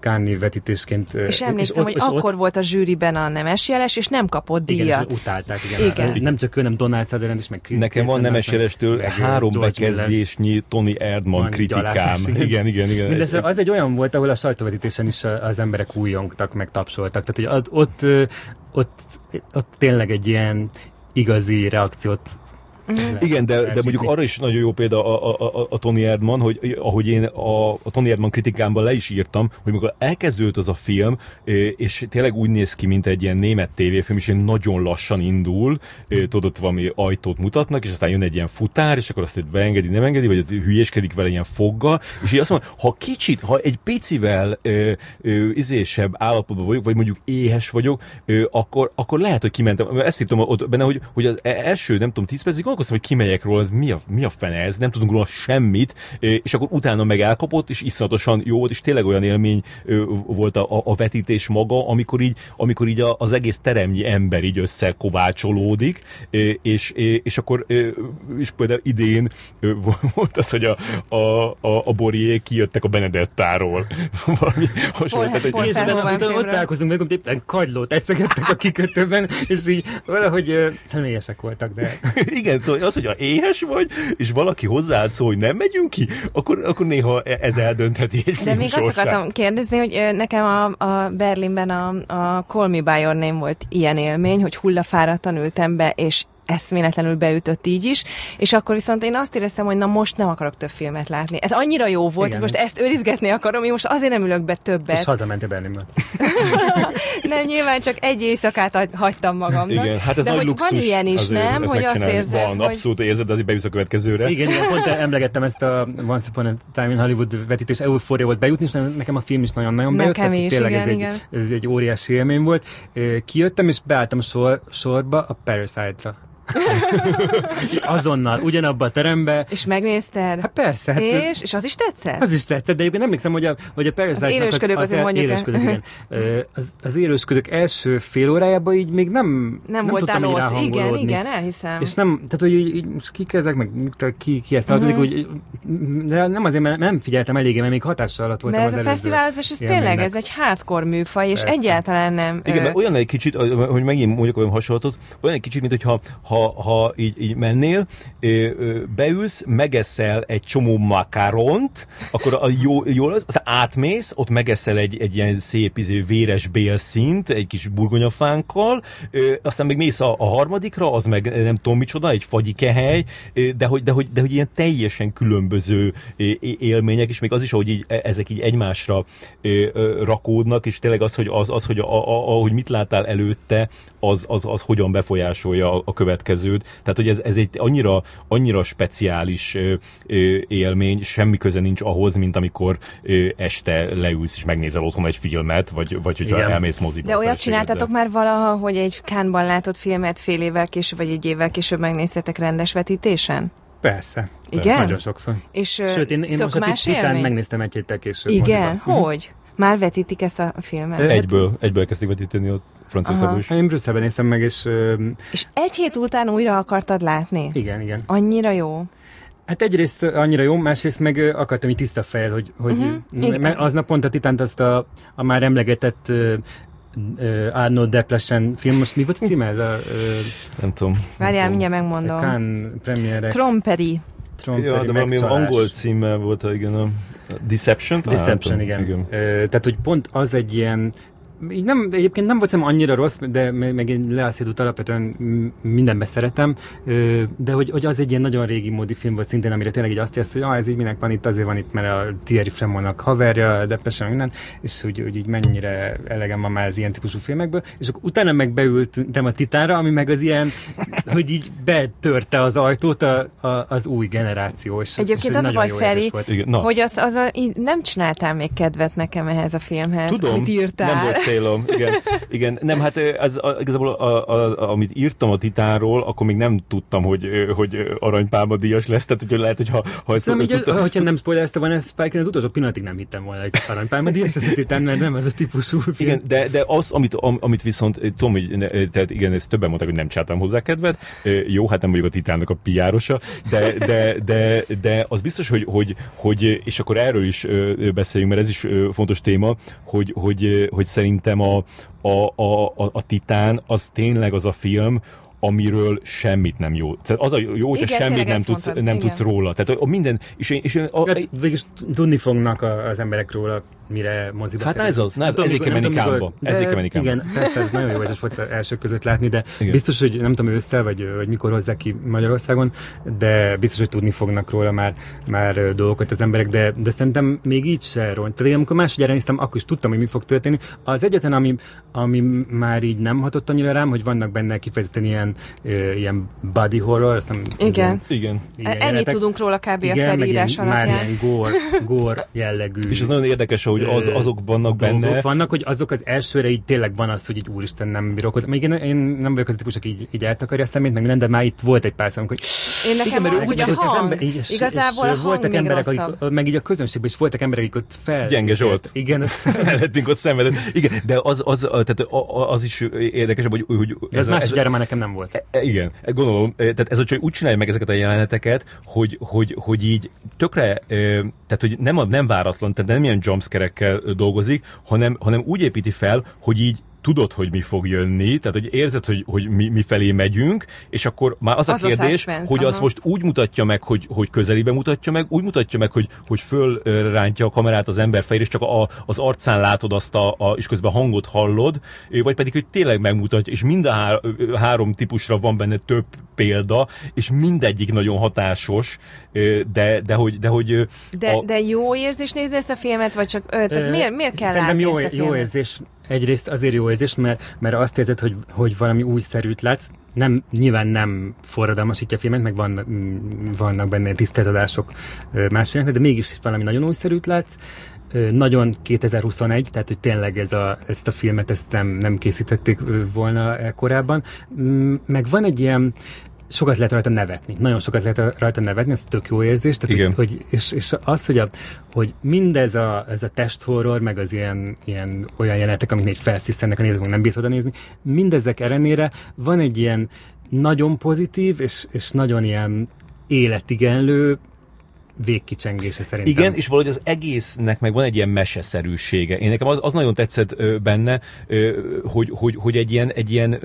Kánni vetítésként. És emlékszem, és ott, hogy és akkor ott... volt a zsűriben a nemes jeles, és nem kapott díjat. Igen, utálták, igen. igen. Nem csak ő, nem Donald Sutherland is, meg Nekem van nemes jelestől három George bekezdésnyi Tony Erdman kritikám. Igen, igen, igen. igen. Mindez, az egy olyan volt, ahol a sajtóvetítésen is az emberek újongtak, meg tapsoltak. Tehát, hogy ott, ott, ott, ott tényleg egy ilyen igazi reakciót. Igen, de, de mondjuk arra is nagyon jó példa a, a, a, a Tony Erdman, hogy ahogy én a, a Tony Erdman kritikámban le is írtam, hogy amikor elkezdődött az a film, és tényleg úgy néz ki, mint egy ilyen német tévéfilm, és ilyen nagyon lassan indul, tudod, valami ajtót mutatnak, és aztán jön egy ilyen futár, és akkor azt beengedi, nem engedi, vagy hülyéskedik vele ilyen foggal, és így azt mondom, ha kicsit, ha egy picivel ö, ö, izésebb állapotban vagyok, vagy mondjuk éhes vagyok, ö, akkor, akkor lehet, hogy kimentem. Ezt írtam ott benne, hogy, hogy az e-, első, nem tudom, 10 percig gondolkoztam, hogy kimegyek róla, ez mi a, mi a fene ez, nem tudunk róla semmit, és akkor utána meg elkapott, és iszonyatosan jó volt, és tényleg olyan élmény volt a, a, vetítés maga, amikor így, amikor így az egész teremnyi ember így összekovácsolódik, és, és akkor és például idén volt az, hogy a, a, a, a Borié kijöttek a Benedettáról. Valami hasonló. Tehát, hogy és utána, ott találkozunk meg, éppen kagylót eszegettek a kikötőben, és így valahogy személyesek voltak, de... Igen, szóval az, hogy ha éhes vagy, és valaki hozzáad szól, hogy nem megyünk ki, akkor, akkor néha e- ez eldöntheti egy De még sorsát. azt akartam kérdezni, hogy nekem a, a Berlinben a, a Call Me By Your Name volt ilyen élmény, hogy hullafáradtan ültem be, és eszméletlenül beütött így is, és akkor viszont én azt éreztem, hogy na most nem akarok több filmet látni. Ez annyira jó volt, Igen. hogy most ezt őrizgetni akarom, én most azért nem ülök be többet. És hazamentél Berlinbe. nem, nyilván csak egy éjszakát hagytam magamnak. Igen, hát ez De nagy hogy luxus. van ilyen is, azért nem? Hogy azt érzed, Van, hogy... abszolút érzed, azért bejusz a következőre. Igen, igen, pont emlegettem ezt a Once Upon a Time in Hollywood vetítés, eufória volt bejutni, és nekem a film is nagyon-nagyon bejött. Nekem tehát is, tényleg igen, ez, egy, igen. ez egy óriási élmény volt. Kijöttem, és beálltam sor, sorba a Parasite-ra. Azonnal, ugyanabba a terembe. És megnézted? Hát persze. Hát, és, és az is tetszett? Az is tetszett, de egyébként emlékszem, hogy a, hogy a Parasite Az élősködők azért mondjuk el. élősködők, igen. Az, az élősködők első fél órájában így még nem, Nem, nem voltál így ott. Igen, igen, elhiszem. És nem, tehát hogy így, így most kik ezek, meg ki, ki ezt tartozik, Mhm. hogy de nem azért, mert nem figyeltem eléggé, mert még hatással alatt voltam Mert ez az a fesztiválozás, ez tényleg, ez egy hardcore műfaj, és egyáltalán nem... Igen, olyan egy kicsit, hogy megint mondjuk olyan hasonlatot, olyan egy kicsit, mint hogyha ha, ha így, így mennél, beülsz, megeszel egy csomó makaront, akkor a jó, jól az, aztán átmész, ott megeszel egy, egy ilyen szép izé, véres bélszint, egy kis burgonyafánkkal, aztán még mész a, a harmadikra, az meg nem tudom micsoda, egy fagyi kehely, ö, de hogy, de hogy, de hogy ilyen teljesen különböző élmények, és még az is, hogy így, e- ezek így egymásra rakódnak, és tényleg az, hogy, az, az, hogy a, a, ahogy mit láttál előtte, az, az, az hogyan befolyásolja a, a következőt. Tehát, hogy ez, ez egy annyira, annyira speciális ö, ö, élmény, semmi köze nincs ahhoz, mint amikor ö, este leülsz és megnézel otthon egy filmet, vagy, vagy hogyha Igen. elmész moziba. De a olyat csináltatok már valaha, hogy egy Kánban látott filmet fél évvel később, vagy egy évvel később megnéztetek rendes vetítésen? Persze. Igen? Nagyon sokszor. És Sőt, én, én most a más Titán élmény? megnéztem egy héttel később. Igen, moziba. hogy? Már vetítik ezt a filmet? Egyből, egyből kezdték vetíteni ott Is. Én Brüsszelben néztem meg, és És egy hét után újra akartad látni? igen, igen. Annyira jó. Hát egyrészt annyira jó, másrészt meg akartam így tiszta fejjel, hogy, hogy uh-huh. mert aznap pont a Titánt azt a, a már emlegetett ö, ö, Arnold Deplesen film, most mi volt a címe? Ez a ö, Nem tudom. Várjál, mindjárt megmondom. Cannes premiere. Tromperi. Ja, de valami angol címmel volt, igen, a Deception? Deception, Nem igen. igen. Ö, tehát, hogy pont az egy ilyen így nem, egyébként nem voltam annyira rossz, de me- meg én Leászédút alapvetően mindenbe szeretem, de hogy, hogy az egy ilyen nagyon régi módi film volt szintén, amire tényleg így azt érsz, hogy ah, ez így minek van itt, azért van itt, mert a Thierry Fremonnak haverja, Depeche, minden, és hogy, hogy így mennyire elegem van már az ilyen típusú filmekből, és akkor utána meg beültem a Titánra, ami meg az ilyen, hogy így betörte az ajtót a, a, az új generáció. És, Egyébként és az a baj, Feri. Hogy azt, az a, nem csináltál még kedvet nekem ehhez a filmhez, Tudom, amit írtál. nem volt célom. Igen, igen. nem, hát ez igazából a, a, a, amit írtam a Titánról, akkor még nem tudtam, hogy, hogy aranypálma díjas lesz, tehát hogy lehet, hogy ha, ha ezt így, tudtam, hogyha nem spoilerezte volna ezt Spike, az utolsó pillanatig nem hittem volna, hogy aranypálma díjas, ez a titán, mert nem ez a típusú film. Igen, de, de az, amit, am, amit viszont, tudom, hogy eh, tehát igen, ezt többen mondták, hogy nem csináltam hozzá kedvet. Jó, hát nem vagyok a Titánnak a piárosa, de, de, de, de az biztos, hogy, hogy, hogy, és akkor erről is beszéljünk, mert ez is fontos téma, hogy, hogy, hogy szerintem a, a, a, a, a Titán az tényleg az a film, amiről semmit nem jó. Tehát az a jó, Igen, semmit nem tudsz, mondtad, nem igen. tudsz róla. Tehát a, a minden, és én, és én a, Hát végülis tudni fognak az emberek róla, mire moziba Hát kerül. ez az, na ez- mikor- Ezért de kell menni Cannes-ba. Igen, persze, ez nagyon jó érzés volt az elsők között látni, de Igen. biztos, hogy nem tudom ősszel, vagy, vagy mikor hozzák ki Magyarországon, de biztos, hogy tudni fognak róla már, már dolgokat az emberek, de, de szerintem még így se ront. Tehát én amikor másodjára néztem, akkor is tudtam, hogy mi fog történni. Az egyetlen, ami, ami már így nem hatott annyira rám, hogy vannak benne kifejezetten ilyen, ilyen body horror, azt nem Igen. igen. ilyen Ennyit tudunk róla kb. a Igen, felírás ilyen, már alapján. ilyen gór, gór jellegű. És ez nagyon érdekes, hogy az, azok vannak benne, vannak, hogy azok az elsőre így tényleg van az, hogy így úristen nem bírok. Még én, én nem vagyok az a típus, aki így, így eltakarja a szemét, meg minden, de már itt volt egy pár szem, hogy Én nekem mert az, hogy a hang, ember- így, és- igazából és a hang voltak még emberek, akik, meg így a közönségben is voltak emberek, akik ott fel... Gyenge Zsolt. Igen, mellettünk ott szenvedett. Igen, de az, az, tehát az is érdekesebb, hogy, hogy ez a- másodjára már nekem nem volt. E- Igen, gondolom, e, tehát ez a csaj úgy csinálja meg ezeket a jeleneteket, hogy, hogy, hogy így tökre, e, tehát hogy nem, nem váratlan, tehát nem ilyen jumpscare-ekkel dolgozik, hanem, hanem úgy építi fel, hogy így tudod, hogy mi fog jönni, tehát hogy érzed, hogy, hogy mi, mi felé megyünk, és akkor már az, az a kérdés, a hogy aha. azt most úgy mutatja meg, hogy, hogy közelibe mutatja meg, úgy mutatja meg, hogy, hogy fölrántja a kamerát az ember fejére, és csak a, az arcán látod azt, a, a, és közben hangot hallod, vagy pedig, hogy tényleg megmutatja, és mind a há, három típusra van benne több példa, és mindegyik nagyon hatásos, de, de hogy... De, hogy de, a... de jó érzés nézni ezt a filmet, vagy csak... Tehát miért, miért kell látni jó, ezt a filmet? jó érzés egyrészt azért jó érzés, mert, mert azt érzed, hogy, hogy valami újszerűt látsz. Nem, nyilván nem forradalmasítja a filmet, meg van, vannak benne tisztázadások más filmeknek, de mégis valami nagyon újszerűt látsz. Nagyon 2021, tehát hogy tényleg ez a, ezt a filmet ezt nem, nem készítették volna korábban. Meg van egy ilyen sokat lehet rajta nevetni. Nagyon sokat lehet rajta nevetni, ez tök jó érzés. Tehát, Igen. Hogy, hogy, és, és az, hogy, a, hogy mindez a, ez a testhorror, meg az ilyen, ilyen olyan jelenetek, amik egy felsziszennek a nézők, nem bírsz oda nézni, mindezek ellenére van egy ilyen nagyon pozitív, és, és nagyon ilyen életigenlő végkicsengése szerintem. Igen, és valahogy az egésznek meg van egy ilyen meseszerűsége. Én nekem az, az nagyon tetszett benne, hogy, hogy, hogy egy ilyen, egy ilyen,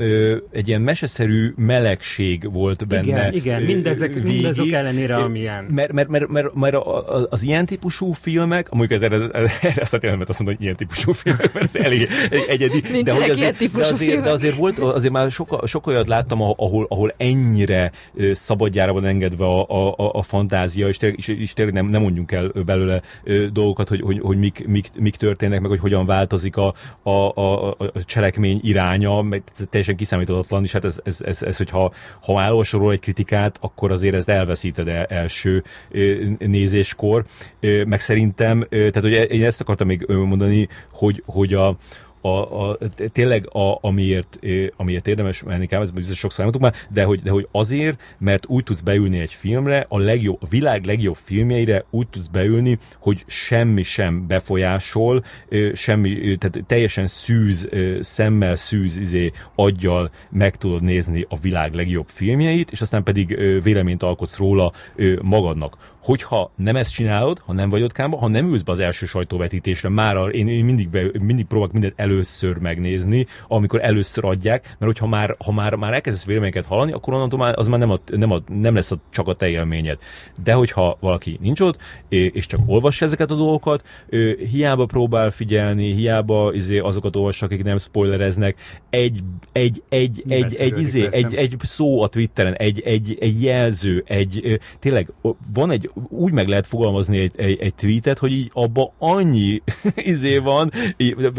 egy ilyen meseszerű melegség volt benne. Igen, igen, mindezek, végig, mindezek ellenére, amilyen. Mert, mert, mert, mert, mert az ilyen típusú filmek, mondjuk erre, erre azt a azt mondom, hogy ilyen típusú filmek, mert ez elég egyedi. Nincs de, hogy azért, de, azért, de azért volt, azért már sok, sok olyat láttam, ahol, ahol ennyire szabadjára van engedve a, a, a, a fantázia, és, és is tényleg nem, nem mondjunk el belőle dolgokat, hogy, hogy, hogy mik, mik, mik történnek, meg hogy hogyan változik a, a, a, a cselekmény iránya, meg teljesen kiszámíthatatlan, és hát ez, ez, ez, ez hogyha ha elolvasol egy kritikát, akkor azért ezt elveszíted el első nézéskor, meg szerintem, tehát hogy én ezt akartam még mondani, hogy, hogy a, a, a, tényleg a, amiért, amiért érdemes menni kávézba, biztos sokszor elmondtuk már, de hogy, de hogy azért, mert úgy tudsz beülni egy filmre, a, legjobb, a világ legjobb filmjeire úgy tudsz beülni, hogy semmi sem befolyásol, semmi, tehát teljesen szűz, szemmel szűz izé, aggyal meg tudod nézni a világ legjobb filmjeit, és aztán pedig véleményt alkotsz róla magadnak hogyha nem ezt csinálod, ha nem vagy ott kámba, ha nem ülsz be az első sajtóvetítésre, már én, én mindig, be, mindig próbálok mindent először megnézni, amikor először adják, mert hogyha már, ha már, már elkezdesz véleményeket hallani, akkor onnantól már az már nem, a, nem, a, nem lesz a, csak a te élményed. De hogyha valaki nincs ott, és csak olvassa ezeket a dolgokat, hiába próbál figyelni, hiába izé, azokat olvassa, akik nem spoilereznek, egy, egy, egy, egy, egy, izé, egy, egy szó a Twitteren, egy, egy, egy jelző, egy, tényleg van egy úgy meg lehet fogalmazni egy, egy, egy tweetet, hogy így abba annyi izé van, így,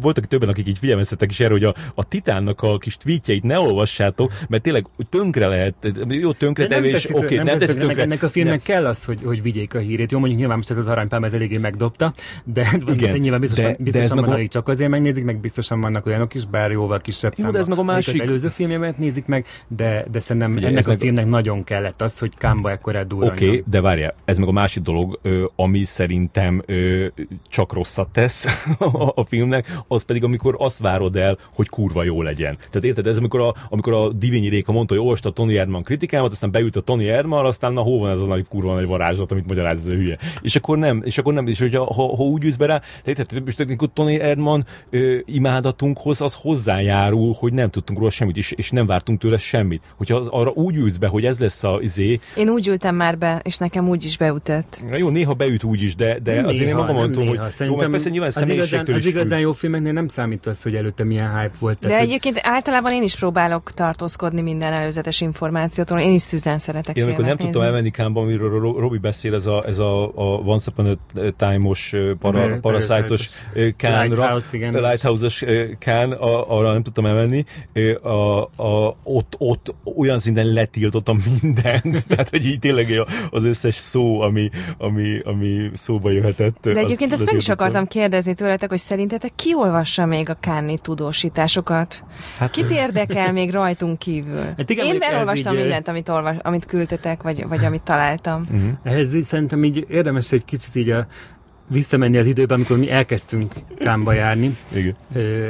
voltak többen, akik így figyelmeztettek is erre, hogy a, a Titánnak a kis tweetjeit ne olvassátok, mert tényleg tönkre lehet, jó, tönkre tevés, oké, okay, nem, nem teszi tönkre. Ennek a filmnek nem. kell az, hogy, hogy vigyék a hírét. Jó, mondjuk nyilván most ez az aranypám ez eléggé megdobta, de, Igen, de nyilván biztosan, de, biztosan de van, akik csak azért megnézik, meg biztosan vannak olyanok is, bár jóval kisebb jó, de ez meg a másik... Az előző filmjemet nézik meg, de, de szerintem Figyelj, ennek a filmnek nagyon kellett az, hogy Kámba ekkora durranjon. Oké, okay, de várjál, ez meg a másik dolog, ami szerintem csak rosszat tesz a filmnek, az pedig amikor azt várod el, hogy kurva jó legyen. Tehát érted, ez amikor a, amikor a Divényi Réka mondta, hogy olvasta a Tony Erdman kritikámat, aztán beült a Tony Erdman, aztán na hol van ez a nagy kurva nagy varázslat, amit magyaráz ez a hülye. És akkor nem, és akkor nem, és hogyha ha, ha úgy űz be rá, tehát érted, Tony Erdman ö, imádatunkhoz az hozzájárul, hogy nem tudtunk róla semmit, és, és nem vártunk tőle semmit. Hogyha az, arra úgy ülsz be, hogy ez lesz a izé. Én úgy ültem már be, és nekem úgy is beütött. Na jó, néha beüt úgy is, de, de nem azért néha, én magam mondtam, hogy jó, meg persze nyilván az igazán, az igazán jó filmeknél nem számít az, hogy előtte milyen hype volt. Tehát, de hogy... egyébként általában én is próbálok tartózkodni minden előzetes információtól. Én is szűzen szeretek Én amikor nem nézni. tudtam elmenni Kámba, amiről Robi beszél, ez a, ez a, a Once Upon a Time-os, para, parasite-os Kánra, Lighthouse-os Kán, arra nem tudtam elmenni. A, a, ott, ott olyan szinten letiltottam mindent, tehát hogy így tényleg az összes szó, ami, ami, ami szóba jöhetett. De egyébként ezt meg is akartam kérdezni tőletek, hogy szerintetek ki olvassa még a Kánni tudósításokat? Hát, Kit érdekel még rajtunk kívül? Hát igen, Én elolvastam így, mindent, amit, olvas, amit küldtetek, vagy, vagy amit találtam. Uh-huh. Ehhez így szerintem így érdemes egy kicsit így a visszamenni az időbe, amikor mi elkezdtünk Kámba járni. Igen.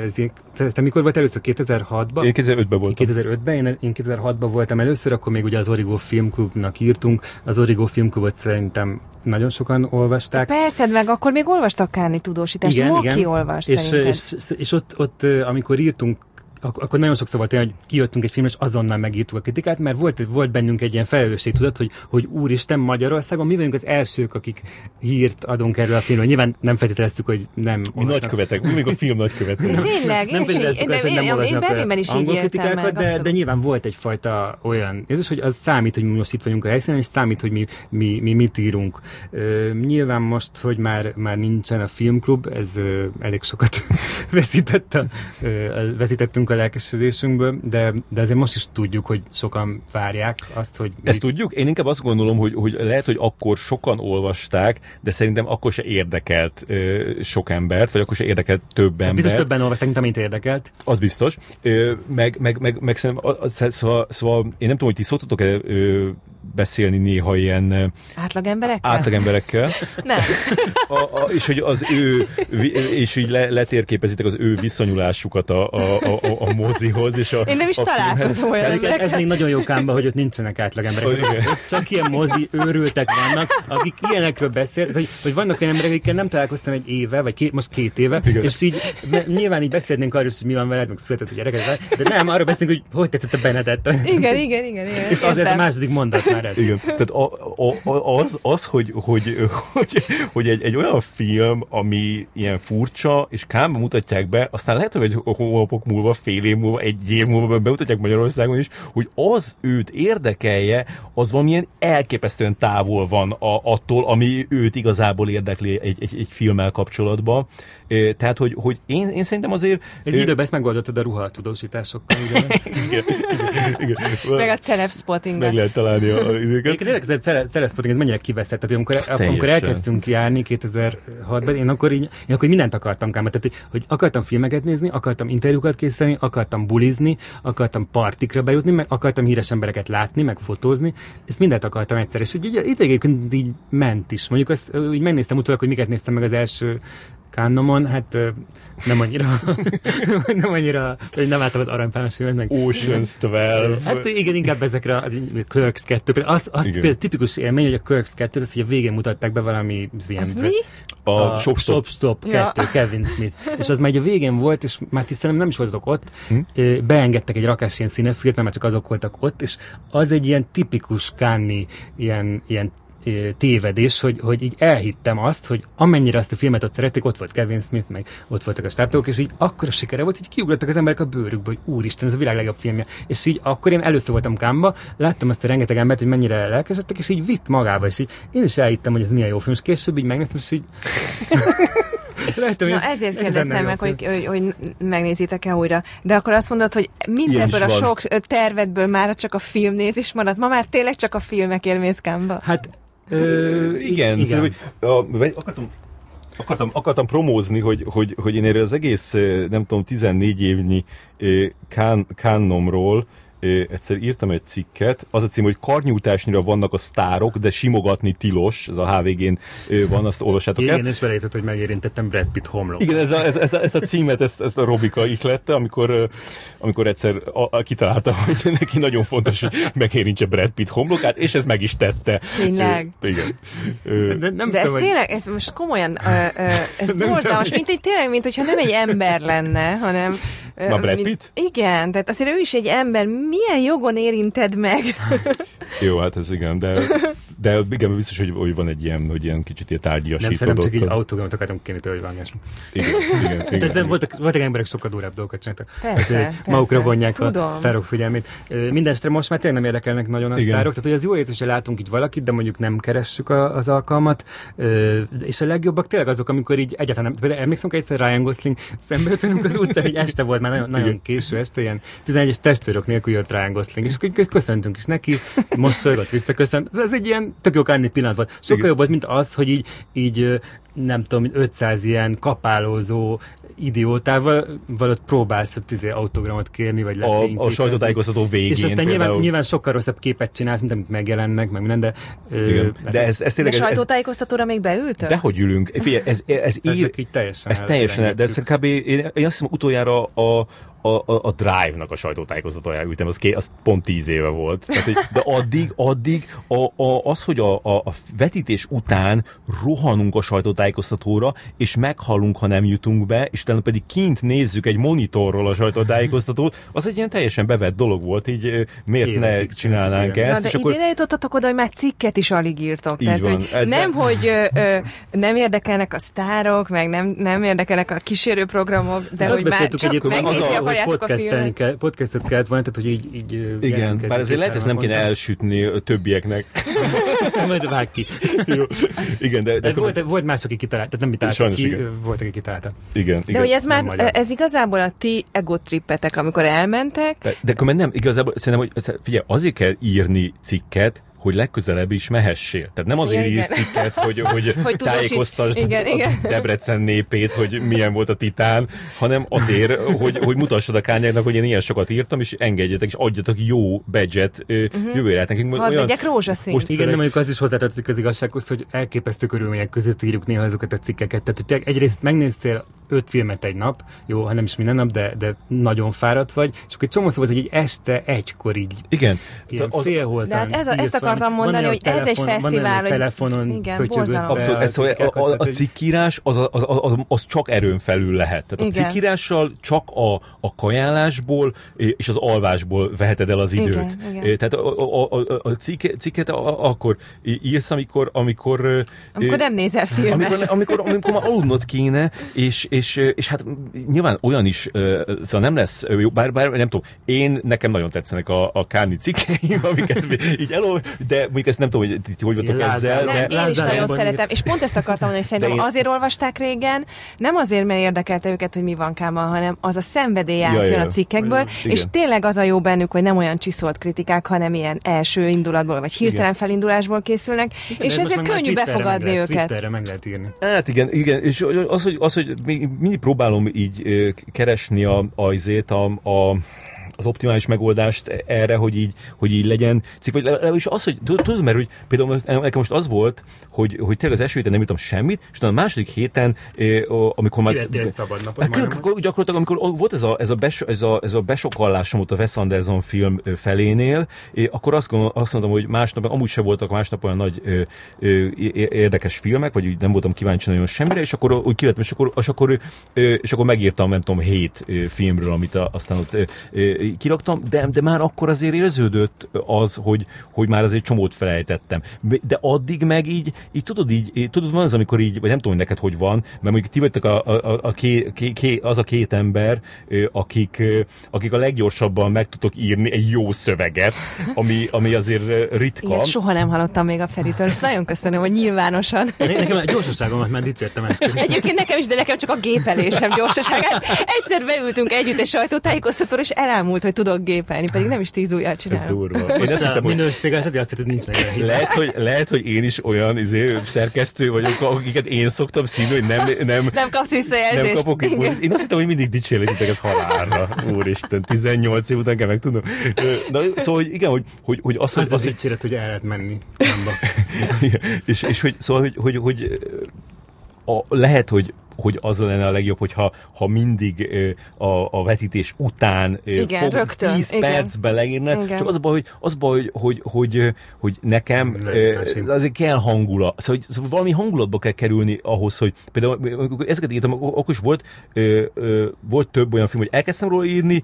Ez, te, te mikor volt először? 2006-ban? Én 2005-ben voltam. 2005-ben, én, én 2006-ban voltam először, akkor még ugye az Origo Filmklubnak írtunk. Az Origo Filmklubot szerintem nagyon sokan olvasták. Persze, meg akkor még olvastak Kárni tudósítást. Igen, igen. olvas, és, és, és, ott, ott, amikor írtunk ak- akkor nagyon sokszor volt olyan, hogy kijöttünk egy filmre, és azonnal megírtuk a kritikát, mert volt, volt bennünk egy ilyen felelősségtudat, hogy, hogy úristen, Magyarországon mi vagyunk az elsők, akik hírt adunk erről a filmről. Nyilván nem feltételeztük, hogy nem. Mi nagykövetek, mi még a film nagykövetek. Nem, Tényleg, nem feltételeztük azt, hogy nem olvasnak is angol kritikákat, de, de nyilván volt egyfajta olyan, ez is, hogy az számít, hogy mi most itt vagyunk a helyszínen, és számít, hogy mi, mi, mi mit írunk. Ö, nyilván most, hogy már, már nincsen a filmklub, ez ö, elég sokat veszített a, ö, veszítettünk a lelkesedésünkből, de, de azért most is tudjuk, hogy sokan várják azt, hogy... Ezt mit... tudjuk? Én inkább azt gondolom, hogy, hogy lehet, hogy akkor sokan olvasták, de szerintem akkor se érdekelt ö, sok embert, vagy akkor se érdekelt több hát embert. Biztos többen olvasták, mint amint érdekelt. Az biztos. Ö, meg, meg, meg, meg szerintem, szóval, szóval én nem tudom, hogy ti szoktatok-e beszélni néha ilyen... Átlagemberekkel? Átlagemberekkel. Nem. A, a, és hogy az ő, és így le, letérképezitek az ő viszonyulásukat a, a, a, a mozihoz. És a, Én nem is találkozom olyan emberekkel. Ez még nagyon jó kámba, hogy ott nincsenek átlagemberek. Csak ilyen mozi őrültek vannak, akik ilyenekről beszél, hogy, hogy vannak olyan emberek, akikkel nem találkoztam egy éve, vagy két, most két éve, Igen. és így nyilván így beszélnénk arról, hogy mi van veled, meg született a gyereket, de nem, arról beszélünk, hogy hogy tetszett a Benedett. Igen, igen, igen. igen és az ez a második mondat már ez. Igen. Tehát a, a, az, az, hogy, hogy, hogy, hogy egy, egy olyan film, ami ilyen furcsa, és kámba mutatják be, aztán lehet, hogy egy hónapok múlva, fél év múlva, egy év múlva bemutatják Magyarországon is, hogy az őt érdekelje, az valamilyen elképesztően távol van a, attól, ami őt igazából érdekli egy, egy, egy filmmel kapcsolatban. Tehát, hogy, hogy én, én szerintem azért... Ez ő... időben ezt megoldottad a ruhatudósításokkal, igen. igen, igen, Meg a celebspotting Meg lehet találni a időket. Egyébként ez a celebspotting, ez mennyire kiveszett. Tehát, amikor, amikor elkezdtünk járni 2006-ban, én akkor, így, én akkor mindent akartam kámba. Tehát, hogy akartam filmeket nézni, akartam interjúkat készíteni, akartam bulizni, akartam partikra bejutni, meg akartam híres embereket látni, meg fotózni. Ezt mindent akartam egyszer. És így, így, így, így ment is. Mondjuk azt, így megnéztem utólag, hogy miket néztem meg az első Kánnomon, hát nem annyira, nem annyira, hogy nem láttam az aranypálmas filmet, meg... Ocean's 12. Hát igen, inkább ezekre, az, Clerks 2, az, az például tipikus élmény, hogy a Clerks 2, az, hogy a végén mutatták be valami... Az mi? A, a Shop Stop, Stop 2, ja. Kevin Smith. És az már a végén volt, és már tisztelem nem is voltatok ott, hm? beengedtek egy rakás ilyen színefilt, mert csak azok voltak ott, és az egy ilyen tipikus Kánni, ilyen, ilyen tévedés, hogy, hogy így elhittem azt, hogy amennyire azt a filmet ott szerették, ott volt Kevin Smith, meg ott voltak a stábtagok, és így akkor a sikere volt, hogy kiugrottak az emberek a bőrükbe, hogy úristen, ez a világ legjobb filmje. És így akkor én először voltam Kámba, láttam azt a rengeteg embert, hogy mennyire lelkesedtek, és így vitt magába, és így én is elhittem, hogy ez milyen jó film, és később így megnéztem, és így Lehetem, Na, ez, ezért kérdeztem meg, hogy, hogy, hogy megnézitek-e újra. De akkor azt mondod, hogy mindebből a sok tervedből már csak a filmnézés maradt. Ma már tényleg csak a filmekért mész Kámba? Hát Ö, igen, igen. Szóval, a, akartam, akartam, akartam promózni, hogy, hogy, hogy én erre az egész, nem tudom, 14 évnyi kán, kánnomról egyszer írtam egy cikket, az a cím, hogy karnyújtásnyira vannak a sztárok, de simogatni tilos, ez a HVG-n van, azt olvassátok el. Igen, és belejtett, hogy megérintettem Brad Pitt homlok. Igen, ez a, ez, ez, a, ez a címet, ezt, ezt a Robika ihlette, amikor, amikor egyszer a, a, kitalálta, hogy neki nagyon fontos, hogy megérintse Brad Pitt homlokát, és ez meg is tette. Tényleg? Ö, igen. Ö, de, nem de ez tényleg, ez most komolyan, ö, ö, ez borzalmas, mint egy tényleg, mint hogyha nem egy ember lenne, hanem Na, Brad Pitt? Igen, tehát azért ő is egy ember. Milyen jogon érinted meg? Jó, hát ez igen, de, de igen, biztos, hogy, hogy van egy ilyen, hogy ilyen kicsit ilyen tárgyasítódott. Nem, szerintem csak így autógamat akartam kérni tőle, hogy valami Igen, igen, igen, de ezen voltak, voltak emberek sokkal durább dolgokat csináltak. Persze, persze, Magukra vonják tudom. a sztárok figyelmét. Mindenestre most már tényleg nem érdekelnek nagyon a igen. sztárok, tehát hogy az jó érzés, hogy látunk itt valakit, de mondjuk nem keressük a, az alkalmat. És a legjobbak tényleg azok, amikor így egyáltalán nem. Például emlékszem, hogy egyszer Ryan Gosling szembe az utcán, hogy este volt már nagyon, nagyon késő este, ilyen 11-es testőrök nélkül jött Ryan Gosling, és akkor köszöntünk is neki, mosolygott, visszaköszönt. Ez egy ilyen tök jó pillanat volt. Sokkal jobb volt, mint az, hogy így, így nem tudom, 500 ilyen kapálózó idiótával valahogy próbálsz a tizé autogramot kérni, vagy a, a sajtótájékoztató végén. És aztán nyilván, nyilván, sokkal rosszabb képet csinálsz, mint amit megjelennek, meg minden, de... Ö, de ez, ez tényleg... De sajtótájékoztatóra még beültök? De hogy ülünk? Figyelj, ez, ez, ez, év, így teljesen ez teljesen, de ez kb. Én, én azt hiszem utoljára a, a, a, a Drive-nak a sajtótájékoztatójára ültem, az, ké, az pont tíz éve volt. Tehát, de addig, addig a, a, az, hogy a, a, a vetítés után rohanunk a sajtótájékoztatóra, és meghalunk, ha nem jutunk be, és utána pedig kint nézzük egy monitorról a sajtótájékoztatót, az egy ilyen teljesen bevett dolog volt, így miért Én ne csinálnánk ezt. Na, de és akkor... idén jutottatok oda, hogy már cikket is alig írtok. Így Tehát, van. Hogy Ezzel... Nem, hogy ö, ö, nem érdekelnek a sztárok, meg nem, nem érdekelnek a kísérőprogramok, de, de hogy már csak megnézni a hogy podcastelni kell, podcastet kellett volna, tehát hogy így... így Igen, bár azért lehet, ezt nem kéne elsütni a többieknek. Majd vág ki. Jó. Igen, de... de, de volt, volt más, aki kitalálta, tehát nem mi találtak ki, igen. volt, aki kitalálta. Igen, igen. De hogy ez már, ez igazából a ti egotrippetek, amikor elmentek. De, de akkor nem, igazából szerintem, hogy figyelj, azért kell írni cikket, hogy legközelebb is mehessél. Tehát nem azért írsz cikket, hogy, hogy, hogy tájékoztasd igen, igen. Debrecen népét, hogy milyen volt a titán, hanem azért, hogy, hogy mutassad a kányáknak, hogy én ilyen sokat írtam, és engedjetek, és adjatok jó budget uh-huh. jövőre. Hát nekünk Hadd olyan... legyek rózsaszín. Most igen, de mondjuk az is hozzátartozik az igazsághoz, hogy elképesztő körülmények között írjuk néha azokat a cikkeket. Tehát, hogy egyrészt megnéztél öt filmet egy nap, jó, ha nem is minden nap, de, de nagyon fáradt vagy, és akkor egy csomó szó volt, hogy egy este egykor így. Igen. Ilyen az, félholtán. De hát ez a, ezt akartam mondani, hogy telefon, ez egy fesztivál, hogy telefonon igen, Abszolút, ez, a, a, a cikkírás az, az, az, az, az, csak erőn felül lehet. Tehát igen. a cikkírással csak a, a kajálásból és az alvásból veheted el az időt. Igen, igen. Tehát a, a, a, a cikk, cikket akkor írsz, amikor amikor, amikor nem nézel filmet. Amikor, amikor, amikor már aludnod kéne, és, és, és hát nyilván olyan is, szóval nem lesz bár, bár nem tudom, én, nekem nagyon tetszenek a, a Kárni cikkeim, amiket így elol, de mondjuk ezt nem tudom, hogy ti hogy vagytok ezzel. Nem, de... én is nagyon szeretem, és pont ezt akartam mondani, hogy szerintem én... azért olvasták régen, nem azért, mert érdekelte őket, hogy mi van káma, hanem az a szenvedély átjön ja, ja, a cikkekből, ja, és tényleg az a jó bennük, hogy nem olyan csiszolt kritikák, hanem ilyen első indulatból, vagy hirtelen igen. felindulásból készülnek, igen, és ezért könnyű befogadni lehet, őket. Twitterre meg lehet írni. Hát igen, igen, és az, hogy, az, hogy mindig próbálom így keresni a, a, a, a az optimális megoldást erre, hogy így, hogy így legyen cikk, vagy legalábbis az, hogy tudod, mert hogy például nekem most az volt, hogy, hogy tényleg az első héten nem írtam semmit, és a második héten, amikor már... egy szabad napot. Gyakorlatilag, amikor volt ez a, ez a, bes, ez a, ez a besokallásom ott a Wes Anderson film felénél, akkor azt, azt mondtam, hogy másnap, amúgy se voltak másnap olyan nagy ö, ö, érdekes filmek, vagy úgy nem voltam kíváncsi nagyon semmire, és akkor úgy kivettem, és akkor, és akkor, és akkor megírtam, nem tudom, hét filmről, amit aztán ott kiraktam, de, de már akkor azért érződött az, hogy, hogy már azért csomót felejtettem. De addig meg így, így tudod így, így tudod, van az, amikor így, vagy nem tudom, hogy neked hogy van, mert mondjuk ti vagytok a, a, a ké, ké, ké, az a két ember, akik, akik a leggyorsabban meg tudtok írni egy jó szöveget, ami, ami azért ritka. Ilyet soha nem hallottam még a Feritől, ezt nagyon köszönöm, hogy nyilvánosan. Nekem a gyorsaságomat már dicsértem este. Egyébként nekem is, de nekem csak a gépelésem gyorsaságát. Egyszer beültünk együtt egy sajtótájékoztatóra, és elámult kiderült, hogy tudok gépelni, pedig nem is tíz ujjal csinálom. Ez durva. Én azt hittem, minőséget, hát azt hogy nincs lehet, hogy, lehet, hogy én is olyan izé, szerkesztő vagyok, akiket én szoktam szívni, hogy nem, nem, nem kapsz visszajelzést. Nem kapok. Én azt hittem, hogy mindig dicsérlek titeket halálra. Úristen, 18 év után kell megtudnom. Na, szóval, hogy igen, hogy, hogy, hogy az, az, az, az, dicséret, hogy el lehet menni. és, és hogy, szóval, hogy, hogy, hogy a, lehet, hogy hogy az lenne a legjobb, hogyha ha mindig a, a vetítés után igen, fog rögtön, 10 igen. percbe leírne, igen. csak az a baj, hogy, az a baj, hogy, hogy, hogy nekem azért kell hangulat, szóval, szóval valami hangulatba kell kerülni ahhoz, hogy például ezeket írtam, akkor is volt, volt több olyan film, hogy elkezdtem róla írni,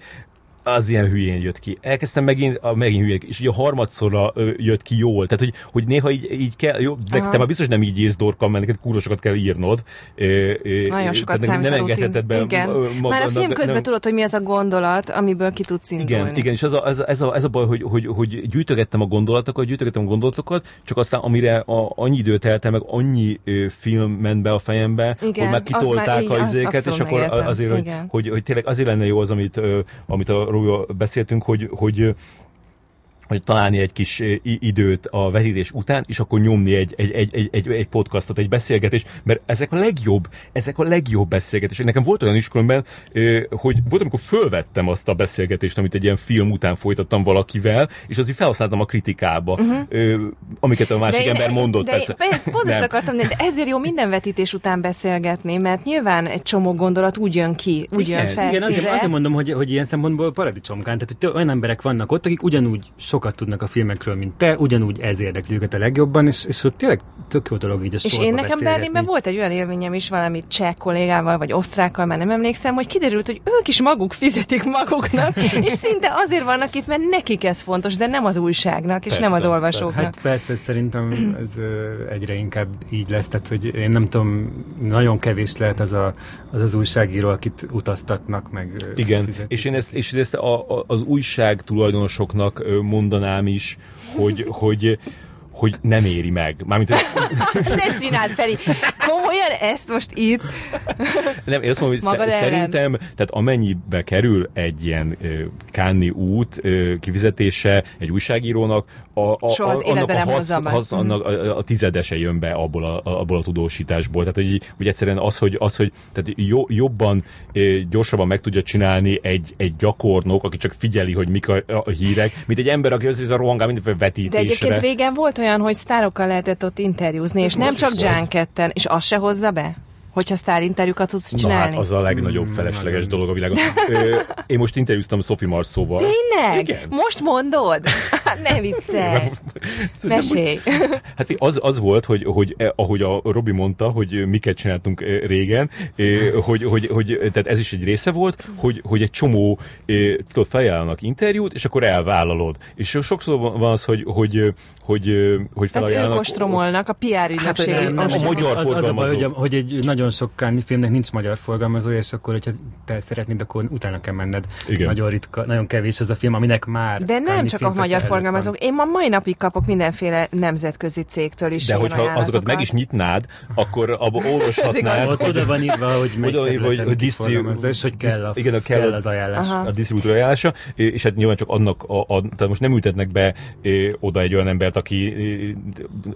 az ilyen hülyén jött ki. Elkezdtem megint, a, megint hülyén, és ugye a harmadszorra ö, jött ki jól. Tehát, hogy, hogy néha így, így kell, jó, de te már biztos nem így írsz dorka, mert neked kúrosokat kell írnod. Ö, ö, Nagyon sokat nem, nem engedheted be. Igen. Magadnak, már a film közben nem, tudod, hogy mi az a gondolat, amiből ki tudsz indulni. Igen, igen és ez a, ez a, ez a, ez a baj, hogy, hogy, hogy gyűjtögettem a gondolatokat, gyűjtögettem a gondolatokat, csak aztán amire a, annyi időt telte meg, annyi ö, film ment be a fejembe, igen, hogy már kitolták a izéket, és akkor azért, hogy, hogy, hogy, tényleg azért lenne jó az, amit, ö, amit a Rója beszéltünk, hogy, hogy hogy találni egy kis időt a vetítés után, és akkor nyomni egy, egy, egy, egy, egy, egy podcastot, egy beszélgetést, mert ezek a legjobb, ezek a legjobb beszélgetések. Nekem volt olyan is különben, hogy volt, amikor fölvettem azt a beszélgetést, amit egy ilyen film után folytattam valakivel, és azért felhasználtam a kritikába, uh-huh. amiket a másik de ember én, mondott. De persze. Én, pont ezt akartam, de ezért jó minden vetítés után beszélgetni, mert nyilván egy csomó gondolat úgy jön ki, úgy igen, jön felszínre. Igen, azért, azért mondom, hogy, hogy ilyen szempontból paradicsomkán, tehát hogy olyan emberek vannak ott, akik ugyanúgy sokat tudnak a filmekről, mint te, ugyanúgy ez érdekli őket a legjobban, és, és ott tényleg tök jó dolog így a És én nekem Berlinben volt egy olyan élményem is valami cseh kollégával, vagy osztrákkal, már nem emlékszem, hogy kiderült, hogy ők is maguk fizetik maguknak, és szinte azért vannak itt, mert nekik ez fontos, de nem az újságnak, és persze, nem az olvasóknak. Persze. Hát persze, szerintem ez egyre inkább így lesz, tehát hogy én nem tudom, nagyon kevés lehet az a, az, az újságíró, akit utaztatnak, meg Igen, fizetik. és én ezt, és ezt a, a, az újság tulajdonosoknak mondanám is, hogy, hogy hogy nem éri meg. Mármint, hogy... ne csináld, Feri! Komolyan ezt most itt? nem, én azt mondom, hogy sz- szerintem, tehát amennyibe kerül egy ilyen uh, Káni út uh, kifizetése egy újságírónak, a, a, Soha az annak a, hasz, hasz, annak a, a tizedese jön be abból a, abból a tudósításból. Tehát, hogy, hogy egyszerűen az, hogy, az, hogy tehát jo, jobban, gyorsabban meg tudja csinálni egy, egy gyakornok, aki csak figyeli, hogy mik a, a hírek, mint egy ember, aki az a rohangál mindenféle vetítésre. De egyébként régen volt olyan, hogy sztárokkal lehetett ott interjúzni, és nem csak Junketten, és az se hozza be? Hogyha sztárinterjúkat tudsz csinálni. Na hát az a legnagyobb mm, felesleges dolog a világon. Ö, én most interjúztam Sophie Marceauval. Tényleg? Igen. Most mondod? ne viccelj. Mesélj. Hát az, az volt, hogy, hogy eh, ahogy a Robi mondta, hogy miket csináltunk eh, régen, eh, hogy, hogy, hogy tehát ez is egy része volt, hogy, hogy egy csomó tudod, felajánlanak interjút, és akkor elvállalod. És sokszor van az, hogy, hogy, hogy, hogy felajánlanak. Tehát ők ostromolnak, a PR ügynökség. Hát, nem, nem, a magyar az, az a baj, hogy, hogy egy nagyon nagyon sok Káni filmnek nincs magyar forgalmazója, és akkor, hogyha te szeretnéd, akkor utána kell menned. Igen. Nagyon ritka, nagyon kevés ez a film, aminek már De nem csak a magyar forgalmazók. Én ma mai napig kapok mindenféle nemzetközi cégtől is. De hogyha azokat meg is nyitnád, akkor abba olvashatnád. Ott oda van írva, hogy oda írva, hogy, hogy disztribútor, hogy kell, a, igen, a kell, kell az ajánlás. Aha. A disztribútor ajánlása, és hát nyilván csak annak, a, a, tehát most nem ültetnek be oda egy olyan embert, aki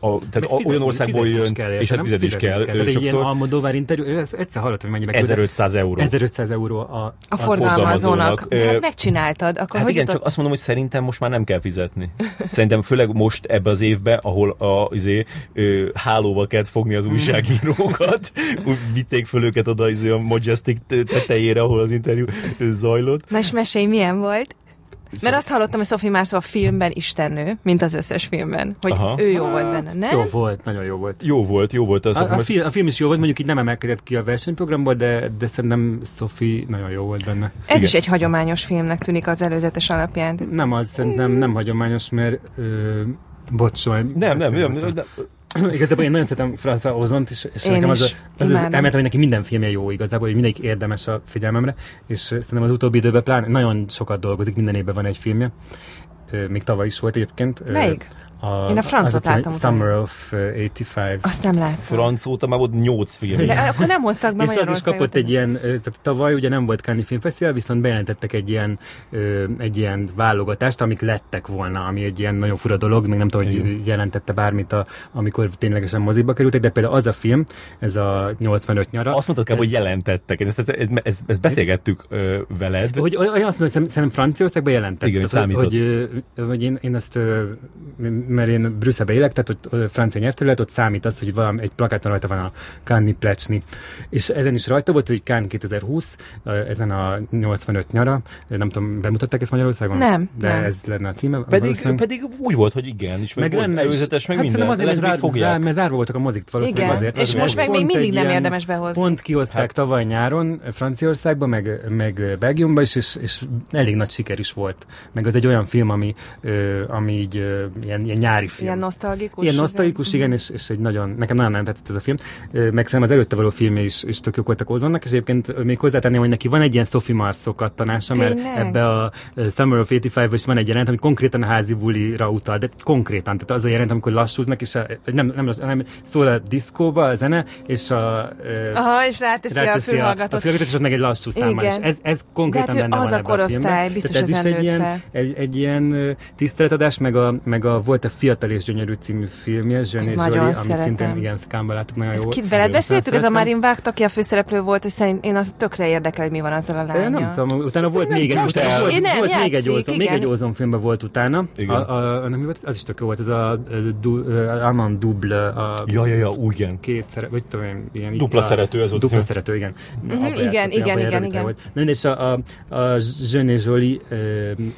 a, tehát olyan országból jön, kell, és hát fizetés kell. kell. Tehát egy ilyen Almodóvár interjú, ez egyszer hallottam, hogy mennyibe 1500 euró. 1500 euró a, a, a forgalmazónak. Hát megcsináltad. Akkor hát hogy igen, jutott? csak azt mondom, hogy szerintem most már nem kell fizetni. Szerintem főleg most ebbe az évbe, ahol a izé, ö, hálóval kellett fogni az újságírókat, vitték föl őket oda izé, a Majestic tetejére, ahol az interjú zajlott. Na és mesélj, milyen volt? Mert azt hallottam, hogy Sophie Marceau a filmben istennő, mint az összes filmben, hogy Aha. ő jó hát, volt benne, nem? Jó volt, nagyon jó volt. Jó volt, jó volt. Az a, a, film, a film is jó volt, mondjuk így nem emelkedett ki a versenyprogramból, de, de szerintem Sophie nagyon jó volt benne. Ez Igen. is egy hagyományos filmnek tűnik az előzetes alapján. Nem az, szerintem nem hagyományos, mert ö, bocs, Nem, nem, nem, nem, nem, igazából én nagyon szeretem François Ozont, és, és nekem az, az, az, az elmentem, hogy neki minden filmje jó igazából, hogy mindegyik érdemes a figyelmemre, és szerintem az utóbbi időben plán nagyon sokat dolgozik, minden évben van egy filmje. Még tavaly is volt egyébként. Melyik? A, Én a francot láttam. Summer of 85. Azt nem láttam. Franc óta már volt 8 film. De akkor nem hoztak be És az is kapott egy ilyen, tehát tavaly ugye nem volt Cannes Filmfesztivál, viszont bejelentettek egy ilyen, egy ilyen válogatást, amik lettek volna, ami egy ilyen nagyon fura dolog, még nem tudom, hogy jelentette bármit, a, amikor ténylegesen moziba kerültek, de például az a film, ez a 85 nyara. Azt mondtad kell, hogy jelentettek. Ezt, ezt, ezt, ezt, ezt beszélgettük ö, veled. Hogy, hogy azt mondom, szerintem Franciaországban jelentettek. Igen, tehát, hogy, hogy, én, én ezt mert én Brüsszelbe élek, tehát ott francia nyelvterület, ott számít az, hogy valami, egy plakáton rajta van a Cannes Plecsni. És ezen is rajta volt, hogy Cannes 2020, ezen a 85 nyara, nem tudom, bemutatták ezt Magyarországon? Nem. De nem. ez lenne a címe. Pedig, pedig úgy volt, hogy igen, és meg, meg lenne előzetes, meg hát minden. azért, mert, zár, zár, mert zárva voltak a mozik, valószínűleg igen. azért. És azért, most meg még mindig nem érdemes behozni. Pont kihozták hát. tavaly nyáron Franciaországba, meg, meg Belgiumba is, és, és elég nagy siker is volt. Meg az egy olyan film, ami, ami így ilyen, ilyen ilyen nyári film. Ilyen nosztalgikus. Ilyen nosztalgikus, igen, és, és egy nagyon, nekem nagyon nem tetszett ez a film. Meg szerintem az előtte való filmje is, is tök jók voltak Ozonnak, és egyébként még hozzátenném, hogy neki van egy ilyen Sophie Marceau kattanása, mert ebbe a Summer of 85 is van egy jelent, ami konkrétan a házi bulira utal, de konkrétan, tehát az a jelent, amikor lassúznak, és a, nem, nem, nem, szól a diszkóba a zene, és a, Aha, és ráteszi, a a, a fülhallgatót. fülhallgatót, és ott meg egy lassú számmal, és Igen. ez, ez konkrétan De hát benne az van a ebben a korosztály, filmben. biztos Tehát ez is egy ilyen, egy, egy ilyen tiszteletadás, meg a, meg a volt a Fiatal és Gyönyörű című filmje, Zsön és Zsoli, ami szeretem. szintén igen, szkámba láttuk nagyon Ezt jó. kit veled beszéltük, ez a. Marin Vágt, aki a főszereplő volt, hogy szerint én az tökre érdekel, hogy mi van azzal a Én lányjal. nem tudom, utána volt még egy, volt, volt még egy Olson, még egy Olson filmben volt utána. Igen. A, a, nem, volt? Az is tök jó volt, ez a, du, Armand Double, a Ja, ja, ja, úgy igen. két szere, vagy tudom én, ilyen... Dupla a, szerető, ez volt Dupla szerető, igen. Mhm, igen, igen, igen, igen. Na mindegy, és a, a, a Jeune és uh,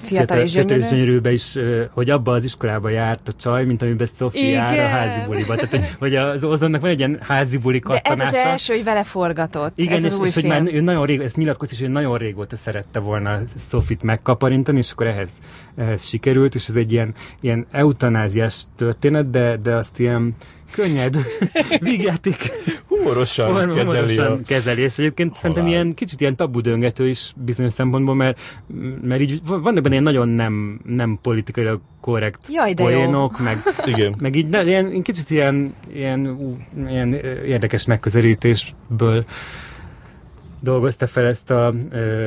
Fiatal és gyönyörű. gyönyörűbe is, hogy abba az iskolába járt a csaj, mint amiben jár a Igen. házi buliba. Tehát, hogy, hogy az Ozonnak van egy ilyen házi buli De ez az kattanása. első, hogy vele forgatott. Igen, ez és, új és hogy már ő nagyon rég, ezt nyilatkozott hogy ő nagyon régóta szerette volna Sofit megkaparintani, és akkor ehhez, ehhez sikerült, és ez egy ilyen, ilyen eutanáziás történet, de, de azt ilyen könnyed, vígjáték Humorosan kezeli a... humorosan kezeli, és egyébként szerintem ilyen kicsit ilyen tabu döngető is bizonyos szempontból, mert, mert így van- vannak benne ilyen nagyon nem, nem politikailag korrekt Jaj, de jó. poénok, meg, Igen. meg így ne, ilyen, kicsit ilyen, ilyen, ilyen érdekes megközelítésből dolgozta fel ezt, a,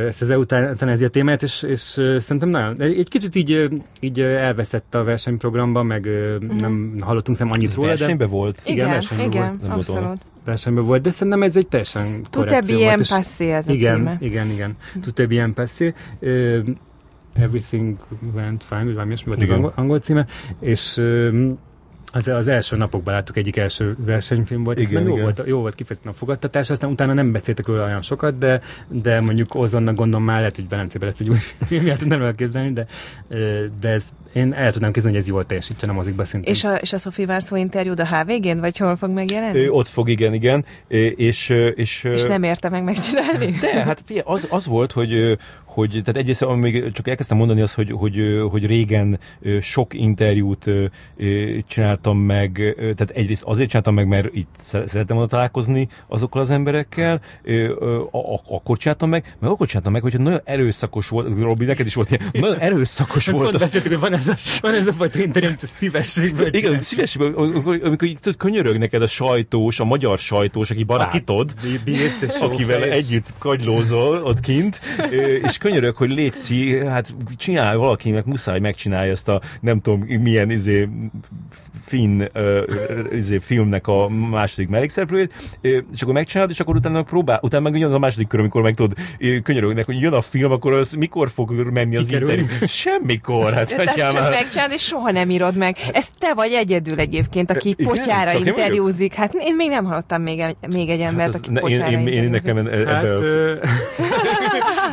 ezt az eutanázia témát, és, és szerintem nagyon, egy kicsit így, így elveszett a versenyprogramban, meg ö, nem hallottunk szerintem annyit Ez róla, de versenyben volt? igen, Igen, versenyben igen, volt, nem abszolút. volt versenyben volt, de szerintem ez egy teljesen Tout korrekt est film bien volt, passé ez a igen, címe. igen, igen. Tout est bien passé. Uh, everything went fine, vagy valami ilyesmi volt az Igen. angol, angol címe, és um, az, az első napokban láttuk egyik első versenyfilm volt, és Igen, igen, jó, igen. volt, jó volt kifejezetten a fogadtatás, aztán utána nem beszéltek róla olyan sokat, de, de mondjuk Ozonnak gondolom már lehet, hogy Velencében lesz egy új filmját tudnám elképzelni, de, ö, de ez, én el tudnám képzelni, hogy ez jól teljesítsen a mozikba szintén. És a, és a Sophie Marceau interjú a HVG-n, vagy hol fog megjelenni? Ő ott fog, igen, igen. És, és, és nem érte meg megcsinálni? De, hát figyelj, az, az volt, hogy, hogy tehát egyrészt, ami még csak elkezdtem mondani, az, hogy, hogy, hogy régen sok interjút csináltam meg, tehát egyrészt azért csináltam meg, mert itt sze- szerettem volna találkozni azokkal az emberekkel, akkor csináltam meg, meg akkor csináltam meg, hogyha nagyon erőszakos volt, Robi, neked is volt ilyen, nagyon erőszakos volt pont az, beszéltük, hogy van ez a, van ez a fajta interjú, amit szívességből igen, csinál. szívesen, amikor, amikor tudod, könyörög neked a sajtós, a magyar sajtós, aki barátod, Akit és akivel együtt kagylózol ott kint, és könyörög, hogy létszi, hát csinálj valakinek, muszáj megcsinálja ezt a nem tudom milyen izé, finn ö, izé, filmnek a második mellékszereplőjét, és akkor megcsinálod, és akkor utána próbál, utána meg jön a második kör, amikor meg tudod, könyörögnek, hogy jön a film, akkor az mikor fog menni az Kikerülni? interjú? Semmikor, hát csak már. megcsinálod, és soha nem írod meg. Ez te vagy egyedül egyébként, aki Igen? potyára Csak én interjúzik. Hát én még nem hallottam még, egy- még egy embert, Hát aki ne, én, potyára én, én, interjúzik. nekem ebbe Hát, a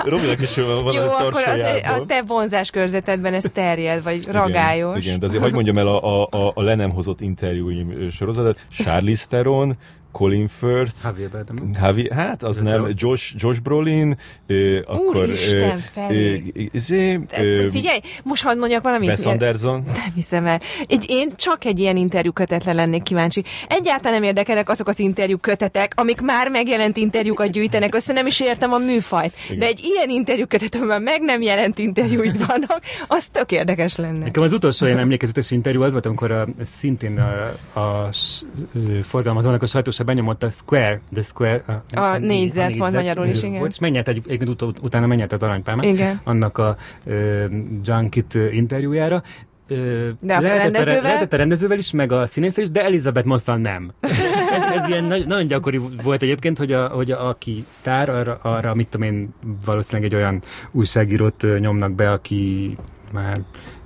Robinak is van Jó, a akkor az, a te vonzás körzetedben ez terjed, vagy ragályos. Igen, igen de azért hagyd mondjam el a, a, a, a le nem hozott interjúim ö, sorozatot. Charlize Theron, Colin Firth, Javier Bardem. Javi, hát az Ez nem, rossz. Josh, Josh Brolin, ö, akkor... Úristen, Feri. ö, izé, ö, Figyelj, most hadd mondjak valamit. Wes Anderson. Nem hiszem el. Egy, én csak egy ilyen interjú kötetlen lennék kíváncsi. Egyáltalán nem érdekelnek azok az interjú kötetek, amik már megjelent interjúkat gyűjtenek össze, nem is értem a műfajt. Igen. De egy ilyen interjú kötet, amiben meg nem jelent interjúid vannak, az tök érdekes lenne. Nekem az utolsó ilyen emlékezetes interjú az volt, amikor a, szintén a, a, ö, forgalmazónak a sajtósa benyomott a Square, the Square. A négyzet van magyarul is, igen. Volt, és megnyert egy, egyébként ut- utána megnyert az aranypálmát. Igen. Annak a ö, Junkit interjújára. Ö, De a lehetett, rendezővel? A, lehetett a rendezővel is, meg a színésszel is, de Elizabeth Mosszal nem. ez, ez ilyen nagy, nagyon gyakori volt egyébként, hogy, a, hogy a, aki sztár, arra, arra, mit tudom én, valószínűleg egy olyan újságírót nyomnak be, aki már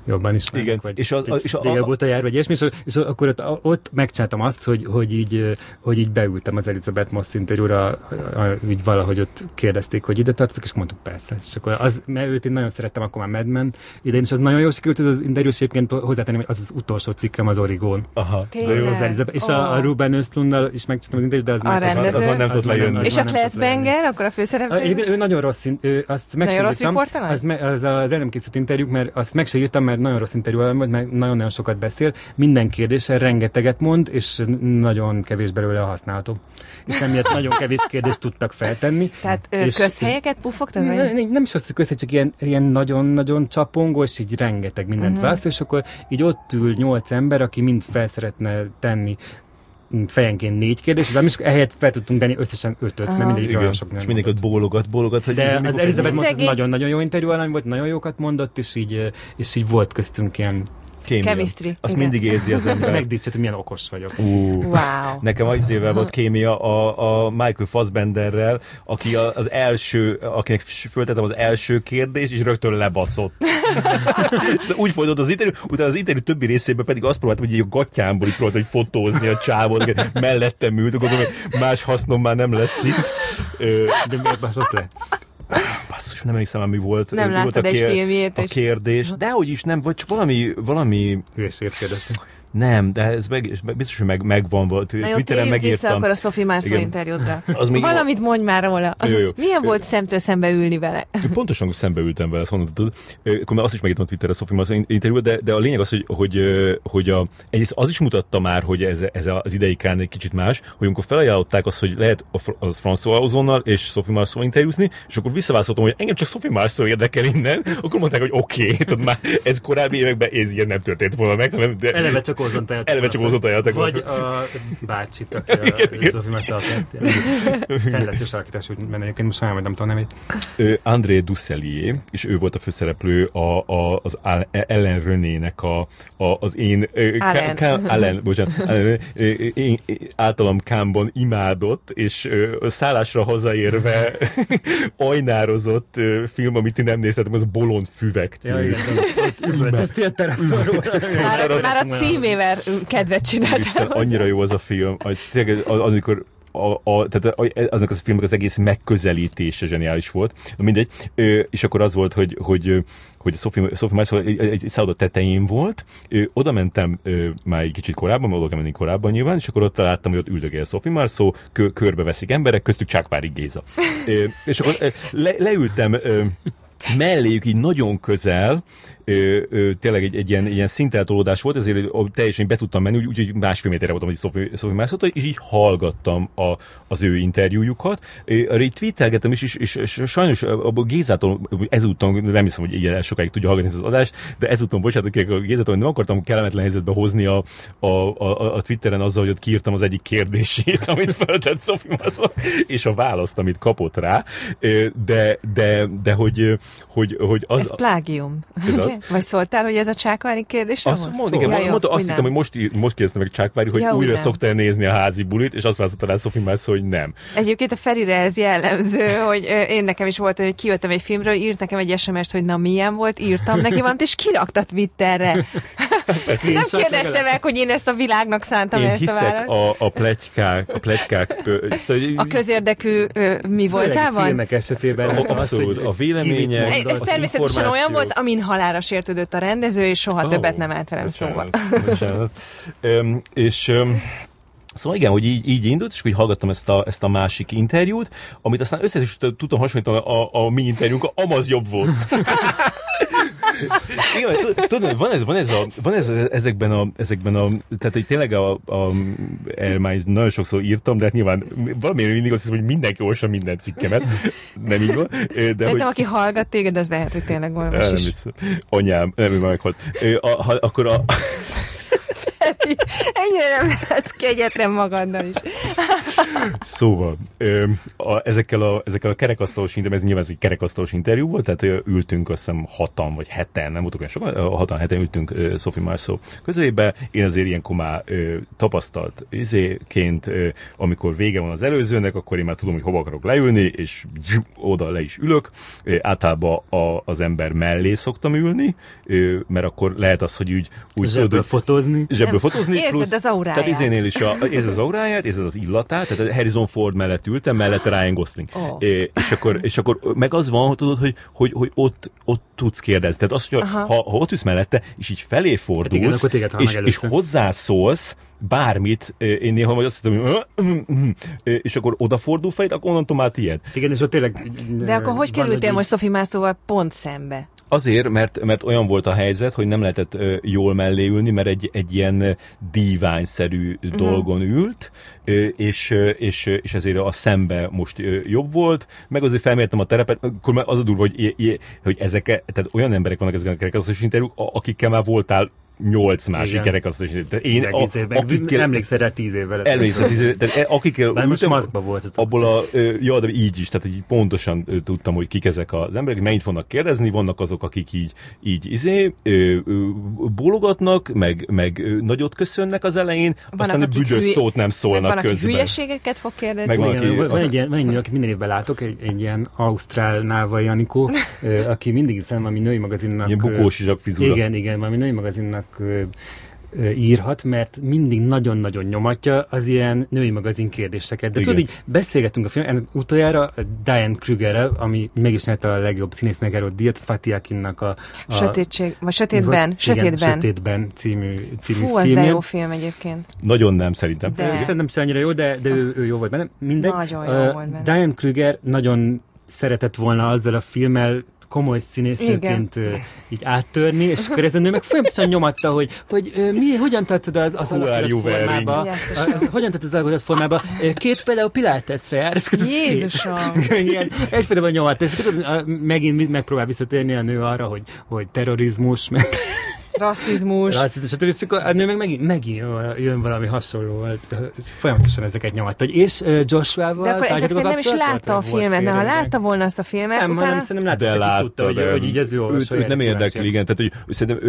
jobban is Igen, vagy és az- és a- régebb óta jár, vagy ilyesmi, és, és akkor ott, ott megcsináltam azt, hogy, hogy, így, hogy így beültem az Elizabeth Moss interjúra, a- a- így valahogy ott kérdezték, hogy ide tartozok, és mondtuk persze. És akkor az, mert őt én nagyon szerettem, akkor már Mad Men idején, és az nagyon jó sikerült, ez az interjú, és egyébként hozzátenném, hogy az az utolsó cikkem az Origón. Aha. Tényleg? Az Elizabeth, és a, a Ó. Ruben Östlunddal is megcsináltam az interjút, de az A meg- az- az- Az nem az már lejönni. az És a lejönni. Benger, akkor a A, főszereplő? ő nagyon rossz, azt meg Nagyon rossz írtam, riportalany? az, me, az, az elem készült interjúk, mert azt meg se írtam, mert mert nagyon rossz interjú volt, meg nagyon-nagyon sokat beszél, minden kérdéssel rengeteget mond, és nagyon kevés belőle a használható. És emiatt nagyon kevés kérdést tudtak feltenni. Tehát és közhelyeket pufogtad? Nem, nem, is azt, hogy közhely, csak ilyen, ilyen nagyon-nagyon csapongó, és így rengeteg mindent uh-huh. választ, és akkor így ott ül nyolc ember, aki mind fel szeretne tenni fejenként négy kérdés, de is ehelyett fel tudtunk tenni összesen ötöt, Aha. mert mindegyik olyan sok És mindig ott bólogat, bólogat. Hogy de az Elizabeth most nagyon-nagyon jó interjú alany volt, nagyon jókat mondott, és így, és így volt köztünk ilyen Kémia. Chemistry. Azt Igen. mindig érzi az ember. Megdicsett, hogy milyen okos vagyok. Uh, wow. Nekem az évvel volt kémia a, a Michael Fassbenderrel, aki az első, akinek föltettem az első kérdés, és rögtön lebaszott. és úgy folytott az interjú, utána az interjú többi részében pedig azt próbáltam, hogy a gatyámból így próbáltam, hogy fotózni a csávot, mellettem ült, gondolom, hogy más hasznom már nem lesz itt. De miért baszott le? Basszus, nem emlékszem, mi volt. Nem mi volt a, kér- filmjét. a kérdés. De hogy is nem, vagy csak valami... valami... Hülyeséget kérdeztem. Nem, de ez meg, biztos, hogy meg, megvan volt. Na jó, Twitteren megírtam. vissza akkor a Sophie Marceau interjútra. Az még Valamit mondj már róla. Jó, jó. Milyen volt szemtől szembe ülni vele? Pontosan szembe ültem vele, honnan tudod. Akkor már azt is megírtam Twitterre a Sophie Marceau interjúra, de, de a lényeg az, hogy, hogy, hogy a, egyrészt az is mutatta már, hogy ez, ez az idei kán egy kicsit más, hogy amikor felajánlották azt, hogy lehet az François Ozonnal és Sophie Marceau interjúzni, és akkor visszaválaszoltam, hogy engem csak Sophie Marceau érdekel innen, akkor mondták, hogy oké, okay, már ez korábbi években ez ilyen nem történt volna meg, hanem de, eleve csak Ozon eleve csak hozott ajánlatok. Vagy a bácsit, aki a Zofi Marcelat Szenzációs alakítás, úgy menne egyébként most már nem tudom nevét. André Dusselier, és ő volt a főszereplő a, a, az Ellen René-nek a, a, az én Ellen, Ellen bocsánat, én, általam Kámban imádott, és szállásra hazaérve ajnározott film, amit én nem néztem, az Bolond Füvek cím. Ja, igen, ez tényleg Már a címével kedvet csináltál. Isten, annyira jó az a film, az, tényleg, amikor a, a, tehát a, aznak az a filmnek az egész megközelítése zseniális volt. Mindegy. Ö, és akkor az volt, hogy, hogy hogy Sophie, Sophie Marceau egy, egy, egy szálloda tetején volt, ö, oda mentem ö, már egy kicsit korábban, mert oda kell menni korábban nyilván, és akkor ott láttam, hogy ott üldögél Sophie Marceau, kö, körbeveszik emberek, köztük Csákvári Géza. ö, és akkor le, leültem ö, melléjük így nagyon közel, ö, ö, tényleg egy, egy ilyen, ilyen szinteltolódás volt, ezért teljesen be tudtam menni, úgyhogy úgy, másfél méterre voltam, hogy Sophie, Sophie Mászolta, és így hallgattam a, az ő interjújukat. Így tweetelgettem is, és, és, és sajnos a Gézától ezúton, nem hiszem, hogy ilyen sokáig tudja hallgatni ezt az adást, de ezúton, bocsánat, a Gézától, nem akartam kellemetlen helyzetbe hozni a, a, a, a Twitteren azzal, hogy ott kiírtam az egyik kérdését, amit feltett Sophie Mászol, és a választ, amit kapott rá, de, de, de hogy, hogy, hogy az... Ez plágium. Ez az, vagy szóltál, hogy ez a Csákvári kérdés? Azt mond, igen, ja, mondta, azt hittem, hogy most, most kérdezte meg Csákvári, hogy ja, újra szokta nézni a házi bulit, és azt választotta rá Sophie Mász, hogy nem. Egyébként a Ferire ez jellemző, hogy én nekem is volt, hogy kijöttem egy filmről, írt nekem egy SMS-t, hogy na milyen volt, írtam neki van, és kiraktat Twitterre. nem kérdezte meg, hogy én ezt a világnak szántam én ezt a választ. A, a plegykák, a plegykák a közérdekű mi voltál van? filmek esetében. Abszolút, a vélemények, Ez természetesen olyan volt, amin halára sértődött a rendező, és soha oh, többet nem állt velem szóba. um, és um, Szóval igen, hogy így, így indult, és hogy hallgattam ezt a, ezt a másik interjút, amit aztán össze is tudtam hasonlítani a, a mi interjúnk, a Amaz jobb volt. Igen, tudod, van ez, van ez, a, van ez ezekben a, ezekben a, tehát hogy tényleg a, a, már nagyon sokszor írtam, de hát nyilván valamiért mindig azt hiszem, hogy mindenki olvassa minden cikkemet. Nem így van. De Szerintem, hogy, aki hallgat téged, az lehet, hogy tényleg olvas is. Nem Anyám, nem, meghalt. A, ha, akkor a, Ennyire nem lehet kegyetlen magaddal is. szóval, ö, a, ezekkel, a, ezekkel a kerekasztalos interjú, ez nyilván egy kerekasztalos interjú volt, tehát ültünk azt hiszem hatan vagy heten, nem voltunk olyan sokan, hatan heten ültünk Sophie Marceau közelébe. Én azért ilyen komá uh, tapasztalt izéként, amikor vége van az előzőnek, akkor én már tudom, hogy hova akarok leülni, és oda le is ülök. Általában a, az ember mellé szoktam ülni, mert akkor lehet az, hogy úgy... úgy zsebből tudod, fotózni. Zsebből fotózni. Érzed plusz, az auráját. Tehát izénél is a, érzed az auráját, érzed az illatát, tehát Harrison Ford mellett ültem, mellette Ryan Gosling. Oh. É, és, akkor, és akkor meg az van, hogy tudod, hogy, hogy, hogy ott, ott tudsz kérdezni. Tehát az, hogy ha, ha ott ülsz mellette, és így felé fordulsz, hát igen, és, és hozzászólsz, bármit, én néha vagy azt hiszem, hogy és akkor odafordul fejt, akkor onnantól már tiéd. Igen, és ott tényleg... De akkor hogy kerültél most Sophie Mászóval pont szembe? Azért, mert, mert olyan volt a helyzet, hogy nem lehetett ö, jól mellé ülni, mert egy, egy ilyen díványszerű uh-huh. dolgon ült, ö, és, és, és ezért a szembe most ö, jobb volt, meg azért felmértem a terepet, akkor már az a durva, hogy, hogy ezek, tehát olyan emberek vannak ezeken a kerekasztalos interjúk, akikkel már voltál nyolc másik kerekasztal is. Tehát én, a, akikkel, emlékszel rá tíz évvel. Emlékszel tíz évvel. Tehát akikkel Már most maszkba volt. Abból a, ja, de így is, tehát így pontosan tudtam, hogy kik ezek az emberek, mennyit fognak kérdezni, vannak azok, akik így, így izé, ö, ö, bólogatnak, meg, meg nagyot köszönnek az elején, vannak, aztán egy büdös hülye... szót nem szólnak meg van, közben. hülyeségeket fog kérdezni. Meg van, aki, van, van egy ilyen, van egy, aki minden évben látok, egy, egy ilyen ausztrál Náva Janikó, aki mindig szem, valami női magazinnak... Ilyen bukós. Igen, igen, valami női magazinnak írhat, mert mindig nagyon-nagyon nyomatja az ilyen női magazin kérdéseket. De Igen. tudod, így beszélgetünk a film, utoljára Diane Krugerrel, ami mégis a legjobb színésznek erőtt díjat, Fatih Akinnak a, a... Sötétség, vagy Sötétben, vagy, Sötétben. Igen, Sötétben című, című Fú, az de jó film egyébként. Nagyon nem, szerintem. De. Szerintem se annyira jó, de, de ő, ő jó volt benne. Mindegy. Nagyon jó uh, volt benne. Diane Kruger nagyon szeretett volna azzal a filmmel komoly színésznőként így áttörni, és akkor ez a nő meg folyamatosan nyomatta, hogy, hogy mi, hogyan tartod az, az alakot formába, az, hogyan tartod az alakot formába, két például Piláteszre jár, és Jézusom! Ilyen, egyfajta nyomatta, és megint megpróbál visszatérni a nő arra, hogy, hogy terrorizmus, meg rasszizmus. Rasszizmus, stb. És akkor a nő meg megint, megint jön valami hasonló, folyamatosan ezeket nyomatta. És Joshua-val De akkor ezek szerint nem is látta a filmet, mert ha látta volna azt a filmet, nem, utána... hanem szerintem látta, de látta, tudta, hogy, hogy így ez jó. Őt, őt nem érdekli, igen, tehát hogy szerintem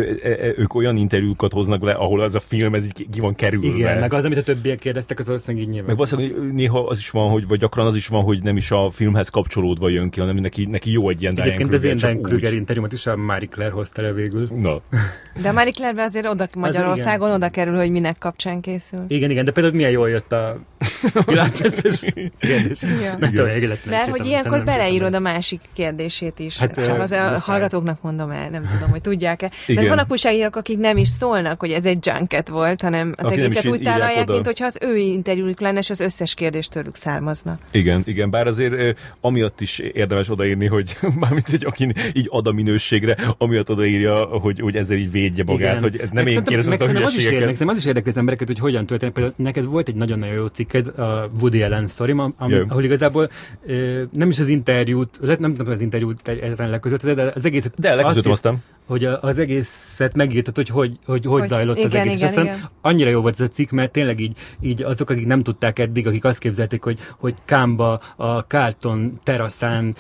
ők olyan interjúkat hoznak le, ahol az a film ez így ki van kerülve. Igen, meg az, amit a többiek kérdeztek, az valószínűleg így nyilván. Meg valószínűleg néha az is van, hogy, vagy gyakran az is van, hogy nem is a filmhez kapcsolódva jön ki, hanem neki, neki jó egy ilyen Egyébként az én Dan Kruger interjúmat is a Marie Claire hozta le végül. Na. De a Marie Claire azért oda Magyarországon az oda kerül, hogy minek kapcsán készül. Igen, igen, de például milyen jól jött a világtesztes kérdés. Ja. Mert hogy ilyenkor beleírod a másik kérdését is. Hát, Csak az a hallgatóknak mondom el, nem tudom, hogy tudják-e. Mert vannak újságírók, akik nem is szólnak, hogy ez egy junket volt, hanem az Aki egészet úgy tálalják, mint hogyha az ő interjújuk lenne, és az összes kérdés tőlük származna. Igen, igen, bár azért amiatt is érdemes odaírni, hogy mármint, hogy aki így ad a minőségre, amiatt odaírja, hogy, hogy ezzel így védje magát, igen. hogy ez nem én kérdezem a hülyeségeket. Az is érdekli az embereket, hogy hogyan történik. Például neked volt egy nagyon-nagyon jó cikked, a Woody Allen story, ami, ahol igazából nem is az interjút, nem, nem az interjút egyetlen leközötted, de az egészet... De leközöttem hogy az egészet megírtad, hogy hogy, hogy, hogy, hogy zajlott igen, az egész. Igen, és aztán igen. annyira jó volt ez a cikk, mert tényleg így, így azok, akik nem tudták eddig, akik azt képzelték, hogy, hogy Kámba a Carlton teraszán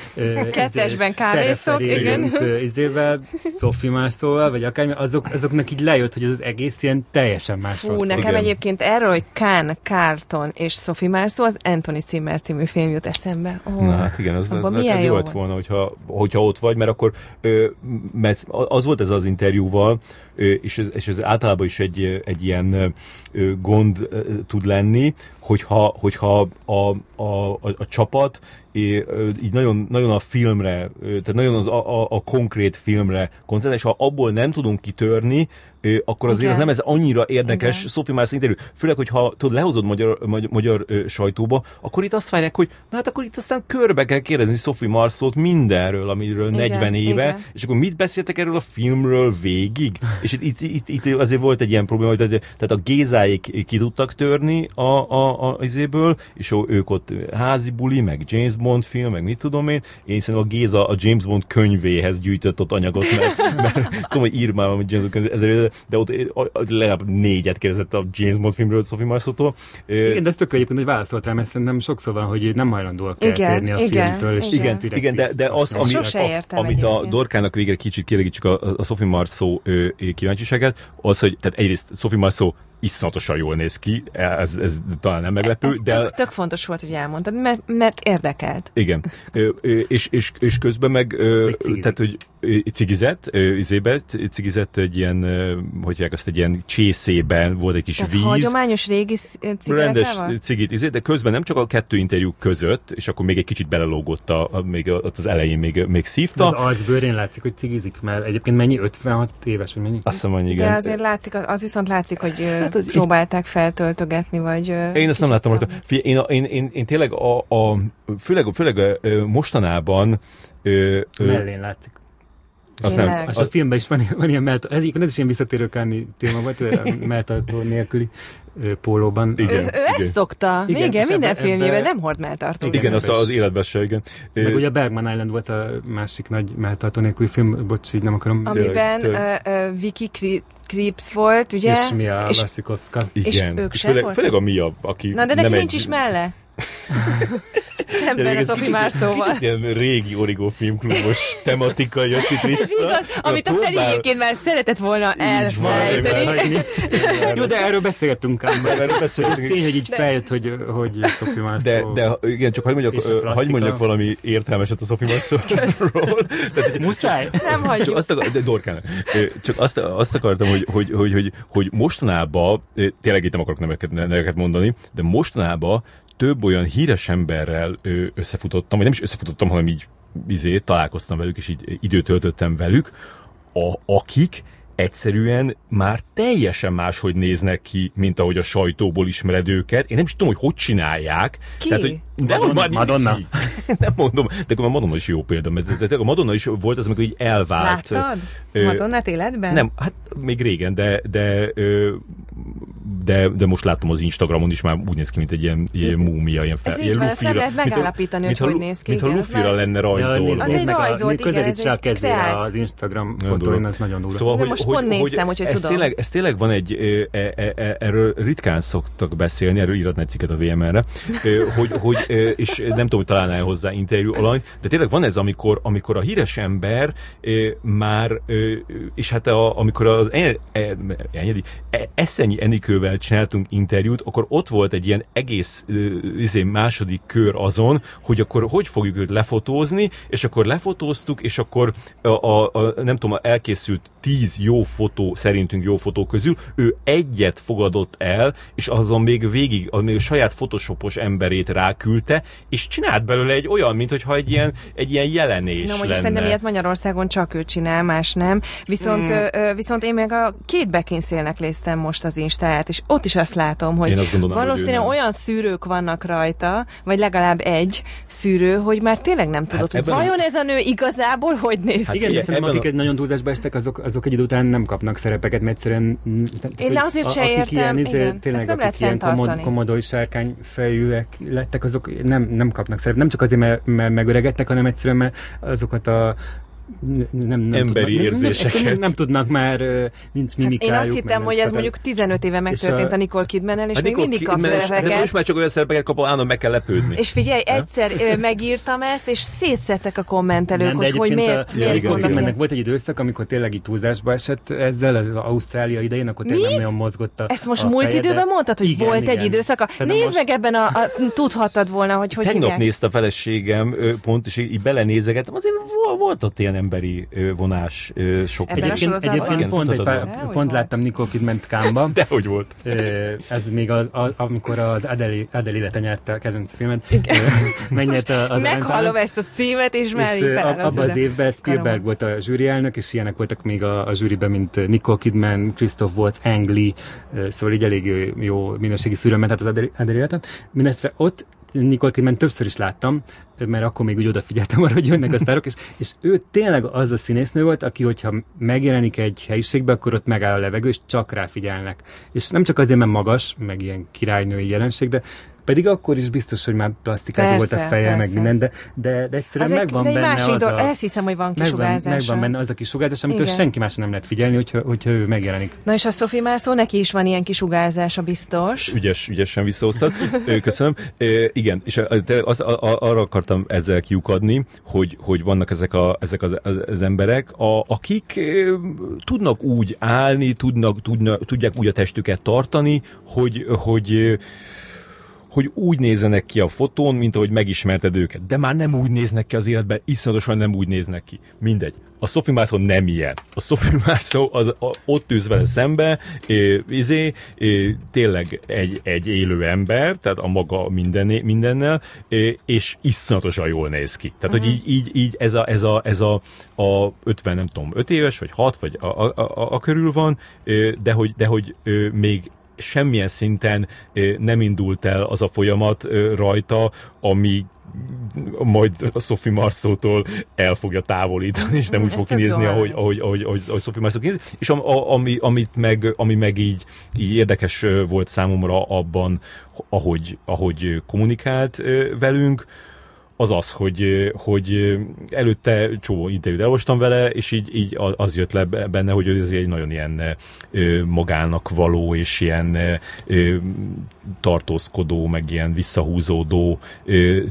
kettesben kávéztok, igen. Izével, Sophie Marceau-val, vagy akármi, azok, azoknak így lejött, hogy ez az egész ilyen teljesen más. Fú, nekem igen. egyébként erről, hogy Kán, Carlton és Sophie Marceau, az Anthony Zimmer című film jut eszembe. Oh, Na hát igen, az, az, az, az jó lett volna, hogyha, hogyha ott vagy, mert akkor ö, mert az volt ez az interjúval, és ez, és ez általában is egy, egy ilyen gond tud lenni, hogyha, hogyha a, a, a, a csapat így nagyon, nagyon a filmre, tehát nagyon az, a, a, a konkrét filmre koncentrál, és ha abból nem tudunk kitörni, akkor azért Igen. az nem ez annyira érdekes Igen. Sophie Marceau interjú. Főleg, hogyha tudod, lehozod magyar, magyar, magyar ö, sajtóba, akkor itt azt várják, hogy na hát akkor itt aztán körbe kell kérdezni Sophie Marceau-t mindenről, amiről Igen. 40 éve, Igen. és akkor mit beszéltek erről a filmről végig? és itt, itt, itt, itt azért volt egy ilyen probléma, hogy tehát a Gézáik ki tudtak törni a, a, a, izéből, és ők ott házi buli, meg James Bond film, meg mit tudom én. Én szerintem a Géza a James Bond könyvéhez gyűjtött ott anyagot, mert, mert tudom, hogy ír már, hogy James Bond könyv, de ott legalább négyet kérdezett a James Bond filmről Sophie Marceau-tól. Igen, de ez tök egyébként, hogy válaszolt rá, mert szerintem sokszor van, hogy nem hajlandóak eltérni a igen, filmtől. És igen, igen, igen de, de az, ami, a, amit a Dorkának végre kicsit kielégítsük a, a Sophie Marceau kíváncsiságát, az, hogy tehát egyrészt Sophie Marceau iszonyatosan jól néz ki, ez, ez talán nem meglepő. Ez de... tök, tök fontos volt, hogy elmondtad, mert, mert érdekelt. Igen. És, és, és közben meg, tehát, hogy cigizett, izébe, cigizett egy ilyen, hogy hívják azt, egy ilyen csészében volt egy kis tehát víz. hagyományos régi Rendes cigit, izé, de közben nem csak a kettő interjú között, és akkor még egy kicsit belelógott, a, a, még ott az elején még, még szívta. De az arcbőrén látszik, hogy cigizik, mert egyébként mennyi, 56 éves, vagy mennyi? Azt hiszem, igen. De azért látszik, az viszont látszik, hogy hát az próbálták így... feltöltögetni, vagy... Én ezt nem láttam, hogy én, én, én, én, tényleg a, a főleg, főleg mostanában Mellén látszik Azt nem, az a filmben is van, van ilyen melltartó, ez, ez is ilyen visszatérő Káni téma volt, melltartó nélküli pólóban. Igen, ő, ő igen. ezt szokta. Igen, igen minden ebbe, filmjében ebbe, nem hord melltartó. Igen, igen azt az életben se, igen. Meg ugye Bergman Island volt a másik nagy melltartó nélküli film, bocs, így nem akarom. Amiben uh, uh, Vicky Creeps volt, ugye? És Mia Wasikowska. Igen. És ők sem főleg, főleg a Mia, aki Na, de neki nincs egy... is melle. Szemben a Sophie Marceauval. Kicsit ilyen régi origó filmklubos tematika jött itt vissza. Igaz, amit a Feri egyébként már szeretett volna elfelejteni. Jó, de erről beszélgettünk ám. Erről beszélgettünk. Tény, hogy így feljött, hogy, hogy Sophie Marceau. De, de igen, csak hagyd mondjak, hagy mondjak valami értelmeset a Sophie Marceau-ról. Muszáj? Nem hagyjuk. Csak azt, akar, de Dorkán, csak azt, azt akartam, hogy, hogy, hogy, hogy, hogy mostanában, tényleg itt nem akarok neveket, neveket mondani, de mostanában több olyan híres emberrel összefutottam, vagy nem is összefutottam, hanem így izé, találkoztam velük, és így időt töltöttem velük, a, akik egyszerűen már teljesen máshogy néznek ki, mint ahogy a sajtóból ismered őket. Én nem is tudom, hogy hogy csinálják. Ki? Tehát, hogy de Madonna. Madonna. nem mondom, de a Madonna is jó példa, mert a Madonna is volt az, amikor így elvált. Láttad? Madonnát életben? Nem, hát még régen, de, de, de, de most láttam az Instagramon is, már úgy néz ki, mint egy ilyen, ilyen múmia, ilyen fel. Ez így van, ezt nem lehet megállapítani, hogy hogy néz ki. Mintha Lufira lenne rajzolva. Az egy rajzolt, igen. Közelíts rá a kezére az Instagram fotóin, ez nagyon durva. Szóval, hogy, most pont néztem, hogy ez tudom. Tényleg, ez tényleg van egy, e, e, e, erről ritkán szoktak beszélni, erről íratni egy cikket a VMR-re, hogy, hogy és nem tudom, hogy találnál hozzá interjú alanyt, de tényleg van ez, amikor, amikor a híres ember már, és hát a, amikor az Enyedi, Eszenyi Enikővel csináltunk interjút, akkor ott volt egy ilyen egész izé, második kör azon, hogy akkor hogy fogjuk őt lefotózni, és akkor lefotóztuk, és akkor a, a, a nem tudom, elkészült tíz jó fotó, szerintünk jó fotó közül, ő egyet fogadott el, és azon még végig, még a saját photoshopos emberét ráküldte, és csinált belőle egy olyan, mintha egy ilyen, egy ilyen jelenés Na, mondjuk szerintem ilyet Magyarországon csak ő csinál, más nem. Viszont, hmm. ö, viszont én meg a két Beckinsale-nek néztem most az Instáját, és ott is azt látom, hogy azt gondolom, valószínűleg hogy olyan szűrők vannak rajta, vagy legalább egy szűrő, hogy már tényleg nem tudod, hát hogy vajon a... ez a nő igazából hogy néz hát ki. Igen, de szerintem akik a... egy nagyon túlzásba estek, azok, azok egy idő után nem kapnak szerepeket, mert egyszerűen... Tehát, én azért se értem, ilyen, izé, igen. Tényleg, nem akik ilyen komod, komodói sárkány fejűek lettek, azok nem, nem kapnak szerepet. Nem csak azért, mert, mert megöregedtek, hanem egyszerűen mert azokat a nem, nem emberi tudnak, érzéseket. Nem, nem, nem tudnak már, nincs mimikájuk. Hát én azt hittem, hogy ez mondjuk 15 éve megtörtént a, a Nicole kidman és, még mindig kap szerepeket. De most már csak olyan szerepeket kap, állandóan meg kell lepődni. És figyelj, egyszer megírtam ezt, és szétszettek a kommentelők, nem, hogy, hogy miért, a, miért igen, igen, Volt egy időszak, amikor tényleg így túlzásba esett ezzel, az Ausztrália idején, akkor tényleg nem nagyon mozgott a Ezt most múlt időben mondtad, hogy volt egy időszak. Nézd meg ebben a, tudhattad volna, hogy hogy Tegnap nézte a feleségem pont, és így belenézegettem, azért volt ott ilyen emberi vonás sok. Egyébként, egyébként Igen, pont, egy pár, pont láttam Nicole Kidman Kámba. De hogy volt. Ez még a, a, amikor az Adele, Adele élete nyerte a kedvenc filmet. Megnyerte az Meghallom ezt a címet, és már és Abban az évben Spielberg volt a zsűri elnök, és ilyenek voltak még a, a zsűriben, mint Nicole Kidman, Christoph Waltz, Ang Lee, szóval így elég jó minőségi szűrő ment az Adele, Adele életet. Mindestre ott Nicole Kidman többször is láttam, mert akkor még úgy odafigyeltem arra, hogy jönnek a sztárok, és, és ő tényleg az a színésznő volt, aki, hogyha megjelenik egy helyiségbe, akkor ott megáll a levegő, és csak ráfigyelnek. És nem csak azért, mert magas, meg ilyen királynői jelenség, de pedig akkor is biztos, hogy már plastikázó volt a feje, persze. meg minden, de, de, de egyszerűen az megvan egy, benne az a... Ezt hiszem, hogy van kisugárzás. Megvan, megvan benne az a kisugárzás, amit senki más nem lehet figyelni, hogyha, hogyha ő megjelenik. Na és a Sophie Marceau, neki is van ilyen kisugárzása biztos. Ügyes, ügyesen visszahoztad. Köszönöm. igen, és az, arra akartam ezzel kiukadni, hogy, hogy vannak ezek, a, ezek az, az, az emberek, a, akik tudnak úgy állni, tudnak, tudnak, tudják úgy a testüket tartani, hogy, hogy hogy úgy nézenek ki a fotón, mint ahogy megismerted őket. De már nem úgy néznek ki az életben, iszonyatosan nem úgy néznek ki. Mindegy. A Sophie Marceau nem ilyen. A Sophie Marceau az a, ott tűz vele szembe, é, izé, é, tényleg egy, egy élő ember, tehát a maga minden, mindennel, é, és iszonyatosan jól néz ki. Tehát, uh-huh. hogy mhm. így, így, így ez, a, ez, a, ez a, a 50, nem tudom, 5 éves, vagy 6, vagy a, a, a, a körül van, de hogy, de hogy még semmilyen szinten nem indult el az a folyamat rajta, ami majd a Sophie Marceau-tól el fogja távolítani, és nem úgy fog kinézni, ahogy, ahogy, ahogy, ahogy, ahogy Sophie Marceau kinéz. És a, a, ami, amit meg, ami meg így, így érdekes volt számomra abban, ahogy, ahogy kommunikált velünk, az az, hogy, hogy előtte csomó interjút elolvastam vele, és így, így az jött le benne, hogy ez egy nagyon ilyen magának való, és ilyen tartózkodó, meg ilyen visszahúzódó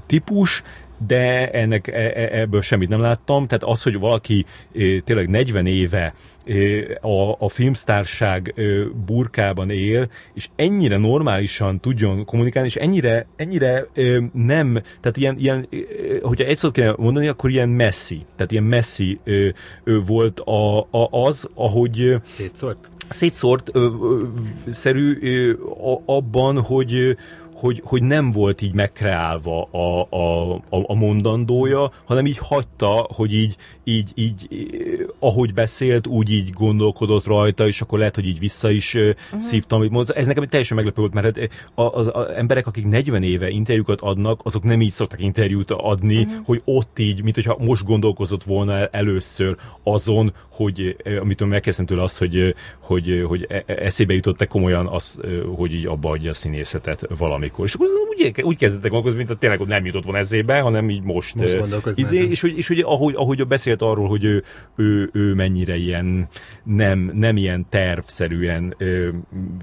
típus, de ennek e, e, ebből semmit nem láttam. Tehát az, hogy valaki tényleg 40 éve a, a filmsztárság burkában él, és ennyire normálisan tudjon kommunikálni, és ennyire, ennyire nem, tehát ilyen, ilyen hogyha egy szót kéne mondani, akkor ilyen messzi, tehát ilyen messzi volt a, a, az, ahogy szétszórt, szétszórt ö, ö, szerű ö, a, abban, hogy hogy, hogy nem volt így megkreálva a, a, a, a mondandója, hanem így hagyta, hogy így, így, így ahogy beszélt, úgy így gondolkodott rajta, és akkor lehet, hogy így vissza is uh-huh. szívtam, amit mondta. Ez nekem teljesen meglepő volt, mert hát az, az, az emberek, akik 40 éve interjúkat adnak, azok nem így szoktak interjút adni, uh-huh. hogy ott így, mint hogyha most gondolkozott volna el először azon, hogy amit megkezdtem tőle azt, hogy, hogy, hogy e, e, eszébe jutott-e komolyan az, hogy így abba adja a színészetet valamikor. És akkor úgy, úgy kezdettek gondolkozni, mint hogy tényleg ott nem jutott volna eszébe, hanem így most. most izé, és, hogy, és hogy ahogy, ahogy beszélt arról, hogy ő, ő, ő mennyire ilyen nem, nem ilyen tervszerűen ö,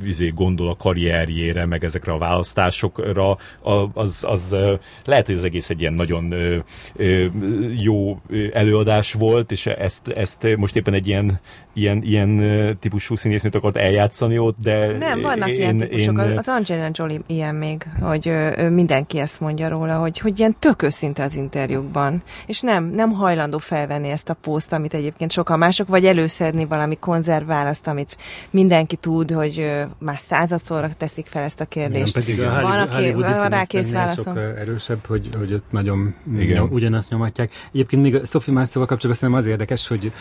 izé, gondol a karrierjére, meg ezekre a választásokra, az, az lehet, hogy az egész egy ilyen nagyon ö, ö, jó előadás volt, és ezt, ezt most éppen egy ilyen, ilyen, ilyen típusú színésznőt akart eljátszani ott, de... Nem, vannak én, ilyen típusok. Én, az Angelina Jolie ilyen még, hogy ö, mindenki ezt mondja róla, hogy, hogy ilyen tök őszinte az interjúkban, és nem, nem hajlandó felvenni ezt a poszt, amit egyébként sokan mások, vagy előszedni valami konzervválaszt, amit mindenki tud, hogy már századszorra teszik fel ezt a kérdést. Igen, pedig a van, aki, van rá kész válaszom. Sok erősebb, hogy, hogy ott nagyon Igen. Nyom, ugyanazt nyomatják. Egyébként még a Sophie Marceau kapcsolatban szerintem az érdekes, hogy,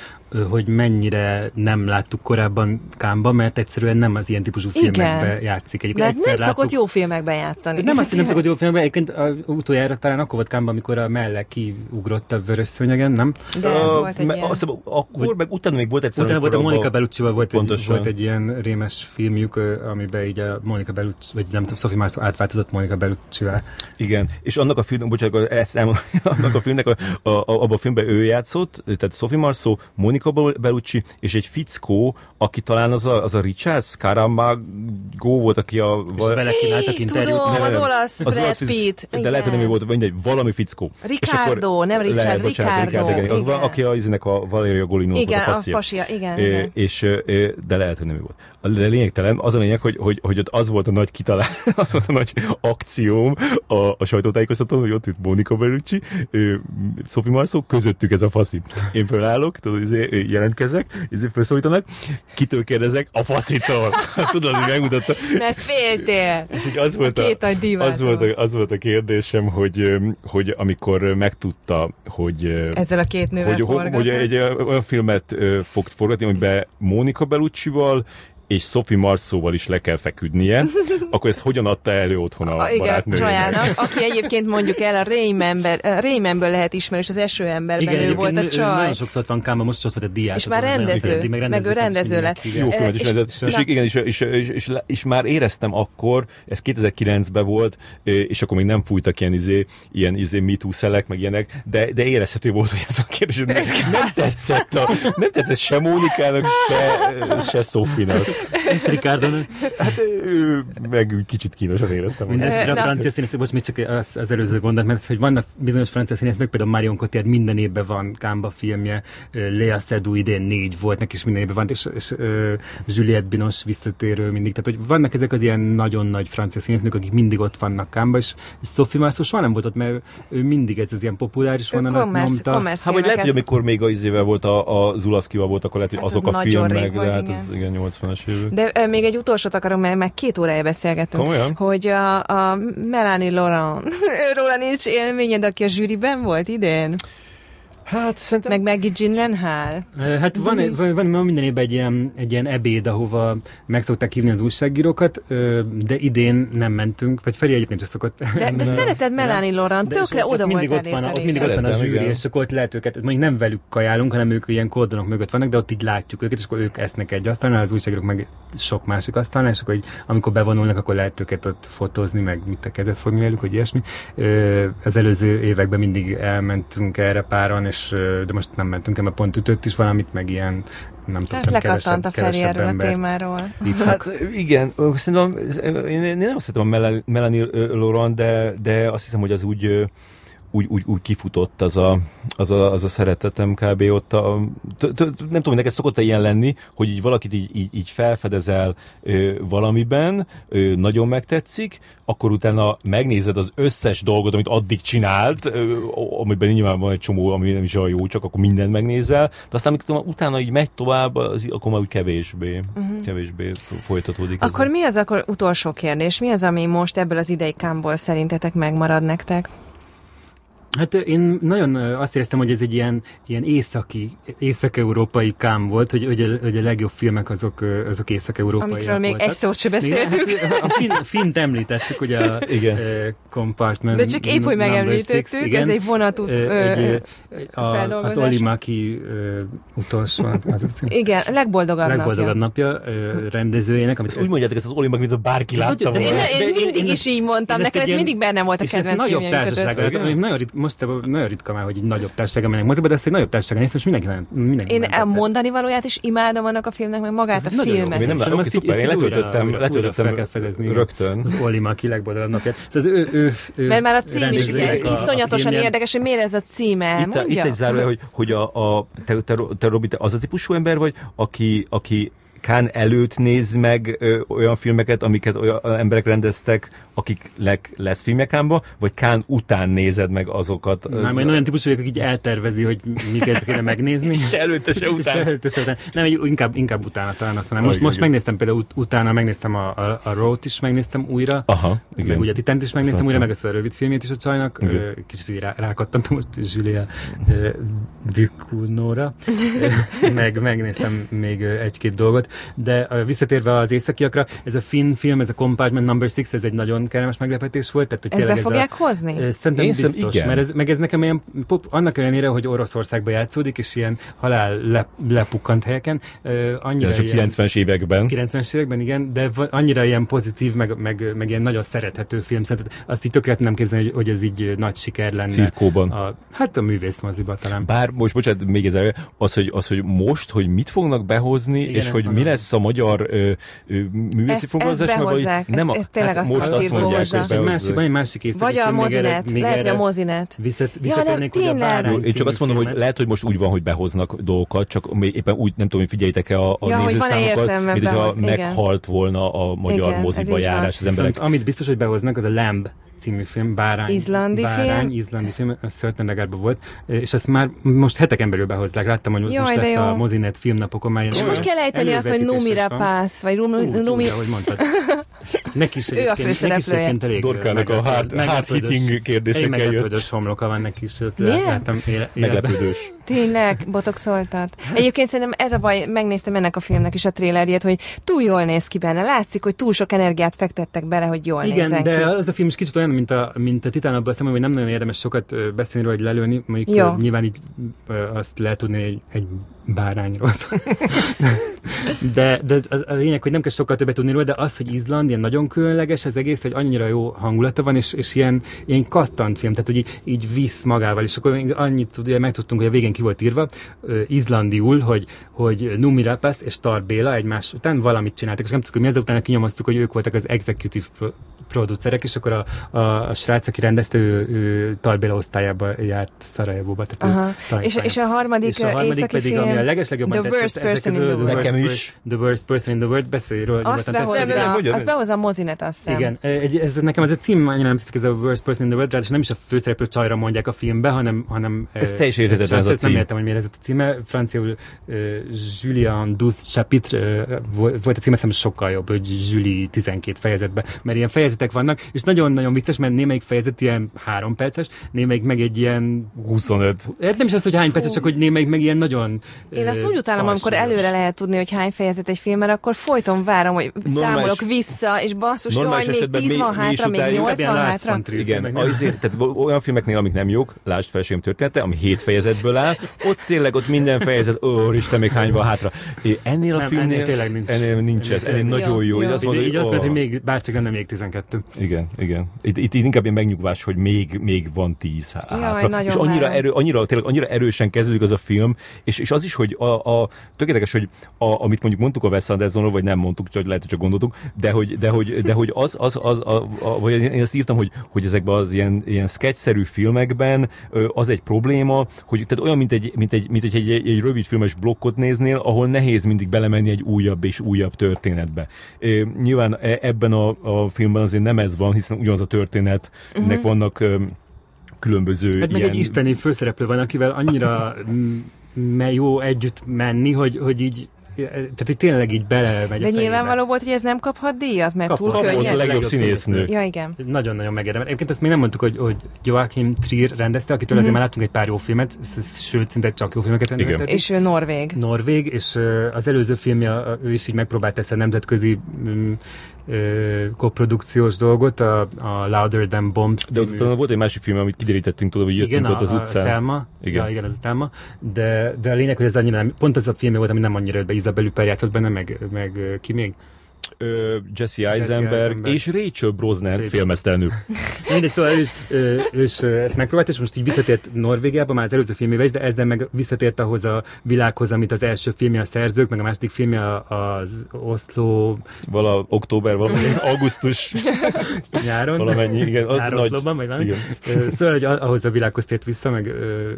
hogy mennyire nem láttuk korábban Kámba, mert egyszerűen nem az ilyen típusú filmekben játszik. Egyébként mert nem láttuk... szokott jó filmekben játszani. Nem azt, hogy nem szokott jó filmekben, egyébként a, utoljára talán akkor volt Kámba, amikor a melle kiugrott a vörös szőnyegen, nem? De uh, volt egy me, ilyen... Azt akkor, vagy, meg utána még volt egyszer. Utána volt a Monika Bellucci-val volt egy, volt egy ilyen rémes filmjük, amiben így a Monika Bellucci, vagy nem tudom, Sophie Marceau átváltozott Monika Bellucci-vel. Igen, és annak a film, bocsánat, ezt elmondom, annak a filmnek, a, a, a, abban a filmben ő játszott, tehát Sophie Marceau, Monika Bellucci, és egy fickó, aki talán az a, az a Richard Scaramago volt, aki a... És vele kínáltak interjút. Tudom, az olasz az Brad Pitt. De lehet, hogy nem volt, mindegy, valami fickó. Ricardo, nem Richard, le, bocsánat, Ricardo. Ricardo igen. igen. Aki a, a, a Valeria Golino igen, volt a. A pasia igen, igen. És, de lehet, hogy nem ő volt. De lényegtelen, az a lényeg, hogy, hogy, hogy ott az volt a nagy kitalál, az volt a nagy akcióm a, a sajtótájékoztatón, hogy ott itt Monika Bellucci, Sophie Marceau, közöttük ez a faszi. Én fölállok, tudod, izé, jelentkezek, izé felszólítanak, kitől kérdezek? A faszitól. tudod, hogy megmutatta. Mert féltél. És így az volt a, a az, volt a, az volt a kérdésem, hogy, hogy amikor megtudta, hogy ezzel a két nővel hogy, hogy egy olyan filmet fog forgatni, amiben Mónika Bellucci-val és Sophie Marceau-val is le kell feküdnie, akkor ezt hogyan adta elő otthon a, a igen, csajának, aki egyébként mondjuk el a Raymanből, Raymanből lehet ismerős, az eső emberben igen, ő volt a csaj. Nagyon sokszor van káma, most ott volt a diák. És már rendező, meg, meg ő rendező lett. Jó filmet is és, és, igen, és, és, és, és, és, már éreztem akkor, ez 2009-ben volt, és akkor még nem fújtak ilyen izé, ilyen izé MeToo szelek, meg ilyenek, de, de érezhető volt, hogy ez a kérdés nem, nem tetszett, a, nem tetszett se Mónikának, se, se Sofinak. És Ricardo? Hát ő meg kicsit kínosan éreztem. Mindezt a francia színészek, bocs, még csak az, az előző gondot, mert hogy vannak bizonyos francia színészek, például Marion Cotillard minden évben van Kámba filmje, Lea Seydoux idén négy volt, neki is minden évben van, és, és uh, Juliette Binoche visszatérő mindig. Tehát, hogy vannak ezek az ilyen nagyon nagy francia színészek, akik mindig ott vannak Kámba, és, és Sophie Marceau soha nem volt ott, mert ő mindig ez az ilyen populáris vonalat nyomta. Hát, vagy lehet, hogy amikor még az izével volt a, a Zulaszkival volt, akkor lehet, hogy hát azok a filmek, de hát az igen, 80-as évek. De még egy utolsót akarom, mert meg két órája beszélgetünk. Komolyan? Hogy a, a Melanie Laurent, róla nincs élményed, aki a zsűriben volt idén? Hát szerintem... Meg Maggie Gyllenhaal. Hát van, egy, van, van minden évben egy ilyen, egy ilyen ebéd, ahova meg szokták hívni az újságírókat, de idén nem mentünk, vagy Feri egyébként is szokott. De, de szereted Melanie Laurent, tökre oda volt mindig ott van, ott mindig ott van a zsűri, és akkor ott lehet őket, mondjuk nem velük kajálunk, hanem ők ilyen kordonok mögött vannak, de ott így látjuk őket, és akkor ők esznek egy asztalnál, az újságírók meg sok másik asztalnál, és akkor így, amikor bevonulnak, akkor lehet őket ott fotózni, meg mit a kezet fogni velük, hogy ilyesmi. Az előző években mindig elmentünk erre páran, és de most nem mentünk el, mert pont ütött is valamit, meg ilyen nem tudom, hát lekattant a Feri erről a témáról. Hát igen, szerintem én, én nem szeretem a Melanie Laurent, de, de azt hiszem, hogy az úgy úgy, úgy, úgy kifutott az a, az, a, az a szeretetem kb. ott a, t, t, nem tudom, neked szokott-e ilyen lenni, hogy így valakit így, így, így felfedezel ö, valamiben, ö, nagyon megtetszik, akkor utána megnézed az összes dolgot, amit addig csinált, ö, amiben nyilván van egy csomó, ami nem is olyan jó, csak akkor mindent megnézel, de aztán amikor utána így megy tovább, az, akkor már úgy kevésbé, uh-huh. kevésbé folytatódik. Akkor mi az akkor utolsó kérdés? Mi az, ami most ebből az idei kámból szerintetek megmarad nektek? Hát én nagyon azt éreztem, hogy ez egy ilyen, ilyen északi, észak-európai kám volt, hogy, hogy, a, hogy a legjobb filmek azok, azok észak-európai Amikről még egy szót sem beszéltünk. Hát a fin, fint említettük, ugye a igen. Compartment De csak épp, hogy megemlítettük, six, igen. ez egy vonatút egy, a, Az Oli Maki utolsó. Az, igen, a legboldogabb, legboldogabb napja. napja rendezőjének. Amit úgy mondjátok, ez az Oli Maki, mint a bárki látta volna. Én, én mindig is így mondtam, nekem ez mindig benne volt a kedvenc nagyobb társaság, nagyon most nagyon ritka már, hogy egy nagyobb társaság mennek moziba, de ezt egy nagyobb társaság néztem, és mindenki nagyon mindenki Én a mondani valóját is imádom annak a filmnek, meg magát a filmet. Én nem látom, szuper, én letöltöttem, letöltöttem rögtön. Az Oli Maki legboldogabb napját. Szóval ő, ő, ő, Mert már a cím is iszonyatosan érdekes, hogy miért ez a címe. Itt, itt egy zárója, hogy, hogy a, a, te, te, te, Robi, te az a típusú ember vagy, aki, aki Kán előtt néz meg ö, olyan filmeket, amiket olyan emberek rendeztek, akik leg, lesz filmekámba, vagy Kán után nézed meg azokat? Nem, én olyan típusú vagyok, aki így eltervezi, hogy miket kéne megnézni. se előtte, se után. Se előtte, se után. Nem, inkább, inkább utána talán azt mondom. Most, most megnéztem például ut- utána, megnéztem a, a, a Road is megnéztem újra. Aha, igen. Meg ugye a Titant is megnéztem újra, meg ezt a rövid filmét is a csajnak. Okay. Kicsit rá, rákattantam most Julia Ducournau-ra. meg megnéztem még egy-két dolgot. De visszatérve az északiakra, ez a finn film, ez a Compartment Number 6, ez egy nagyon kellemes meglepetés volt. Tehát, hogy ezt be fogják ez a, hozni? Szerintem Én biztos, igen. mert ez, meg ez nekem ilyen pop, annak ellenére, hogy Oroszországban játszódik, és ilyen halál le, lepukkant helyeken, annyira ilyen, 90-es években. 90-es években, igen, de annyira ilyen pozitív, meg, meg, meg ilyen nagyon szerethető film. Szerintem azt így tökéletesen nem képzelni, hogy, hogy ez így nagy siker lenne. Cirkóban. A, hát a művészmoziban talán. Bár most, bocsánat, még ez az, hogy, az, hogy most, hogy mit fognak behozni, igen, és hogy mi lesz a magyar ö, ö, művészi foglalkozás, vagy nem a, ez tényleg hát azt most azt mondják, hogy egy másik, egy másik észre, Vagy a mozinet, lehet, hogy a mozinet. Visszat, visszatérnék, ja, hogy a bárány Én csak azt mondom, hogy lehet, hogy most úgy van, hogy behoznak dolgokat, csak éppen úgy, nem tudom, hogy figyeljétek-e a, a ja, nézőszámokat, mint hogyha meghalt volna a magyar moziba járás az emberek. Amit biztos, hogy behoznak, az a Lamb című film, Bárány, izlandi Bárány, film? izlandi film, a Szörtendegerben volt, és ezt már most heteken belül behozzák. Láttam, hogy Jaj, most lesz jó. a Mozinet filmnapokon. Már és most kell ejteni azt, hogy Numira Pász, vagy Numi... Úgy, ahogy mondtad. Neki is ő a főszereplője. Dorkának a hard, hard hitting kérdésekkel jött. Meglepődős homloka van neki is. Láttam, Meglepődős. Tényleg, botoxoltad. Egyébként szerintem ez a baj, megnéztem ennek a filmnek is a trélerjét, hogy túl jól néz ki benne. Látszik, hogy túl sok energiát fektettek bele, hogy jól Igen, nézzen de ki. az a film is kicsit olyan, mint a, mint a Titán, abban hogy nem nagyon érdemes sokat beszélni róla, hogy lelőni. Mondjuk Jó. nyilván így azt lehet tudni, hogy egy bárányról. de, de az, a lényeg, hogy nem kell sokkal többet tudni róla, de az, hogy Izland ilyen nagyon különleges, az egész, hogy annyira jó hangulata van, és, és ilyen, ilyen kattant film, tehát hogy így, így visz magával, és akkor annyit ugye megtudtunk, hogy a végén ki volt írva, izlandiul, hogy, hogy Numi Rapace és Tar Béla egymás után valamit csináltak, és nem tudjuk, hogy mi ezután kinyomoztuk, hogy ők voltak az executive producerek, és akkor a, a, a srác, aki rendezte, ő, ő Tarbéla osztályába járt Szarajevóba. Tehát ő és, és a harmadik, és a harmadik pedig, film, ami a legeslegjobban the worst person in the world. Nekem is. The worst person in the world, beszélj róla. Azt behozza, azt behozza a mozinet, azt hiszem. Igen, egy, ez, nekem ez a cím annyira nem tetszik, ez a worst person in the world, és nem is a főszereplő csajra mondják a filmbe, hanem... hanem ez teljesen érthetetlen ez a cím. Nem értem, hogy miért ez a címe. Franciául uh, Julien Douze chapitre uh, volt a címe, sokkal jobb, hogy Julie 12 fejezetben, mert ilyen fejezet fejezetek vannak, és nagyon-nagyon vicces, mert némelyik fejezet ilyen három perces, némelyik meg egy ilyen 25. Nem is az, hogy hány perces, csak hogy némelyik meg ilyen nagyon Én azt úgy utálom, amikor előre lehet tudni, hogy hány fejezet egy film, mert akkor folyton várom, hogy Normális- számolok vissza, és basszus, jaj, normális még esetben 10 mi- van mi hátra, még utáljuk, 8 ilyen van Lars hátra. von Trier Igen, azért, tehát olyan filmeknél, amik nem jók, lásd Felségem története, ami hét fejezetből áll, ott tényleg ott minden fejezet, ó, Isten, még hány van hátra. É, Ennél a Nem, filmnél, ennél tényleg nincs. ennél nincs ez, ennél nagyon jó. Így azt mondod, hogy még, bárcsak nem még 12. Igen, igen. Itt, itt, itt inkább ilyen megnyugvás, hogy még, még van tíz há- Jaj, hátra. nagyon és annyira, várom. erő, annyira, tényleg annyira erősen kezdődik az a film, és, és az is, hogy a, a tökéletes, hogy a, amit mondjuk mondtuk a Wes Andersonról, vagy nem mondtuk, csak lehet, hogy csak gondoltuk, de hogy, de hogy, de hogy az, az, az a, a, vagy én azt írtam, hogy, hogy ezekben az ilyen, ilyen sketchszerű filmekben az egy probléma, hogy tehát olyan, mint egy, mint egy, mint egy, egy, egy, egy rövid filmes blokkot néznél, ahol nehéz mindig belemenni egy újabb és újabb történetbe. Nyilván e- ebben a, a filmben azért nem ez van, hiszen ugyanaz a történetnek uh-huh. vannak ö, különböző Hát meg ilyen... egy isteni főszereplő van, akivel annyira me- jó együtt menni, hogy, hogy így tehát, hogy tényleg így bele megy a De nyilvánvaló volt, hogy ez nem kaphat díjat, mert Kapott. túl. Volt a könnyed. legjobb színésznő. Ja, igen. Nagyon-nagyon megérdemel. Egyébként azt még nem mondtuk, hogy, hogy Joachim Trier rendezte, akitől Mhm. azért már láttunk egy pár jó filmet, sőt, szinte csak jó filmeket rendezett. És ő Norvég. Norvég, és az előző filmje, ő is így megpróbált ezt a nemzetközi koprodukciós dolgot, a, a Louder Than Bombs De című- utána volt egy másik film, amit kiderítettünk, tudod, hogy jöttünk igen, ott az a, utcán. A Telma. Igen. Ja, igen, ez a Telma. De, de a lényeg, hogy ez annyira nem, pont az a film volt, ami nem annyira jött be. Isabel Huppert játszott benne, meg, meg ki még? Ö, Jesse Eisenberg Eisenberg. és Rachel Brosnan Rachel. filmesztelenül. Mindegy, szóval ő is, ö, ö, ezt megpróbált, és most így visszatért Norvégiába, már az előző filmével is, de ezzel meg visszatért ahhoz a világhoz, amit az első filmje a szerzők, meg a második filmje az Oslo Vala október, valami augusztus, nyáron. valamennyi, igen, az Nyár nagy. Oszlóban, vagy valami. Igen. Szóval, hogy ahhoz a világhoz tért vissza, meg ö,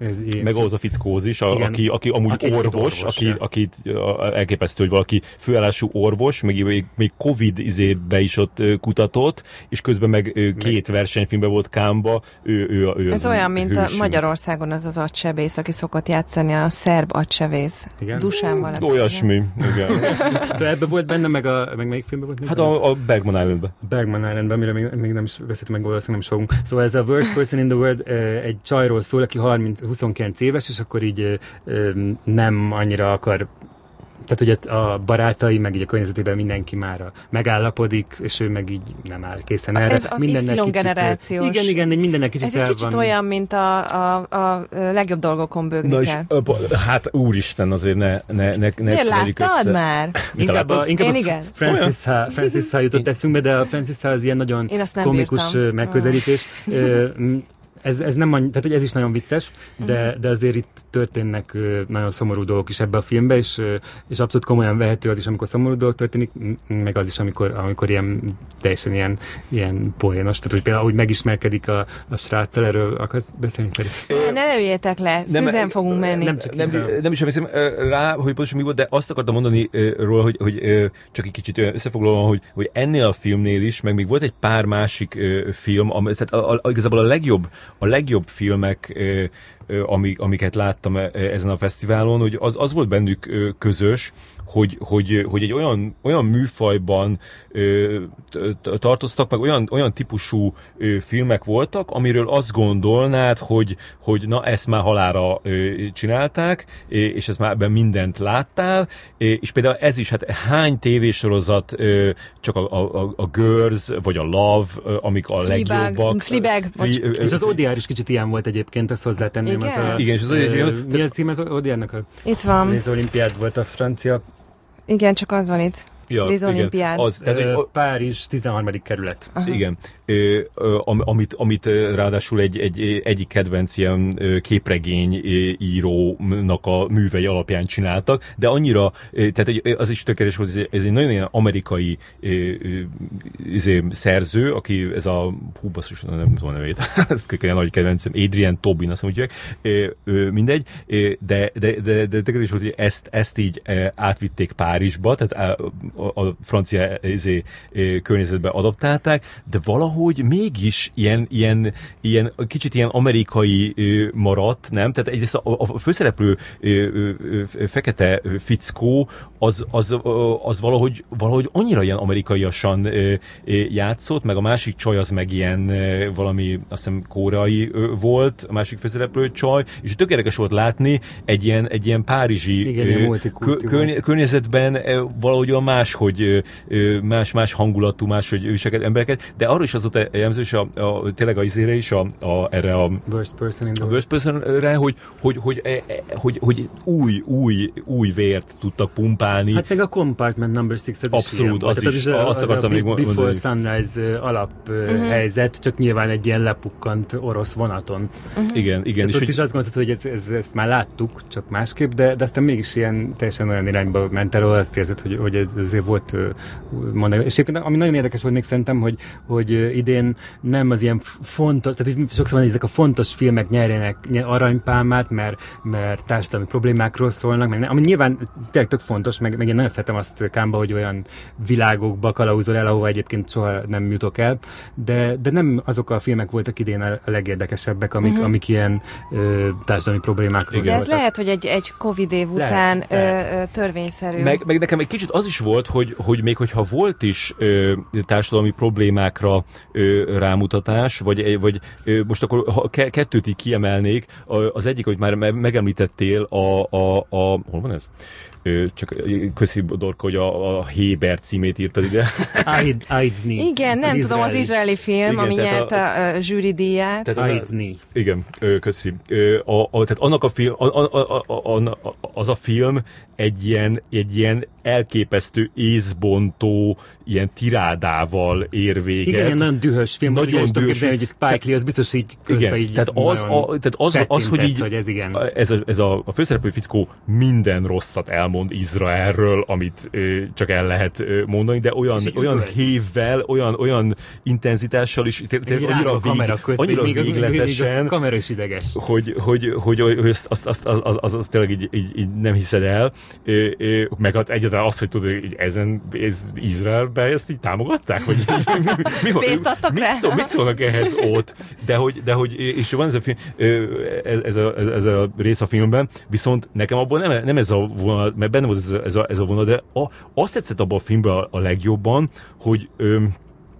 ez ilyen Meg ahhoz a fickóz is, a, Igen. aki, aki amúgy Aki orvos, orvos, aki, ja. akit a- elképesztő, hogy valaki főállású orvos, még, még, még Covid izébe is ott kutatott, és közben meg két versenyfilmben volt Kámba, ő, ő, ő Ez az olyan, mint a hősünk. Magyarországon az az agysebész, aki szokott játszani a szerb agysebész. Igen? Dusán valaki. Olyasmi, igen. Szóval ebben volt benne, meg, a, meg melyik filmben volt? Hát a, a Bergman Islandben. Bergman Islandben, amiről még, még nem is beszéltünk, meg valószínűleg nem is fogunk. Szóval ez a Worst Person in the World egy csajról szól, aki 30, 29 éves, és akkor így nem annyira akar tehát, hogy a barátai, meg így a környezetében mindenki már megállapodik, és ő meg így nem áll készen erre. Ez az Mindennek Y kicsit, generációs. Igen, igen, egy mindennek kicsit Ez egy kicsit van. olyan, mint a, a, a legjobb dolgokon bőgni Na és, kell. ö, bo- hát úristen, azért ne, ne, ne, ne Miért láttad össze. már? Inkább a, inkább Én a igen. Francis ha, Francis ha jutott eszünkbe, de a Francis ha az ilyen nagyon komikus bírtam. megközelítés. Ez, ez nem annyi, tehát hogy ez is nagyon vicces, de, Mhm. de azért itt történnek nagyon szomorú dolgok is ebbe a filmbe, és, és abszolút komolyan vehető az is, amikor szomorú dolog történik, meg az is, amikor, amikor ilyen teljesen ilyen, ilyen poénos. Tehát, hogy például, ahogy megismerkedik a, a sráccal, erről akarsz beszélni, Feri? Ne, lőjétek le, Szüzen fogunk menni. Nem csak Nem, így, nem is emlékszem rá, hogy pontosan mi volt, de azt akartam mondani róla, hogy, hogy csak egy kicsit összefoglalom, hogy, hogy ennél a filmnél is, meg még volt egy pár másik film, ami, tehát a, a, igazából a legjobb, a legjobb filmek, amik, amiket láttam ö, ezen a fesztiválon, hogy az, az volt bennük közös, hogy, hogy, hogy egy olyan, olyan műfajban ö, tartoztak, meg olyan, olyan típusú ö, filmek voltak, amiről azt gondolnád, hogy, hogy na ezt már halára ö, csinálták, és ezt már ebben mindent láttál, és például ez is, hát hány tévésorozat ö, csak a, a, a- a Girls, vagy a Love, amik a Fleabag, legjobbak. Fleabag. Fli- ö, És az ODR is kicsit ilyen volt egyébként, ezt hozzátenném. Igen? Az a, Igen, és az ö, Mi az cím az ODR-nak? A, Itt van. az olimpiád volt a francia. Igen, csak az van itt. Ja, Les igen. Olympiád. Az, tehát, hogy, Párizs 13. kerület. Aha. Igen. Ö, am- amit, amit ráadásul egy, egy, egyik kedvenc ilyen képregény írónak a művei alapján csináltak, de annyira, tehát egy- az is tökéletes volt, ez egy- egy nagyon ilyen amerikai izé, szerző, aki ez a, hú basszus, nem tudom a nevét, ez kell nagy kedvencem, Adrian Tobin, azt mondják, ö, mindegy, ö, de, de, de, de tökéletes volt, hogy ezt, ezt így átvitték Párizsba, tehát a, a francia izé, környezetbe adaptálták, de valahogy mégis ilyen, ilyen, ilyen kicsit ilyen amerikai maradt, nem? Tehát egyrészt a, a főszereplő fekete fickó az, az, az valahogy, valahogy annyira ilyen amerikaiasan játszott, meg a másik csaj az meg ilyen valami, azt hiszem koreai volt, a másik főszereplő csaj, és tökéletes volt látni egy ilyen, egy ilyen párizsi Igen, körny- környezetben valahogy a máshogy más-más hangulatú, máshogy őseket, embereket, de arra is az volt jellemző, és a, a, tényleg a izére is, a, a, erre a worst person in the worst person-re, hogy, hogy, hogy, hogy, hogy, hogy új, új, új vért tudtak pumpálni. Hát meg a Compartment Number 6 az Abszolút, is az, is, az, azt akartam még mondani. Before Sunrise alap uh-huh. helyzet, csak nyilván egy ilyen lepukkant orosz vonaton. Uh-huh. Igen, igen. és ott is azt gondoltad, hogy ez, ez, ezt már láttuk, csak másképp, de, de aztán mégis ilyen teljesen olyan irányba ment el, azt érzed, hogy, hogy ez azért volt mondani. És egyébként, ami nagyon érdekes volt még szerintem, hogy, hogy idén nem az ilyen fontos, tehát sokszor van, hogy ezek a fontos filmek nyerjenek aranypálmát, mert, mert társadalmi problémákról szólnak, meg ami nyilván tényleg tök fontos, meg, meg én nagyon szeretem azt Kámba, hogy olyan világokba kalauzol el, ahova egyébként soha nem jutok el, de, de nem azok a filmek voltak idén a legérdekesebbek, amik, uh-huh. amik ilyen ö, társadalmi problémákról szóltak. ez lehet, hogy egy, egy Covid év után lehet, ö, lehet. törvényszerű. Meg, meg nekem egy kicsit az is volt, hogy, hogy még hogyha volt is ö, társadalmi problémákra ö, rámutatás, vagy, vagy ö, most akkor ha kettőt így kiemelnék, az egyik, hogy már megemlítettél, a, a, a hol van ez? Csak köszi Dorka, hogy a, a Héber címét írtad ide. Aidsni. Igen, nem az tudom, az izraeli film, Igen, ami nyert a, a, zsűri díját. Aidsni. Igen, köszi. A, a, tehát annak a film, a, a, a, a, az a film egy ilyen, egy ilyen elképesztő észbontó, ilyen tirádával ér véget. Igen, ilyen nagyon dühös film. Nagyon dühös. Képzelni, hogy Spike Lee az biztos így közben igen, így tehát az, a, tehát az, az, hogy így, hogy ez, igen. ez, a, ez a, a főszereplő fickó minden rosszat elmond Izraelről, amit ö, csak el lehet ö, mondani, de olyan, olyan hévvel, olyan, olyan intenzitással is, annyira, vég, annyira végletesen, a kamera is ideges. Hogy, hogy, hogy, hogy, hogy azt, azt, azt, azt, azt, azt, tényleg így, így, így nem hiszed el, ö, ö, meg hát egyáltalán azt, hogy tudod, hogy ezen ez Izraelbe ezt így támogatták? Vagy mi, mi, Pénzt adtak mit, szól, mit szólnak ehhez ott? De hogy, de hogy és van ez a, film, ez, ez, a, ez a rész a filmben, viszont nekem abban nem, nem ez a vonal, mert benne volt ez a, ez a, ez a vonal, de a, azt tetszett abban a filmben a, a legjobban, hogy ö,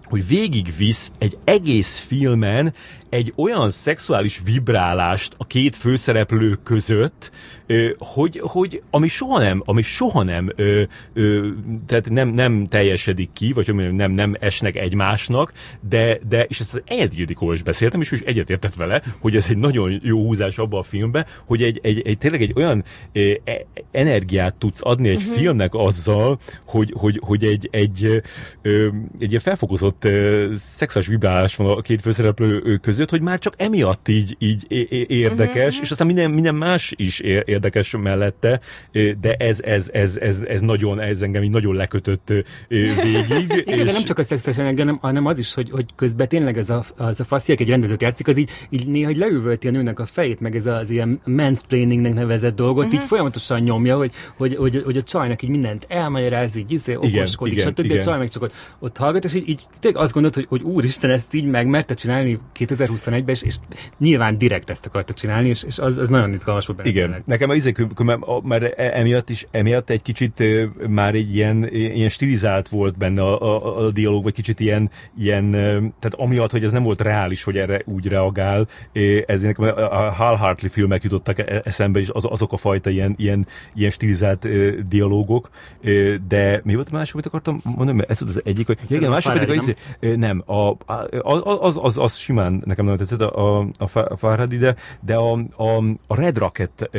hogy végigvisz egy egész filmen egy olyan szexuális vibrálást a két főszereplő között, hogy, hogy ami soha nem, ami soha nem, ö, ö, tehát nem, nem teljesedik ki, vagy hogy nem, nem esnek egymásnak, de, de és ezt az Ed Ildikóval is beszéltem, és ő is egyetértett vele, hogy ez egy nagyon jó húzás abba a filmbe, hogy egy, egy, egy tényleg egy olyan ö, e, energiát tudsz adni egy uh-huh. filmnek azzal, hogy, hogy, hogy egy, egy, ö, egy ilyen felfokozott ö, szexuális vibrálás van a két főszereplő között, hogy már csak emiatt így, így érdekes, uh-huh. és aztán minden, minden más is érdekes érdekes mellette, de ez, ez, ez, ez, ez nagyon, ez engem így nagyon lekötött végig. Igen, és... de nem csak a szexuális energia, hanem az is, hogy, hogy közben tényleg ez a, az a fasziak egy rendezőt játszik, az így, így néha leüvölti a nőnek a fejét, meg ez az ilyen mansplainingnek nevezett dolgot, uh-huh. így mhm. folyamatosan nyomja, hogy, hogy, hogy, hogy a csajnak így mindent elmagyaráz, így izé, okoskodik, igen, stb. Igen. A csaj meg csak ott, ott hallgat, és így, így tényleg azt gondolod, hogy, hogy úristen, ezt így megmerte csinálni 2021-ben, és, és nyilván direkt ezt akarta csinálni, és, és az, az nagyon izgalmas volt benne. Igen, tényleg. nekem a izé, mert e- emiatt is, emiatt egy kicsit már egy ilyen, ilyen stilizált volt benne a, a, a dialóg, vagy kicsit ilyen, ilyen, tehát amiatt, hogy ez nem volt reális, hogy erre úgy reagál, ez nekem a Hal Hartley filmek jutottak e- eszembe is, az, azok a fajta ilyen, ilyen, ilyen stilizált dialógok, de mi volt a másik, amit akartam mondani? Ez volt az egyik, hogy igen, a másik pedig? Izé, nem, a, az, az, az, simán nekem nem tetszett a, a, a Farhadi, de, de a, a, a Red Rocket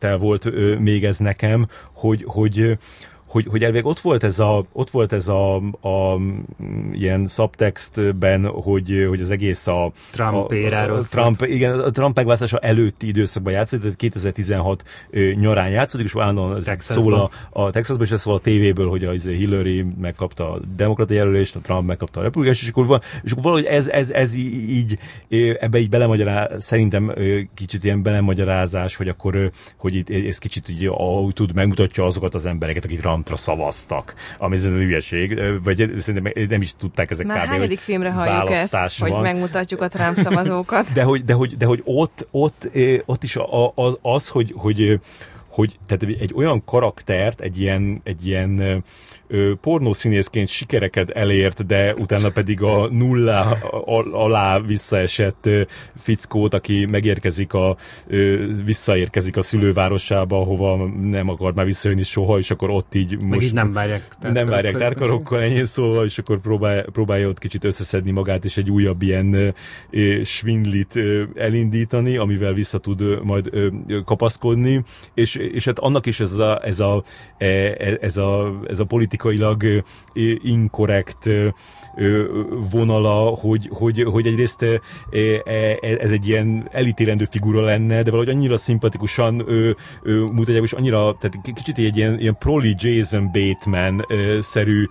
tel volt még ez nekem, hogy, hogy hogy, hogy elvég ott volt ez a, ott volt ez a, a ilyen subtextben, hogy, hogy az egész a Trump éráról Trump, igen, a Trump megválasztása előtti időszakban játszott, tehát 2016 nyarán játszódik, és állandóan szól a, a Texasban, és ez szól a tévéből, hogy a Hillary megkapta a demokrata jelölést, a Trump megkapta a republikánus, és akkor, van, és akkor valahogy ez, ez, ez így, ebbe így belemagyarázás, szerintem kicsit ilyen belemagyarázás, hogy akkor, hogy itt ez kicsit így, ahogy tud, megmutatja azokat az embereket, akik Trump Trumtra szavaztak, ami ez hülyeség, vagy szerintem nem is tudták ezek Már kb. hányadik filmre halljuk ezt, van. hogy megmutatjuk a Trump szavazókat? De hogy, de hogy, de hogy ott, ott, ott is az, az hogy, hogy hogy tehát egy olyan karaktert, egy ilyen, egy ilyen pornószínészként sikereket elért, de utána pedig a nulla alá visszaesett fickót, aki megérkezik a, visszaérkezik a szülővárosába, hova nem akar már visszajönni soha, és akkor ott így most... Meg így nem várják Nem várják tárkarokkal, ennyi szóval, és akkor próbál, próbálja ott kicsit összeszedni magát, és egy újabb ilyen svindlit elindítani, amivel vissza tud majd kapaszkodni, és, és hát annak is ez a, ez a, e, e, ez a, ez a politikailag inkorrekt vonala, hogy, hogy, hogy egyrészt e, ez egy ilyen elítélendő figura lenne, de valahogy annyira szimpatikusan mutatják, és annyira, tehát kicsit egy ilyen, ilyen proli Jason Bateman-szerű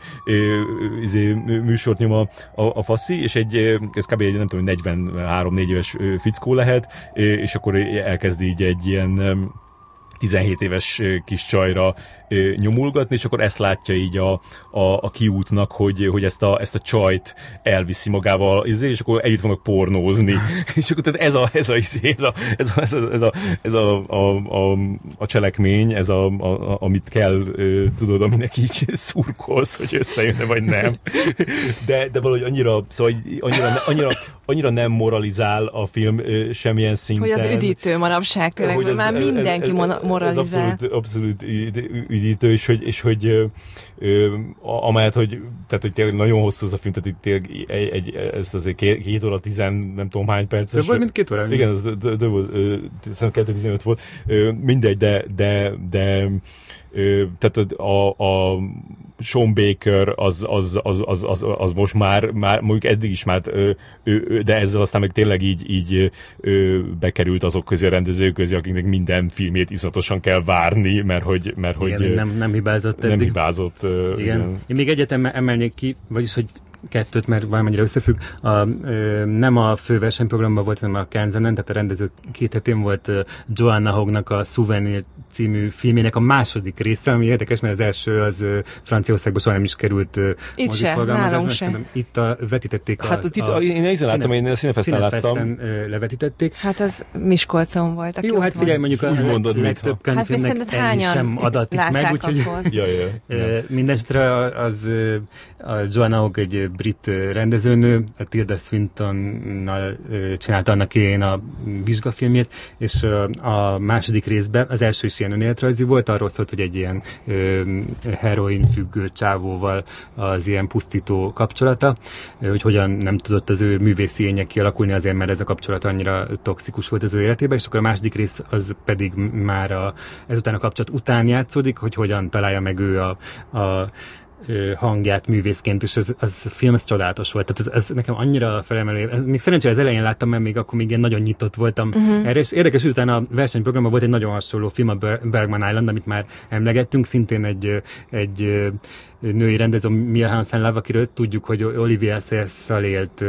izé, műsort nyom a, a faszi, és egy, ez kb. egy nem tudom, 43-4 éves fickó lehet, és akkor elkezd így egy ilyen 17 éves kis csajra nyomulgatni, és akkor ezt látja így a, a, a kiútnak, hogy, hogy ezt, a, ezt a csajt elviszi magával, és akkor együtt vannak pornózni. és akkor tehát ez a, ez a, ez a, ez a, ez a, ez a, ez a, a, a, a cselekmény, ez a, a, amit kell, tudod, aminek így szurkolsz, hogy összejönne, vagy nem. De, de valahogy annyira, szóval annyira, annyira, annyira nem moralizál a film semmilyen szinten. Hogy az üdítő manapság tényleg, hogy ez, már mindenki ez, ez, moralizál. Ez abszolút, abszolút üdítő, és hogy, és hogy ö, ö, amellett, hogy, tehát, hogy tényleg nagyon hosszú az a film, tehát itt tényleg egy, egy, ezt azért két, két óra tizen, nem tudom hány perc. Több volt, mint két óra? Igen, az több volt, szerintem 2.15 volt. Mindegy, de, de, de tehát a, a Sean Baker az, az, az, az, az, az most már, már mondjuk eddig is már, ö, de ezzel aztán meg tényleg így, így bekerült azok közé a rendezők közé, akiknek minden filmét iszatosan kell várni, mert hogy, mert igen, hogy nem, nem hibázott eddig. Nem hibázott. Igen. igen. Én még egyet emelnék ki, vagyis, hogy kettőt, mert valamennyire összefügg. A, ö, nem a fő versenyprogramban volt, hanem a Kenzenen, tehát a rendező két hetén volt ö, Joanna Hognak a Souvenir című filmének a második része, ami érdekes, mert az első az ö, Franciaországban soha nem is került ö, Itt se, nálunk se. Itt a, vetítették hát, a, itt, a, én ezen láttam, én a színefesten láttam. levetítették. Hát az Miskolcon volt, aki Jó, hát figyelj, mondjuk a mondod, legtöbb hát ennyi sem adatik meg, úgyhogy ja, ja, ja. mindenesetre az a Joanna Hogg egy brit rendezőnő, a Tilda Swintonnal csinálta annak én a vizsgafilmjét, és a második részben, az első is ilyen önéletrajzi volt, arról szólt, hogy egy ilyen heroin függő csávóval az ilyen pusztító kapcsolata, hogy hogyan nem tudott az ő művészi ények kialakulni azért, mert ez a kapcsolat annyira toxikus volt az ő életében, és akkor a második rész az pedig már a, ezután a kapcsolat után játszódik, hogy hogyan találja meg ő a, a hangját művészként, és ez, ez a film ez csodálatos volt. Tehát ez, ez nekem annyira felemelő. Ez, még szerencsére az elején láttam, mert még akkor még ilyen nagyon nyitott voltam uh-huh. erre, és érdekes, utána a versenyprogramban volt egy nagyon hasonló film, a Bergman Island, amit már emlegettünk, szintén egy, egy női rendező, Mia Hansen Love, akiről tudjuk, hogy Olivia Sayers-szal élt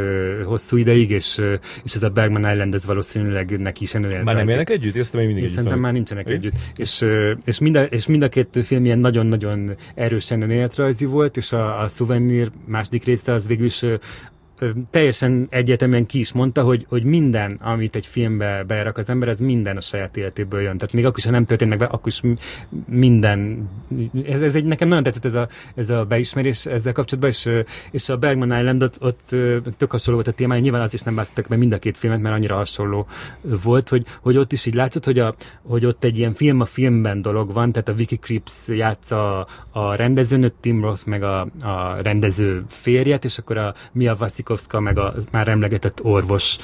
hosszú ideig, és, és ez a Bergman Island, ez valószínűleg neki is önéletrajzi. Már nem élnek együtt? Ezt még mindig Szerintem már nincsenek Én? együtt. És, és, mind a, és mind a két film ilyen nagyon-nagyon erősen önéletrajzi volt, és a, a Souvenir második része az végül is teljesen egyetemen ki is mondta, hogy, hogy minden, amit egy filmbe berak az ember, az minden a saját életéből jön. Tehát még akkor is, ha nem történik meg, akkor is minden... Ez, ez egy, nekem nagyon tetszett ez a, ez a beismerés ezzel kapcsolatban, és, és a Bergman Island ott, ott tök hasonló volt a témája. Nyilván az is nem választottak be mind a két filmet, mert annyira hasonló volt, hogy, hogy ott is így látszott, hogy, a, hogy ott egy ilyen film a filmben dolog van, tehát a Vicky Creeps játsza a, a rendezőnőt, Tim Roth meg a, a rendező férjet, és akkor a Mia Vasik Tarkovska, meg a már emlegetett orvos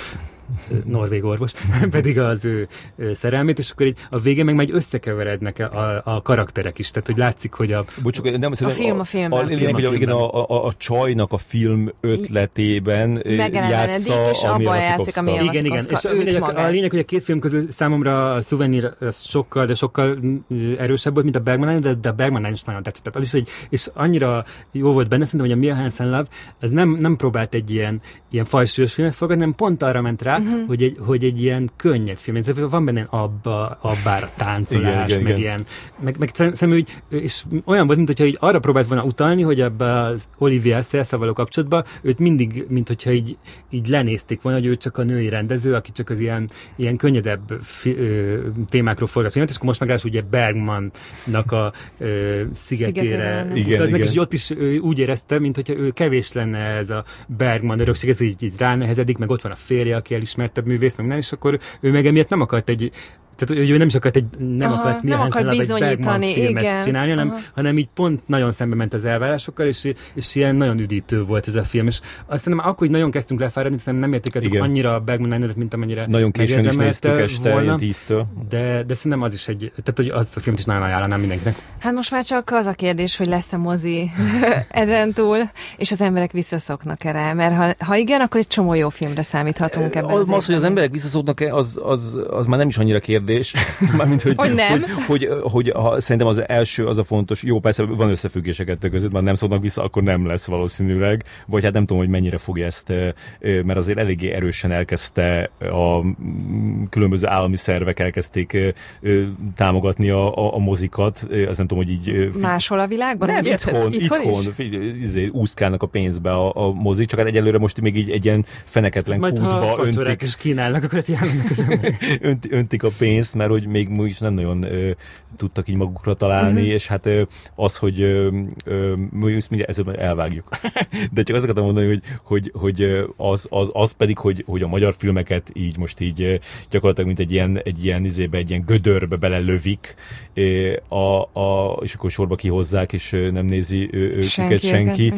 norvég orvos, pedig az ő szerelmét, és akkor így a végén meg majd összekeverednek a, a karakterek is, tehát hogy látszik, hogy a... Bocsuk, nem, a film a filmben. A, a, film a, filmben. Igen, a, a, a csajnak a film ötletében játsza, és abban játszik, ami Igen, igen, és a, a, a lényeg, hogy a két film közül számomra a Souvenir sokkal, de sokkal erősebb volt, mint a Bergman de, de a Bergman is nagyon tetszett. Tehát az is, hogy, és annyira jó volt benne, szerintem, hogy a Mia Hansen Love, ez nem, nem próbált egy ilyen, ilyen fajsúlyos filmet fogadni, hanem pont arra ment rá, uh-huh. hogy, egy, hogy egy ilyen könnyed film. Van benne abba, abbára táncolás, igen, igen, meg igen. ilyen, meg, meg szerintem, hogy, és olyan volt, mint hogyha így arra próbált volna utalni, hogy ebbe az Olivia Szelszal való kapcsolatban őt mindig, mint hogyha így, így lenézték volna, hogy ő csak a női rendező, aki csak az ilyen, ilyen könnyedebb fi, ö, témákról forgat filmet, és akkor most meg rá ugye Bergmannak a ö, szigetére utaznak, és ott is ő, úgy érezte, mint hogyha ő kevés lenne ez a Bergman örökség, ez így, így ránehezedik, meg ott van a férje, aki elismertebb művész, meg nem, és akkor ő meg emiatt nem akart egy tehát hogy ő nem is akart, egy, nem Aha, akart milyen akar bizonyítani, filmet igen. csinálni, hanem, hanem így pont nagyon szembe ment az elvárásokkal, és, és ilyen nagyon üdítő volt ez a film. És azt hiszem, akkor, hogy nagyon kezdtünk lefáradni, hiszen nem értékeltük igen. annyira a Bergman nine mint amennyire Nagyon későn is néztük este, volna, De, de szerintem az is egy, tehát hogy az a filmet is nagyon ajánlanám mindenkinek. Hát most már csak az a kérdés, hogy lesz-e mozi ezen túl, és az emberek visszaszoknak erre, mert ha, ha igen, akkor egy csomó jó filmre számíthatunk ebben az, az, az hogy az emberek visszaszoknak-e, az, az, az már nem is annyira kérdés kérdés. Mármint, hogy, hogy nem. Hogy, hogy, hogy, ha, szerintem az első az a fontos, jó, persze van összefüggés a kettő között, mert nem szólnak vissza, akkor nem lesz valószínűleg, vagy hát nem tudom, hogy mennyire fogja ezt, mert azért eléggé erősen elkezdte a különböző állami szervek elkezdték támogatni a, a, a mozikat, az nem tudom, hogy így... Máshol a világban? Nem, itthon, itthon, itthon izé, úszkálnak a pénzbe a, a mozik, csak hát egyelőre most még így egy ilyen feneketlen Majd kútba ha öntik. is kínálnak, akkor öntik a pénzt pénzt, mert hogy még is nem nagyon ö, tudtak így magukra találni, uh-huh. és hát ö, az, hogy ö, ö, mindjárt ezzel elvágjuk. De csak azt akartam mondani, hogy, hogy, hogy az, az, az pedig, hogy, hogy a magyar filmeket így most így gyakorlatilag mint egy ilyen, egy ilyen izébe, egy ilyen gödörbe belelövik, a, a, és akkor sorba kihozzák, és nem nézi őket senki, senki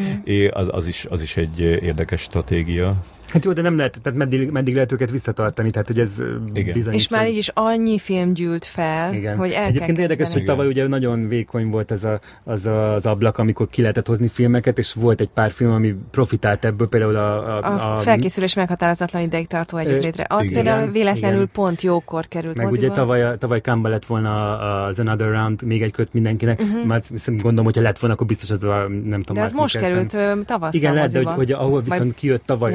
az, az, is, az is egy érdekes stratégia. Hát jó, de nem lehet, tehát meddig, meddig lehet őket visszatartani, tehát hogy ez Igen. bizony. És már így is annyi film gyűlt fel, Igen. hogy el Egyébként kell érdekes, hogy tavaly ugye nagyon vékony volt ez a, az, a, az ablak, amikor ki lehetett hozni filmeket, és volt egy pár film, ami profitált ebből, például a... A, a, a felkészülés meghatározatlan ideig tartó együttlétre. Az igen, például véletlenül igen. pont jókor került Meg moziba. ugye tavaly, tavaly Kamba lett volna az Another Round, még egy köt mindenkinek, uh-huh. már gondolom, hogyha lett volna, akkor biztos az a, nem tudom. De az most került tavasszal Igen, lehet, de hogy, hogy ahol viszont kijött tavaly,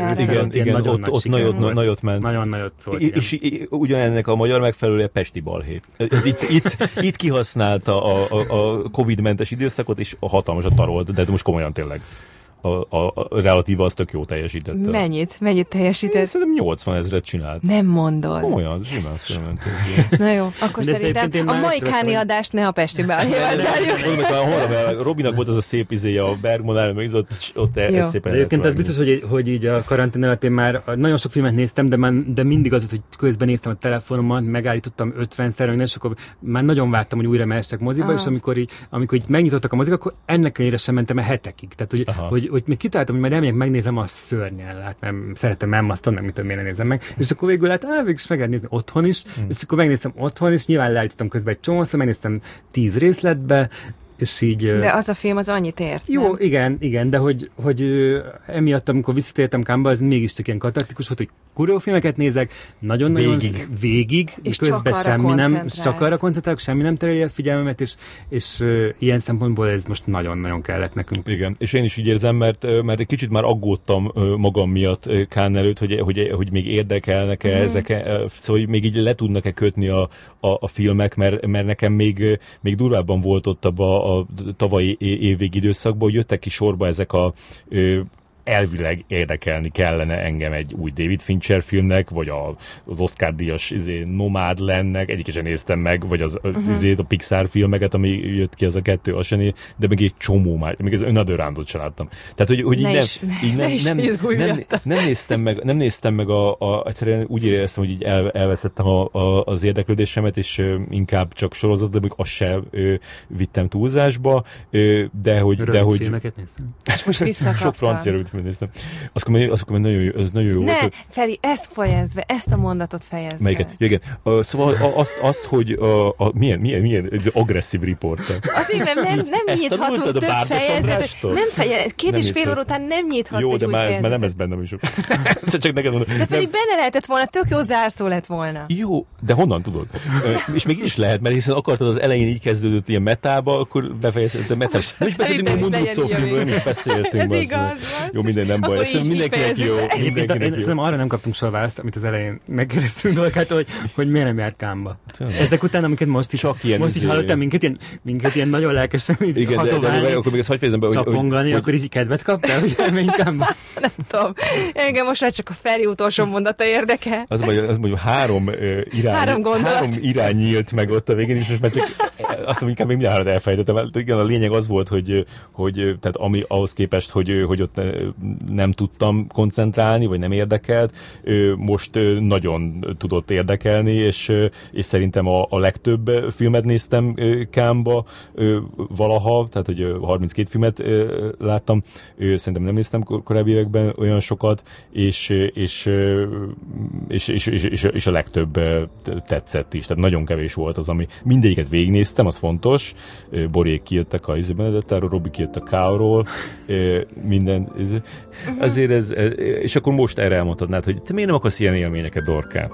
igen, igen, ott, ott nagyot, nagyot ment. Nagyon nagyot szólt. És, és ugyanennek a magyar megfelelője Pesti balhé. Ez itt, itt, itt kihasználta a, a, a Covid-mentes időszakot, és a hatalmasat tarolt, de most komolyan tényleg a, a, a relatíva az tök jó teljesítette. Mennyit? Mennyit teljesített? Én szerintem 80 ezeret csinált. Nem mondod. Komolyan, simán Na jó, akkor De szerintem a mai káni adást ne a Pesti zárjuk. Robinak volt az a szép izéje a Bergman elme, meg ott, ott egy szépen Egyébként ez biztos, hogy, hogy így a karantén alatt én már nagyon sok filmet néztem, de, már, de mindig az, hogy közben néztem a telefonomon, megállítottam 50-szer, és akkor már nagyon vártam, hogy újra mehessek moziba, Aha. és amikor így, amikor így megnyitottak a mozik, akkor ennek ellenére sem mentem el hetekig. Tehát, hogy, hogy, hogy még kitaláltam, hogy majd elmegyek, megnézem a szörnyen, hát nem szeretem Emmaston, nem mit tudom, miért nézem meg. És akkor végül hát, végül is meg nézni otthon is, hmm. és akkor megnéztem otthon is, nyilván leállítottam közben egy csomószor, megnéztem tíz részletbe, és így... De az a film az annyit ért, Jó, nem? igen, igen, de hogy, hogy emiatt, amikor visszatértem Kámba, az mégiscsak ilyen katartikus volt, hogy kurva filmeket nézek, nagyon-nagyon végig, végig és közben semmi nem, csak arra koncentrálok, semmi nem tereli a figyelmemet, és, és uh, ilyen szempontból ez most nagyon-nagyon kellett nekünk. Igen, és én is így érzem, mert, mert egy kicsit már aggódtam magam miatt Kán előtt, hogy, hogy, hogy még érdekelnek-e mm-hmm. ezek, szóval hogy még így le tudnak-e kötni a, a, a filmek, mert, mert nekem még, még durvábban volt ott a, a tavalyi évvégi időszakban, hogy jöttek ki sorba ezek a elvileg érdekelni kellene engem egy új David Fincher filmnek, vagy a, az Oscar díjas izé, Nomád lennek, egyiket sem néztem meg, vagy az uh-huh. izé, a Pixar filmeket, ami jött ki az a kettő, az sem, de még egy csomó már, még az Another Roundot sem láttam. Tehát, hogy, hogy így, nem, is, így nem, nem, nem, nem, nem, néztem meg, nem néztem meg a, a, egyszerűen úgy éreztem, hogy így el, elveszettem a, a, az érdeklődésemet, és ö, inkább csak sorozat, de még azt sem ö, vittem túlzásba, ö, de hogy... Rövid de hogy filmeket néztem. És most Sok francia rövid néztem. Azt mondom, azt mondom, nagyon jó, ez nagyon jó ne, volt. Feri, ezt fejezd be, ezt a mondatot fejezd Melyiket? be. igen. Uh, szóval azt, azt hogy uh, a, milyen, milyen, milyen ez agresszív riporter. Azért, mert nem, nem nyithatunk több fejezetet. Nem fejezet, két nem és fél óra után nem nyithatsz Jó, de már, már nem ez bennem is. csak neked mondom. De pedig benne lehetett volna, tök jó zárszó lett volna. Jó, de honnan tudod? és még is lehet, mert hiszen akartad az elején így kezdődött ilyen metába, akkor befejezted a metás. És beszéltünk a Mundrucó filmről, nem is beszéltünk. Ez igaz. Jó, akkor minden nem baj. Szerintem mindenkinek jó. Mindenkinek jó. arra nem kaptunk soha választ, amit az elején megkérdeztünk dolgát, hogy, hogy miért nem járt kámba. Ezek után, amiket most is, Csak ilyen most is izé- hallottam minket ilyen, minket ilyen nagyon lelkesen így Igen, de, de, de, akkor még ezt hagyj fejezem be, hogy, csapongani, hogy, akkor így kedvet kaptál, hogy elmenj kámba? Nem tudom. Engem most már csak a Feri utolsó mondata érdekel. Az mondjuk, az mondjuk három uh, irány, három, három irány nyílt meg ott a végén, és most már csak, azt mondom, inkább még mindjárt elfejtettem. Hát igen, a lényeg az volt, hogy, hogy tehát ami ahhoz képest, hogy, hogy ott nem tudtam koncentrálni, vagy nem érdekelt, most nagyon tudott érdekelni, és, és szerintem a, a legtöbb filmet néztem Kámba valaha, tehát hogy 32 filmet láttam, szerintem nem néztem korábbi években olyan sokat, és, és, és, és, és, és, a legtöbb tetszett is, tehát nagyon kevés volt az, ami mindegyiket végignéztem, az fontos, Borék kijöttek a Benedettáról, Robi kijött a Káról, minden, azért ez, és akkor most erre elmondhatnád, hogy te miért nem akarsz ilyen élményeket, Dorkán?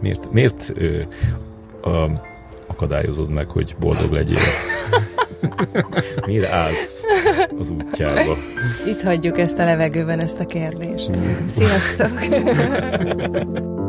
Miért, miért ö, ö, akadályozod meg, hogy boldog legyél? Miért állsz az útjába? Itt hagyjuk ezt a levegőben, ezt a kérdést. Sziasztok!